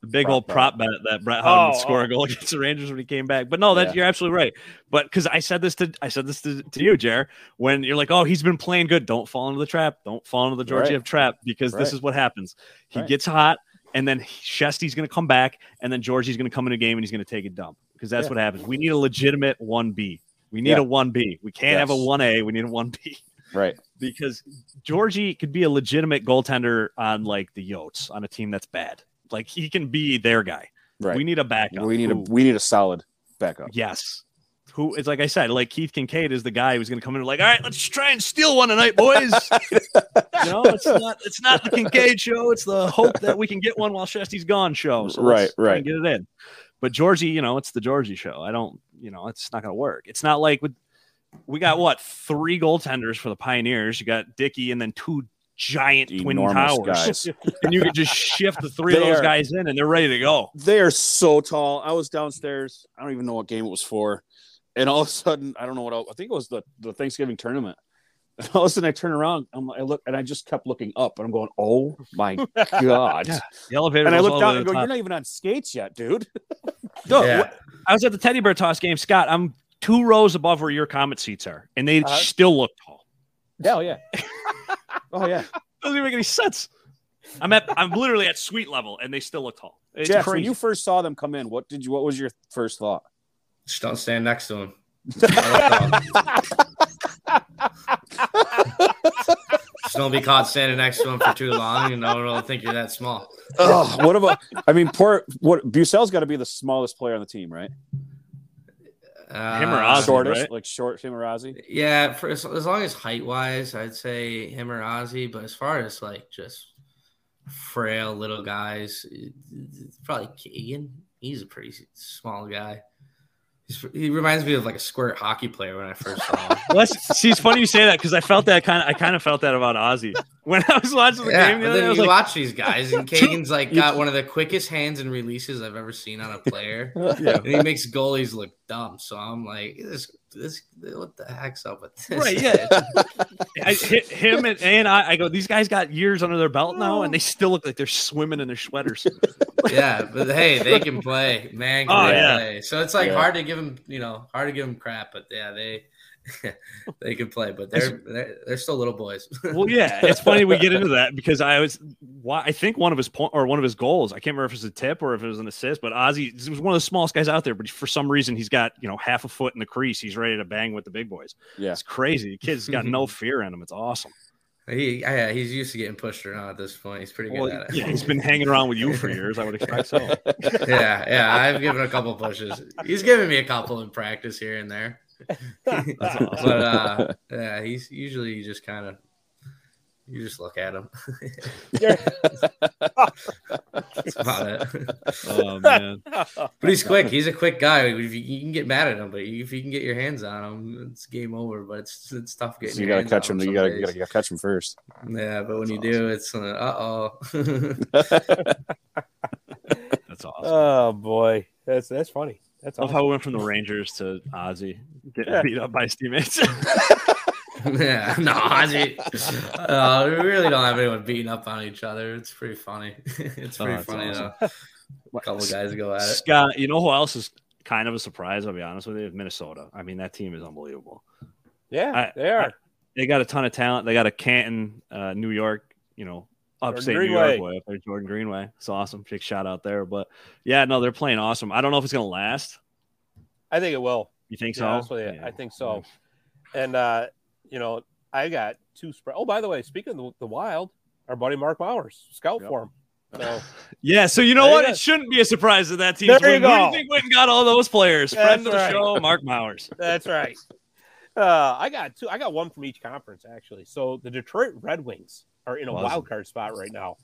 [SPEAKER 4] The big
[SPEAKER 6] Prop
[SPEAKER 4] old prop bet that Brett Howden would
[SPEAKER 2] Oh,
[SPEAKER 4] score
[SPEAKER 2] oh.
[SPEAKER 4] a goal *laughs* against the Rangers when he came back. But no, that
[SPEAKER 6] Yeah.
[SPEAKER 4] you're absolutely right. But because I said this to I said this to, to you, Jer, when you're like, oh, he's been playing good. Don't fall into the trap. Don't fall into the Georgiev
[SPEAKER 6] Right.
[SPEAKER 4] trap because this is what happens. He
[SPEAKER 6] Right.
[SPEAKER 4] gets hot, and then Shesty's going to come back, and then Georgie's going to come in a game and he's going to take a dump because that's
[SPEAKER 6] Yeah.
[SPEAKER 4] what happens. We need a legitimate one B. We need
[SPEAKER 6] Yeah.
[SPEAKER 4] a one B. We can't have a one A. We need a one B *laughs*
[SPEAKER 6] Right.
[SPEAKER 4] because Georgie could be a legitimate goaltender on like the Yotes on a team that's bad. Like he can be their guy.
[SPEAKER 6] Right.
[SPEAKER 4] We need a backup.
[SPEAKER 6] we need a
[SPEAKER 4] who-
[SPEAKER 6] we need a solid backup.
[SPEAKER 4] yes. Who it's like I said, like Keith Kinkaid is the guy who's going to come in and like, all right, let's try and steal one tonight, boys. *laughs* you know, it's not it's not the Kinkaid show. It's the hope that we can get one while Shesty's gone show. So
[SPEAKER 6] Right, right.
[SPEAKER 4] get it in. But Georgie, you know, it's the Georgie show. I don't, you know, it's not going to work. It's not like with we got what three goaltenders for the Pioneers. You got Dickey and then two giant twin towers,
[SPEAKER 6] guys. *laughs*
[SPEAKER 4] and you could just shift the three of those
[SPEAKER 6] are-
[SPEAKER 4] guys in, and they're ready to go.
[SPEAKER 6] They are so tall. I was downstairs. I don't even know what game it was for. And all of a sudden, I don't know what else, I think it was the, the Thanksgiving tournament. *laughs* And all of a sudden, I turn around. I'm, I look, and I just kept looking up, and I'm going, "Oh my *laughs* god!"
[SPEAKER 4] Yeah. The elevator.
[SPEAKER 6] And I
[SPEAKER 4] goes
[SPEAKER 6] look down and go,
[SPEAKER 4] to the
[SPEAKER 6] "You're not even on skates yet, dude."
[SPEAKER 4] No,
[SPEAKER 5] Yeah.
[SPEAKER 4] wh- I was at the teddy bear toss game, Scott. I'm two rows above where your comet seats are, and they
[SPEAKER 2] Uh-huh.
[SPEAKER 4] still look tall.
[SPEAKER 6] Hell yeah! Oh, *laughs* oh yeah,
[SPEAKER 4] Doesn't even make any sense. I'm at I'm literally at suite level, and they still look tall. It's
[SPEAKER 6] Jeff. When you first saw them come in, what did you? What was your first thought?
[SPEAKER 5] Just don't stand next to him. Just don't be caught standing next to him for too long, and no one will think you're that small.
[SPEAKER 6] oh, what about? I mean, poor. What Bucell's got to be the smallest player on the team, right?
[SPEAKER 5] Uh,
[SPEAKER 4] Him or right?
[SPEAKER 6] like short him or Ozzy.
[SPEAKER 5] Yeah, for as, as long as height wise, I'd say him or Ozzy. But as far as like just frail little guys, it's probably Keegan. He's a pretty small guy. He's, he reminds me of like a squirt hockey player when I first saw him. *laughs*
[SPEAKER 4] Well, see, it's funny you say that because I felt that kind of. I kind of felt that about Ozzy *laughs* when I was watching the
[SPEAKER 5] yeah,
[SPEAKER 4] game. The other day,
[SPEAKER 5] then
[SPEAKER 4] I was
[SPEAKER 5] you
[SPEAKER 4] like,
[SPEAKER 5] watch these guys, and *laughs* Kagan's like got one of the quickest hands and releases I've ever seen on a player.
[SPEAKER 4] Yeah.
[SPEAKER 5] And he makes goalies look dumb. So I'm like, this, this, what the heck's up with this?
[SPEAKER 4] Right, yeah. I hit him and, and I, I go, these guys got years under their belt now, and they still look like they're swimming in their sweaters. *laughs*
[SPEAKER 5] yeah, but hey, they can play, man. Oh, can
[SPEAKER 4] Oh, yeah.
[SPEAKER 5] play? So it's like
[SPEAKER 6] Yeah.
[SPEAKER 5] hard to give them, you know, hard to give them crap, but yeah, they *laughs* they can play, but they're they're, they're still little boys. *laughs*
[SPEAKER 4] well, yeah, it's funny we get into *laughs* that because I was, why I think one of his point or one of his goals, I can't remember if it was a tip or if it was an assist, but Ozzy he was one of the smallest guys out there, but for some reason he's got you know half a foot in the crease. He's ready to bang with the big boys.
[SPEAKER 6] Yeah.
[SPEAKER 4] It's crazy. The kid's got no fear in him. It's awesome.
[SPEAKER 5] he, yeah, he's used to getting pushed around at this point. He's pretty good
[SPEAKER 4] Well,
[SPEAKER 5] at it.
[SPEAKER 4] yeah, he's been hanging around with you for years. I would expect so.
[SPEAKER 5] yeah, yeah. I've given a couple pushes. He's given me a couple in practice here and there. *laughs*
[SPEAKER 4] That's awesome.
[SPEAKER 5] But uh, *laughs* yeah, he's usually you just kind of you just look at him. That's about it.
[SPEAKER 4] Oh man.
[SPEAKER 5] But he's quick. He's a quick guy. If you, you can get mad at him, but if you can get your hands on him, it's game over. But it's it's tough getting.
[SPEAKER 6] So you got to
[SPEAKER 5] hands
[SPEAKER 6] catch
[SPEAKER 5] on
[SPEAKER 6] him. You
[SPEAKER 5] some
[SPEAKER 6] got to you got to catch him first.
[SPEAKER 5] Yeah, but when you do, it's uh oh. *laughs*
[SPEAKER 4] That's awesome.
[SPEAKER 2] Oh boy, that's that's funny. That's
[SPEAKER 4] I love
[SPEAKER 2] awesome.
[SPEAKER 4] how we went from the Rangers to Ozzy getting
[SPEAKER 2] Yeah.
[SPEAKER 4] beat up by his teammates. *laughs*
[SPEAKER 5] yeah, no, Ozzy. Uh, we really don't have anyone beating up on each other. It's pretty funny. *laughs* it's
[SPEAKER 4] Oh,
[SPEAKER 5] pretty
[SPEAKER 4] that's
[SPEAKER 5] funny
[SPEAKER 4] awesome.
[SPEAKER 5] though. A couple of guys go at it.
[SPEAKER 4] Scott, you know who else is kind of a surprise? I'll be honest with you. Minnesota. I mean, that team is unbelievable.
[SPEAKER 2] Yeah,
[SPEAKER 4] I-
[SPEAKER 2] they are.
[SPEAKER 4] They got a ton of talent. They got a Canton, uh, New York. You know, upstate New. York boy up there, Jordan Greenway. It's awesome. Big shout out there. But yeah, no, they're playing awesome. I don't know if it's gonna last.
[SPEAKER 2] I think it will.
[SPEAKER 4] You think so?
[SPEAKER 2] with you, I think so. And uh, you know, I got two spread. Oh, by the way, speaking of the, the Wild, our buddy Mark Mowers, scout
[SPEAKER 4] Yep.
[SPEAKER 2] for him. So *laughs*
[SPEAKER 4] Yeah, so you know what? It shouldn't be a surprise that that team's
[SPEAKER 2] There you.
[SPEAKER 4] Who do you think went and got all those players?
[SPEAKER 2] That's
[SPEAKER 4] Friend of the
[SPEAKER 2] right.
[SPEAKER 4] show, Mark Mowers. *laughs*
[SPEAKER 2] that's right. Uh, I got two. I got one from each conference actually. So the Detroit Red Wings are in a
[SPEAKER 4] Awesome.
[SPEAKER 2] wild card spot right now.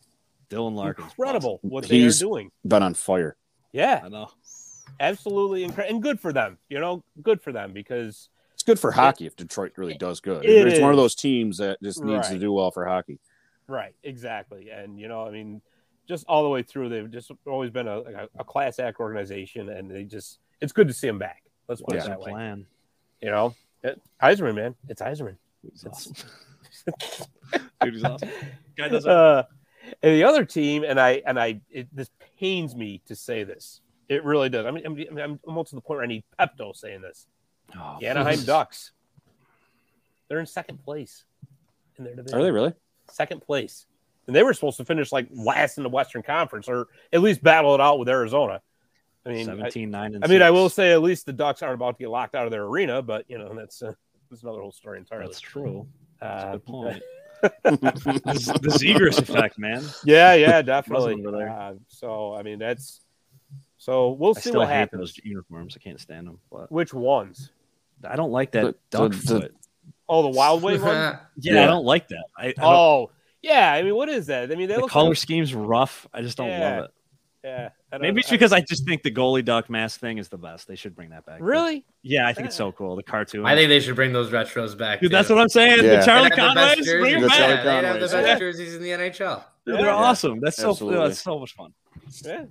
[SPEAKER 4] Dylan Larkin.
[SPEAKER 2] Incredible what they are
[SPEAKER 6] He's-
[SPEAKER 2] doing.
[SPEAKER 6] Been on fire.
[SPEAKER 2] Yeah,
[SPEAKER 4] I know.
[SPEAKER 2] absolutely incredible and good for them. You know, good for them because
[SPEAKER 6] It's good for hockey if Detroit really does good.
[SPEAKER 2] It
[SPEAKER 6] it's one of those teams that just needs to do well for hockey.
[SPEAKER 2] right, exactly. And you know, I mean, just all the way through, they've just always been a, a, a class act organization, and they just it's good to see them back. Let's put
[SPEAKER 6] Yeah.
[SPEAKER 2] it that way.
[SPEAKER 4] Plan.
[SPEAKER 2] You know, it, Yzerman, man, it's Yzerman.
[SPEAKER 4] He's awesome. Dude, he's awesome. Guy does.
[SPEAKER 2] Uh, and the other team, and I and I, it, this pains me to say this. It really does. I mean, I'm, I'm almost to the point where I need Pepto saying this.
[SPEAKER 4] Oh,
[SPEAKER 2] The Anaheim Ducks. They're in second place in their division.
[SPEAKER 6] Are they really?
[SPEAKER 2] Second place, and they were supposed to finish like last in the Western Conference, or at least battle it out with Arizona. I mean, I,
[SPEAKER 4] 17, 9, and
[SPEAKER 2] I mean, I will say at least the Ducks aren't about to get locked out of their arena, but you know that's uh, that's another whole story entirely.
[SPEAKER 4] That's true. That's a
[SPEAKER 2] Uh,
[SPEAKER 4] good point. *laughs* the, the Zegras effect, man.
[SPEAKER 2] Yeah, yeah, definitely. Uh, so I mean, that's so we'll
[SPEAKER 4] I
[SPEAKER 2] see
[SPEAKER 4] still
[SPEAKER 2] what
[SPEAKER 4] hate
[SPEAKER 2] happens.
[SPEAKER 4] those uniforms. I can't stand them. But
[SPEAKER 2] Which ones?
[SPEAKER 4] I don't like that
[SPEAKER 6] The-
[SPEAKER 4] duck
[SPEAKER 6] the- the-
[SPEAKER 4] foot.
[SPEAKER 2] Oh, the Wild Wave one.
[SPEAKER 4] Yeah, *laughs*
[SPEAKER 6] Yeah.
[SPEAKER 4] I don't like that. I, I
[SPEAKER 2] Oh, yeah. I mean, what is that? I mean,
[SPEAKER 4] the color
[SPEAKER 2] Like,
[SPEAKER 4] scheme's rough. I just don't
[SPEAKER 2] Yeah.
[SPEAKER 4] love it.
[SPEAKER 2] yeah. I don't-
[SPEAKER 4] Maybe it's
[SPEAKER 2] I-
[SPEAKER 4] because I just think the goalie duck mask thing is the best. They should bring that back.
[SPEAKER 2] really.
[SPEAKER 4] Yeah, I think it's so cool. The cartoon.
[SPEAKER 5] I think they should bring those retros back.
[SPEAKER 4] Dude,
[SPEAKER 5] too.
[SPEAKER 4] that's what I'm saying.
[SPEAKER 6] Yeah.
[SPEAKER 4] The Charlie
[SPEAKER 5] They'd have the
[SPEAKER 4] bring them
[SPEAKER 6] The
[SPEAKER 4] back.
[SPEAKER 6] Charlie
[SPEAKER 5] Yeah, they'd have the best
[SPEAKER 2] yeah.
[SPEAKER 5] jerseys in the NHL.
[SPEAKER 4] Dude, they're awesome. That's so
[SPEAKER 6] Absolutely.
[SPEAKER 4] that's so much fun.
[SPEAKER 2] Yeah.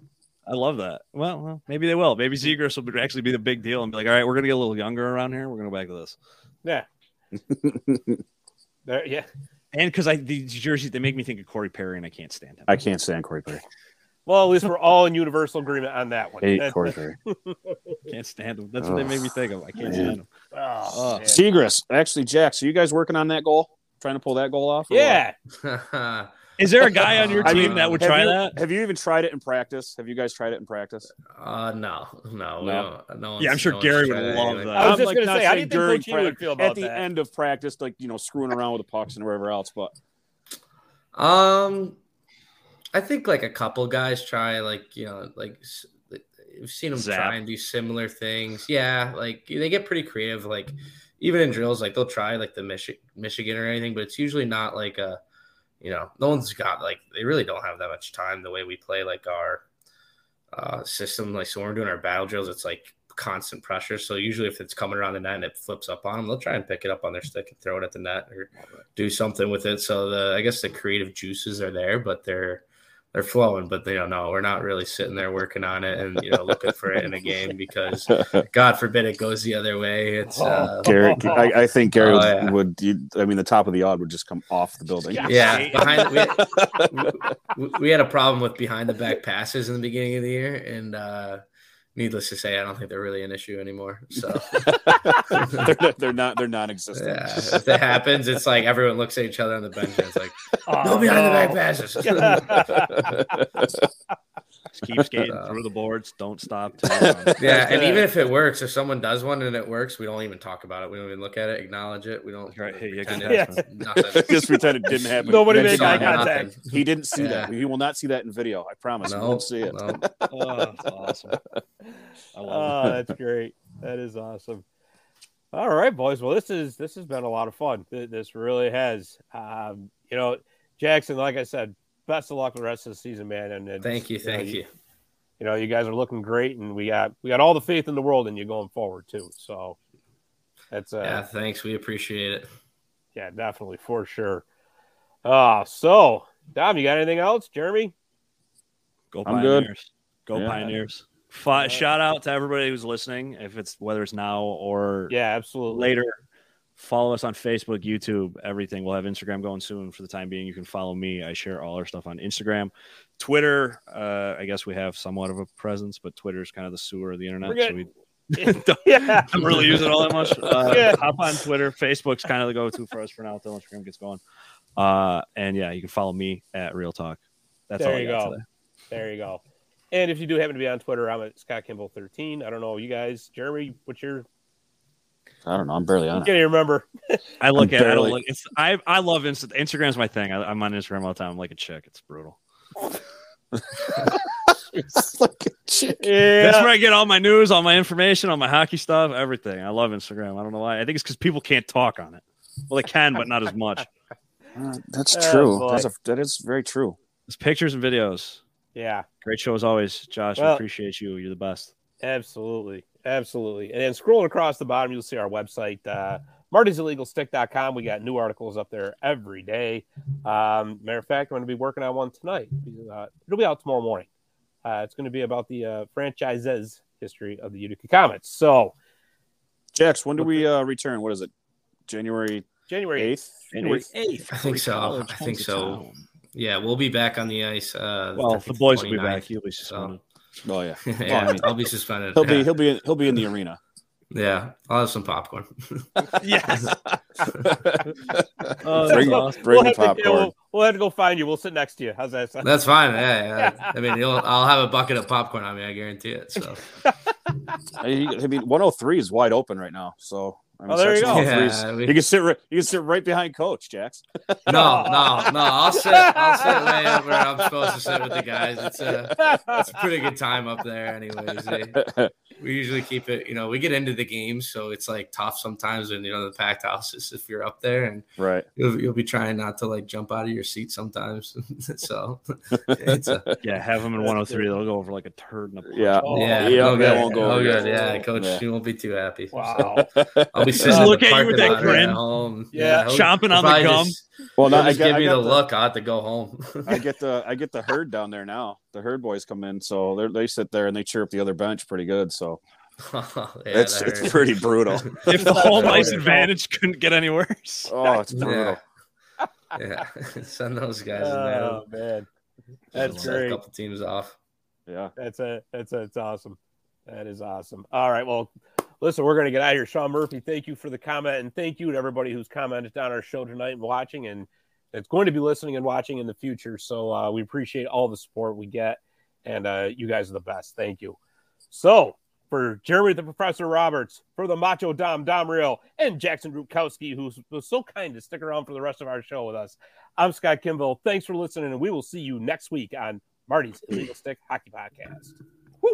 [SPEAKER 4] I love that. Well, well, maybe they will. Maybe Zegras will be, actually be the big deal and be like, all right, we're gonna get a little younger around here. We're gonna go back to this.
[SPEAKER 2] Yeah. *laughs* There, yeah.
[SPEAKER 4] And because I these jerseys, they make me think of Corey Perry, and I can't stand him.
[SPEAKER 6] I can't stand Corey Perry.
[SPEAKER 2] Well, at least we're all in universal agreement on that one.
[SPEAKER 6] Hate
[SPEAKER 2] That- *laughs*
[SPEAKER 4] can't stand them. That's what they make me think of. I can't
[SPEAKER 6] Man.
[SPEAKER 4] stand them.
[SPEAKER 2] Oh,
[SPEAKER 4] Oh.
[SPEAKER 6] Zegras, actually, Jack. So you guys working on that goal? Trying to pull that goal off?
[SPEAKER 2] Yeah. *laughs*
[SPEAKER 4] Is there a guy on your *laughs*
[SPEAKER 5] I
[SPEAKER 4] team
[SPEAKER 5] mean,
[SPEAKER 4] that would
[SPEAKER 6] Have
[SPEAKER 4] try
[SPEAKER 6] you,
[SPEAKER 4] that?
[SPEAKER 6] Have you even tried it in practice? Have you guys tried it in practice?
[SPEAKER 5] uh, no, no,
[SPEAKER 6] No.
[SPEAKER 5] No
[SPEAKER 4] Yeah, I'm sure
[SPEAKER 5] no
[SPEAKER 4] Gary would love
[SPEAKER 5] anything.
[SPEAKER 4] that.
[SPEAKER 2] I was
[SPEAKER 6] I'm,
[SPEAKER 2] just
[SPEAKER 6] like,
[SPEAKER 2] gonna say, how do you think
[SPEAKER 6] during
[SPEAKER 2] Coach would feel about
[SPEAKER 6] at the
[SPEAKER 2] that?
[SPEAKER 6] end of practice, like you know, screwing around with the pucks and wherever else. But
[SPEAKER 5] Um, I think like a couple guys try, like you know, like we've seen them
[SPEAKER 4] Zap.
[SPEAKER 5] try and do similar things. Yeah, like they get pretty creative. Like even in drills, like they'll try like the Michi- Michigan or anything, but it's usually not like a, you know, no one's got like they really don't have that much time the way we play like our uh system. Like so when we're doing our battle drills, it's like constant pressure. So usually if it's coming around the net and it flips up on them, they'll try and pick it up on their stick and throw it at the net or do something with it. So the I guess the creative juices are there, but they're they're flowing. But they don't know we're not really sitting there working on it and you know looking for it in a game because *laughs* God forbid it goes the other way. It's uh,
[SPEAKER 6] Gary, *laughs* I, I think Gary
[SPEAKER 5] Oh,
[SPEAKER 6] would,
[SPEAKER 5] yeah.
[SPEAKER 6] would you, I mean, the top of the odd would just come off the building.
[SPEAKER 2] Yeah.
[SPEAKER 5] yeah *laughs* behind we, we, we had a problem with behind the back passes in the beginning of the year and uh needless to say i don't think they're really an issue anymore so *laughs*
[SPEAKER 6] they're, not- they're not. They're non-existent.
[SPEAKER 5] yeah if that happens it's like everyone looks at each other on the bench and it's like
[SPEAKER 2] Oh,
[SPEAKER 5] no behind the back passes *laughs* *laughs*
[SPEAKER 4] Just keep *laughs* skating through the boards. Don't stop. till you're done. *laughs*
[SPEAKER 5] yeah and even if it works if someone does one and it works we don't even talk about it we don't even look at it acknowledge it we don't
[SPEAKER 4] Right, hey, yeah,
[SPEAKER 5] pretend
[SPEAKER 4] good
[SPEAKER 5] it's
[SPEAKER 4] pass,
[SPEAKER 5] nothing *laughs*
[SPEAKER 6] just pretend it didn't happen.
[SPEAKER 2] Nobody
[SPEAKER 6] Then
[SPEAKER 2] make
[SPEAKER 6] he-
[SPEAKER 2] eye contact.
[SPEAKER 5] nothing.
[SPEAKER 6] He didn't see
[SPEAKER 5] Yeah.
[SPEAKER 6] that. He will not see that in video. I promise. He won't see it.
[SPEAKER 5] no.
[SPEAKER 4] Oh, that's awesome. I love
[SPEAKER 2] Oh, that's great. That is awesome. All right, boys. Well, this is this has been a lot of fun. This really has. Um, you know, Jackson, like I said, best of luck the rest of the season, man. And it's-
[SPEAKER 5] thank you
[SPEAKER 2] know,
[SPEAKER 5] thank you
[SPEAKER 2] You know, you guys are looking great, and we got we got all the faith in the world in you going forward too. So that's uh,
[SPEAKER 5] yeah thanks we appreciate it
[SPEAKER 2] yeah, definitely for sure. Uh so Dom, you got anything else, Jeremy?
[SPEAKER 4] Go
[SPEAKER 6] I'm good.
[SPEAKER 4] Pioneers. Go
[SPEAKER 6] Yeah.
[SPEAKER 4] Pioneers. Fi- Shout out to everybody who's listening. If it's whether it's now or
[SPEAKER 2] Yeah, absolutely.
[SPEAKER 4] later, follow us on Facebook, YouTube, everything. We'll have Instagram going soon. For the time being, you can follow me. I share all our stuff on Instagram, Twitter. Uh, I guess we have somewhat of a presence, but Twitter is kind of the sewer of the internet.
[SPEAKER 2] We're
[SPEAKER 4] So we *laughs* *laughs*
[SPEAKER 2] yeah. *laughs*
[SPEAKER 4] I'm really using it all that much. Uh,
[SPEAKER 2] Yeah.
[SPEAKER 4] Hop on Twitter. Facebook's kind of the go-to for us for now until Instagram gets going. Uh, and yeah, you can follow me at Real Talk. That's
[SPEAKER 2] There
[SPEAKER 4] all I
[SPEAKER 2] you
[SPEAKER 4] got
[SPEAKER 2] go.
[SPEAKER 4] today.
[SPEAKER 2] There you go. And if you do happen to be on Twitter, I'm at Scott Kimball 13. I don't know, you guys, Jeremy, what's your
[SPEAKER 6] I don't know. I'm barely
[SPEAKER 2] I
[SPEAKER 6] on it.
[SPEAKER 2] can't even remember. *laughs*
[SPEAKER 4] I look
[SPEAKER 6] I'm
[SPEAKER 4] at. I don't look. It's. I. I love Insta. Instagram's my thing. I, I'm on Instagram all the time. I'm like a chick. It's brutal. *laughs* *laughs*
[SPEAKER 6] Fucking chick.
[SPEAKER 4] That's where I get all my news, all my information, all my hockey stuff, everything. I love Instagram. I don't know why. I think it's because people can't talk on it. Well, they can, but not as much.
[SPEAKER 6] Uh, that's
[SPEAKER 2] Oh,
[SPEAKER 6] true.
[SPEAKER 2] boy.
[SPEAKER 6] That's a, that is very true.
[SPEAKER 4] It's pictures and videos.
[SPEAKER 2] Yeah.
[SPEAKER 4] Great show as always, Josh.
[SPEAKER 2] Well-
[SPEAKER 4] I appreciate you. You're the best.
[SPEAKER 2] Absolutely. Absolutely. And then scrolling across the bottom, you'll see our website, uh, martysillegalstick.com. We got new articles up there every day. Um, matter of fact, I'm going to be working on one tonight. Uh, it'll be out tomorrow morning. Uh, it's going to be about the uh, franchise's history of the Utica Comets. So,
[SPEAKER 6] Jax, when do we uh, return? What is it? January
[SPEAKER 2] January 8th.
[SPEAKER 6] 8th?
[SPEAKER 4] January
[SPEAKER 6] Eighth?
[SPEAKER 5] I think so. I think so. Yeah, we'll be back on the ice. Uh,
[SPEAKER 4] Well, the
[SPEAKER 5] think
[SPEAKER 4] boys will be back. You'll be suspended.
[SPEAKER 6] Oh yeah. *laughs*
[SPEAKER 5] yeah,
[SPEAKER 6] I mean-
[SPEAKER 5] I'll be suspended.
[SPEAKER 6] He'll be he'll be in, he'll be in the arena.
[SPEAKER 5] yeah, I'll have some popcorn. *laughs*
[SPEAKER 4] Yes. *laughs*
[SPEAKER 2] Oh, uh,
[SPEAKER 6] bring
[SPEAKER 2] We'll
[SPEAKER 6] bring the
[SPEAKER 2] have to-
[SPEAKER 6] popcorn.
[SPEAKER 2] we'll, we'll have to go find you. We'll sit next to you. How's that sound?
[SPEAKER 5] That's fine. Yeah, yeah. I mean, he'll, I'll have a bucket of popcorn on me. I guarantee it. So
[SPEAKER 6] I I mean, 103 is wide open right now. So I mean,
[SPEAKER 2] Oh, there you go.
[SPEAKER 5] Yeah, we-
[SPEAKER 6] you can sit right, you can sit right behind Coach Jax. *laughs*
[SPEAKER 5] no, no, no. I'll sit. I'll sit way *laughs* up where I'm supposed to sit with the guys. It's a it's a pretty good time up there, anyways. They- we usually keep it. You know, we get into the games, so it's like tough sometimes when you know the packed houses if you're up there and
[SPEAKER 6] right.
[SPEAKER 5] you'll, you'll be trying not to like jump out of your seat sometimes. *laughs* so it's a,
[SPEAKER 4] Yeah, have them in 103. They'll go over like a turd in a
[SPEAKER 6] Yeah.
[SPEAKER 2] Oh,
[SPEAKER 5] yeah,
[SPEAKER 6] yeah,
[SPEAKER 5] oh,
[SPEAKER 6] that
[SPEAKER 5] good.
[SPEAKER 6] won't go
[SPEAKER 5] Oh,
[SPEAKER 6] over
[SPEAKER 5] good.
[SPEAKER 6] good.
[SPEAKER 5] Yeah, coach,
[SPEAKER 6] Yeah.
[SPEAKER 5] you won't be too happy.
[SPEAKER 2] Wow.
[SPEAKER 5] I'll be sitting
[SPEAKER 4] Just
[SPEAKER 5] in
[SPEAKER 4] look at you with that grin.
[SPEAKER 5] at home.
[SPEAKER 2] Yeah.
[SPEAKER 5] he'll-
[SPEAKER 4] Chomping on the gum.
[SPEAKER 5] Just,
[SPEAKER 6] Well,
[SPEAKER 5] he'll
[SPEAKER 6] I
[SPEAKER 5] just
[SPEAKER 6] get,
[SPEAKER 5] give
[SPEAKER 6] I
[SPEAKER 5] me the
[SPEAKER 6] the,
[SPEAKER 5] look. I have to go home.
[SPEAKER 6] I *laughs* get the I get the herd down there now. The herd boys come in, so they they sit there and they chirp the other bench pretty good. So *laughs*
[SPEAKER 5] yeah,
[SPEAKER 6] it's it's
[SPEAKER 5] hurt.
[SPEAKER 6] pretty brutal. *laughs*
[SPEAKER 4] If the home ice
[SPEAKER 2] Yeah.
[SPEAKER 4] advantage couldn't get any worse.
[SPEAKER 6] Oh, it's brutal.
[SPEAKER 5] yeah. yeah. Send those guys in there.
[SPEAKER 2] Oh, man. That's
[SPEAKER 5] Set
[SPEAKER 2] great.
[SPEAKER 5] A couple teams off.
[SPEAKER 6] Yeah.
[SPEAKER 2] That's a that's a, that's awesome. That is awesome. All right, well, listen, we're gonna get out of here. Sean Murphy, thank you for the comment, and thank you to everybody who's commented on our show tonight and watching, and it's going to be listening and watching in the future. So uh, we appreciate all the support we get, and uh, you guys are the best. Thank you. So for Jeremy the Professor Roberts, for the Macho Dom Dom Real, and Jackson Rutkowski, who was so kind to stick around for the rest of our show with us. I'm Scott Kimball. Thanks for listening, and we will see you next week on Marty's Illegal Stick Hockey Podcast. Woo!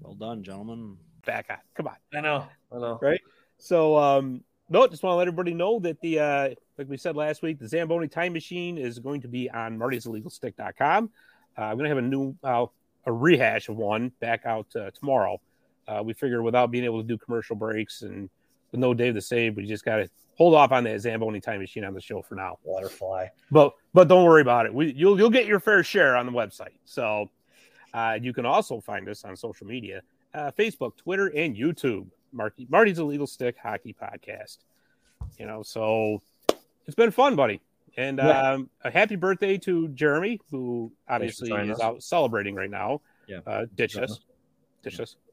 [SPEAKER 4] Well done, gentlemen.
[SPEAKER 2] Back on. Come on.
[SPEAKER 7] I know. I know. Right.
[SPEAKER 2] So, um, no, just want to let everybody know that the, uh, like we said last week, the Zamboni Time Machine is going to be on martysillegalstick.com. Uh, I'm going to have a new, uh, a rehash of one back out uh, tomorrow. Uh, we figured without being able to do commercial breaks and with no Dave to Save, we just got to hold off on that Zamboni Time Machine on the show for now.
[SPEAKER 7] Waterfly.
[SPEAKER 2] But but don't worry about it. We you'll you'll get your fair share on the website. So uh, you can also find us on social media, uh, Facebook, Twitter, and YouTube. Marty, Marty's Illegal Stick Hockey Podcast. You know, so it's been fun, buddy. And
[SPEAKER 7] Yeah.
[SPEAKER 2] um, a happy birthday to Jeremy, who obviously is
[SPEAKER 7] us.
[SPEAKER 2] out celebrating right now.
[SPEAKER 4] Yeah.
[SPEAKER 2] Uh, ditch us. Ditch us. *laughs*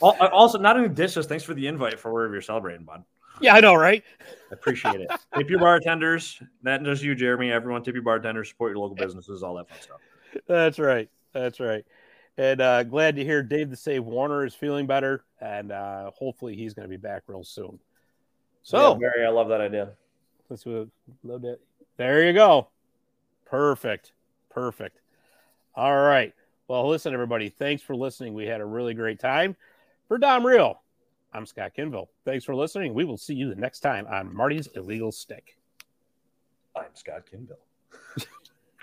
[SPEAKER 7] Uh, Also, not only dishes, thanks for the invite for wherever you're celebrating, bud.
[SPEAKER 2] Yeah, I know, right?
[SPEAKER 7] I appreciate it. tip your bartenders. Not just you, Jeremy. Everyone tip your bartenders, support your local *laughs* businesses, all that fun stuff.
[SPEAKER 2] That's right. That's right. And uh, glad to hear Dave the Save Warner is feeling better, and uh, hopefully he's going to be back real soon. So
[SPEAKER 7] Yeah, Barry, I love that idea.
[SPEAKER 2] let's do a little bit. There you go. Perfect. Perfect. All right. Well, listen, everybody. Thanks for listening. We had a really great time. For Dom Real, I'm Scott Kimball. Thanks for listening. We will see you the next time on Marty's Illegal Stick.
[SPEAKER 7] I'm Scott Kimball.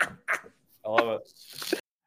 [SPEAKER 7] *laughs* I love it.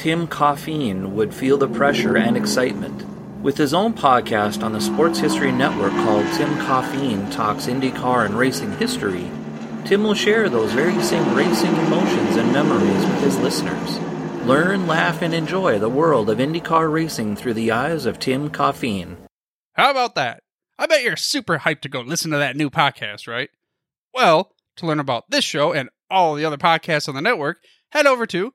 [SPEAKER 8] Tim Coffeen would feel the pressure and excitement. With his own podcast on the Sports History Network called Tim Coffeen Talks IndyCar and Racing History, Tim will share those very same racing emotions and memories with his listeners. Learn, laugh, and enjoy the world of IndyCar racing through the eyes of Tim Coffeen.
[SPEAKER 9] How about that? I bet you're super hyped to go listen to that new podcast, right? Well, to learn about this show and all the other podcasts on the network, head over to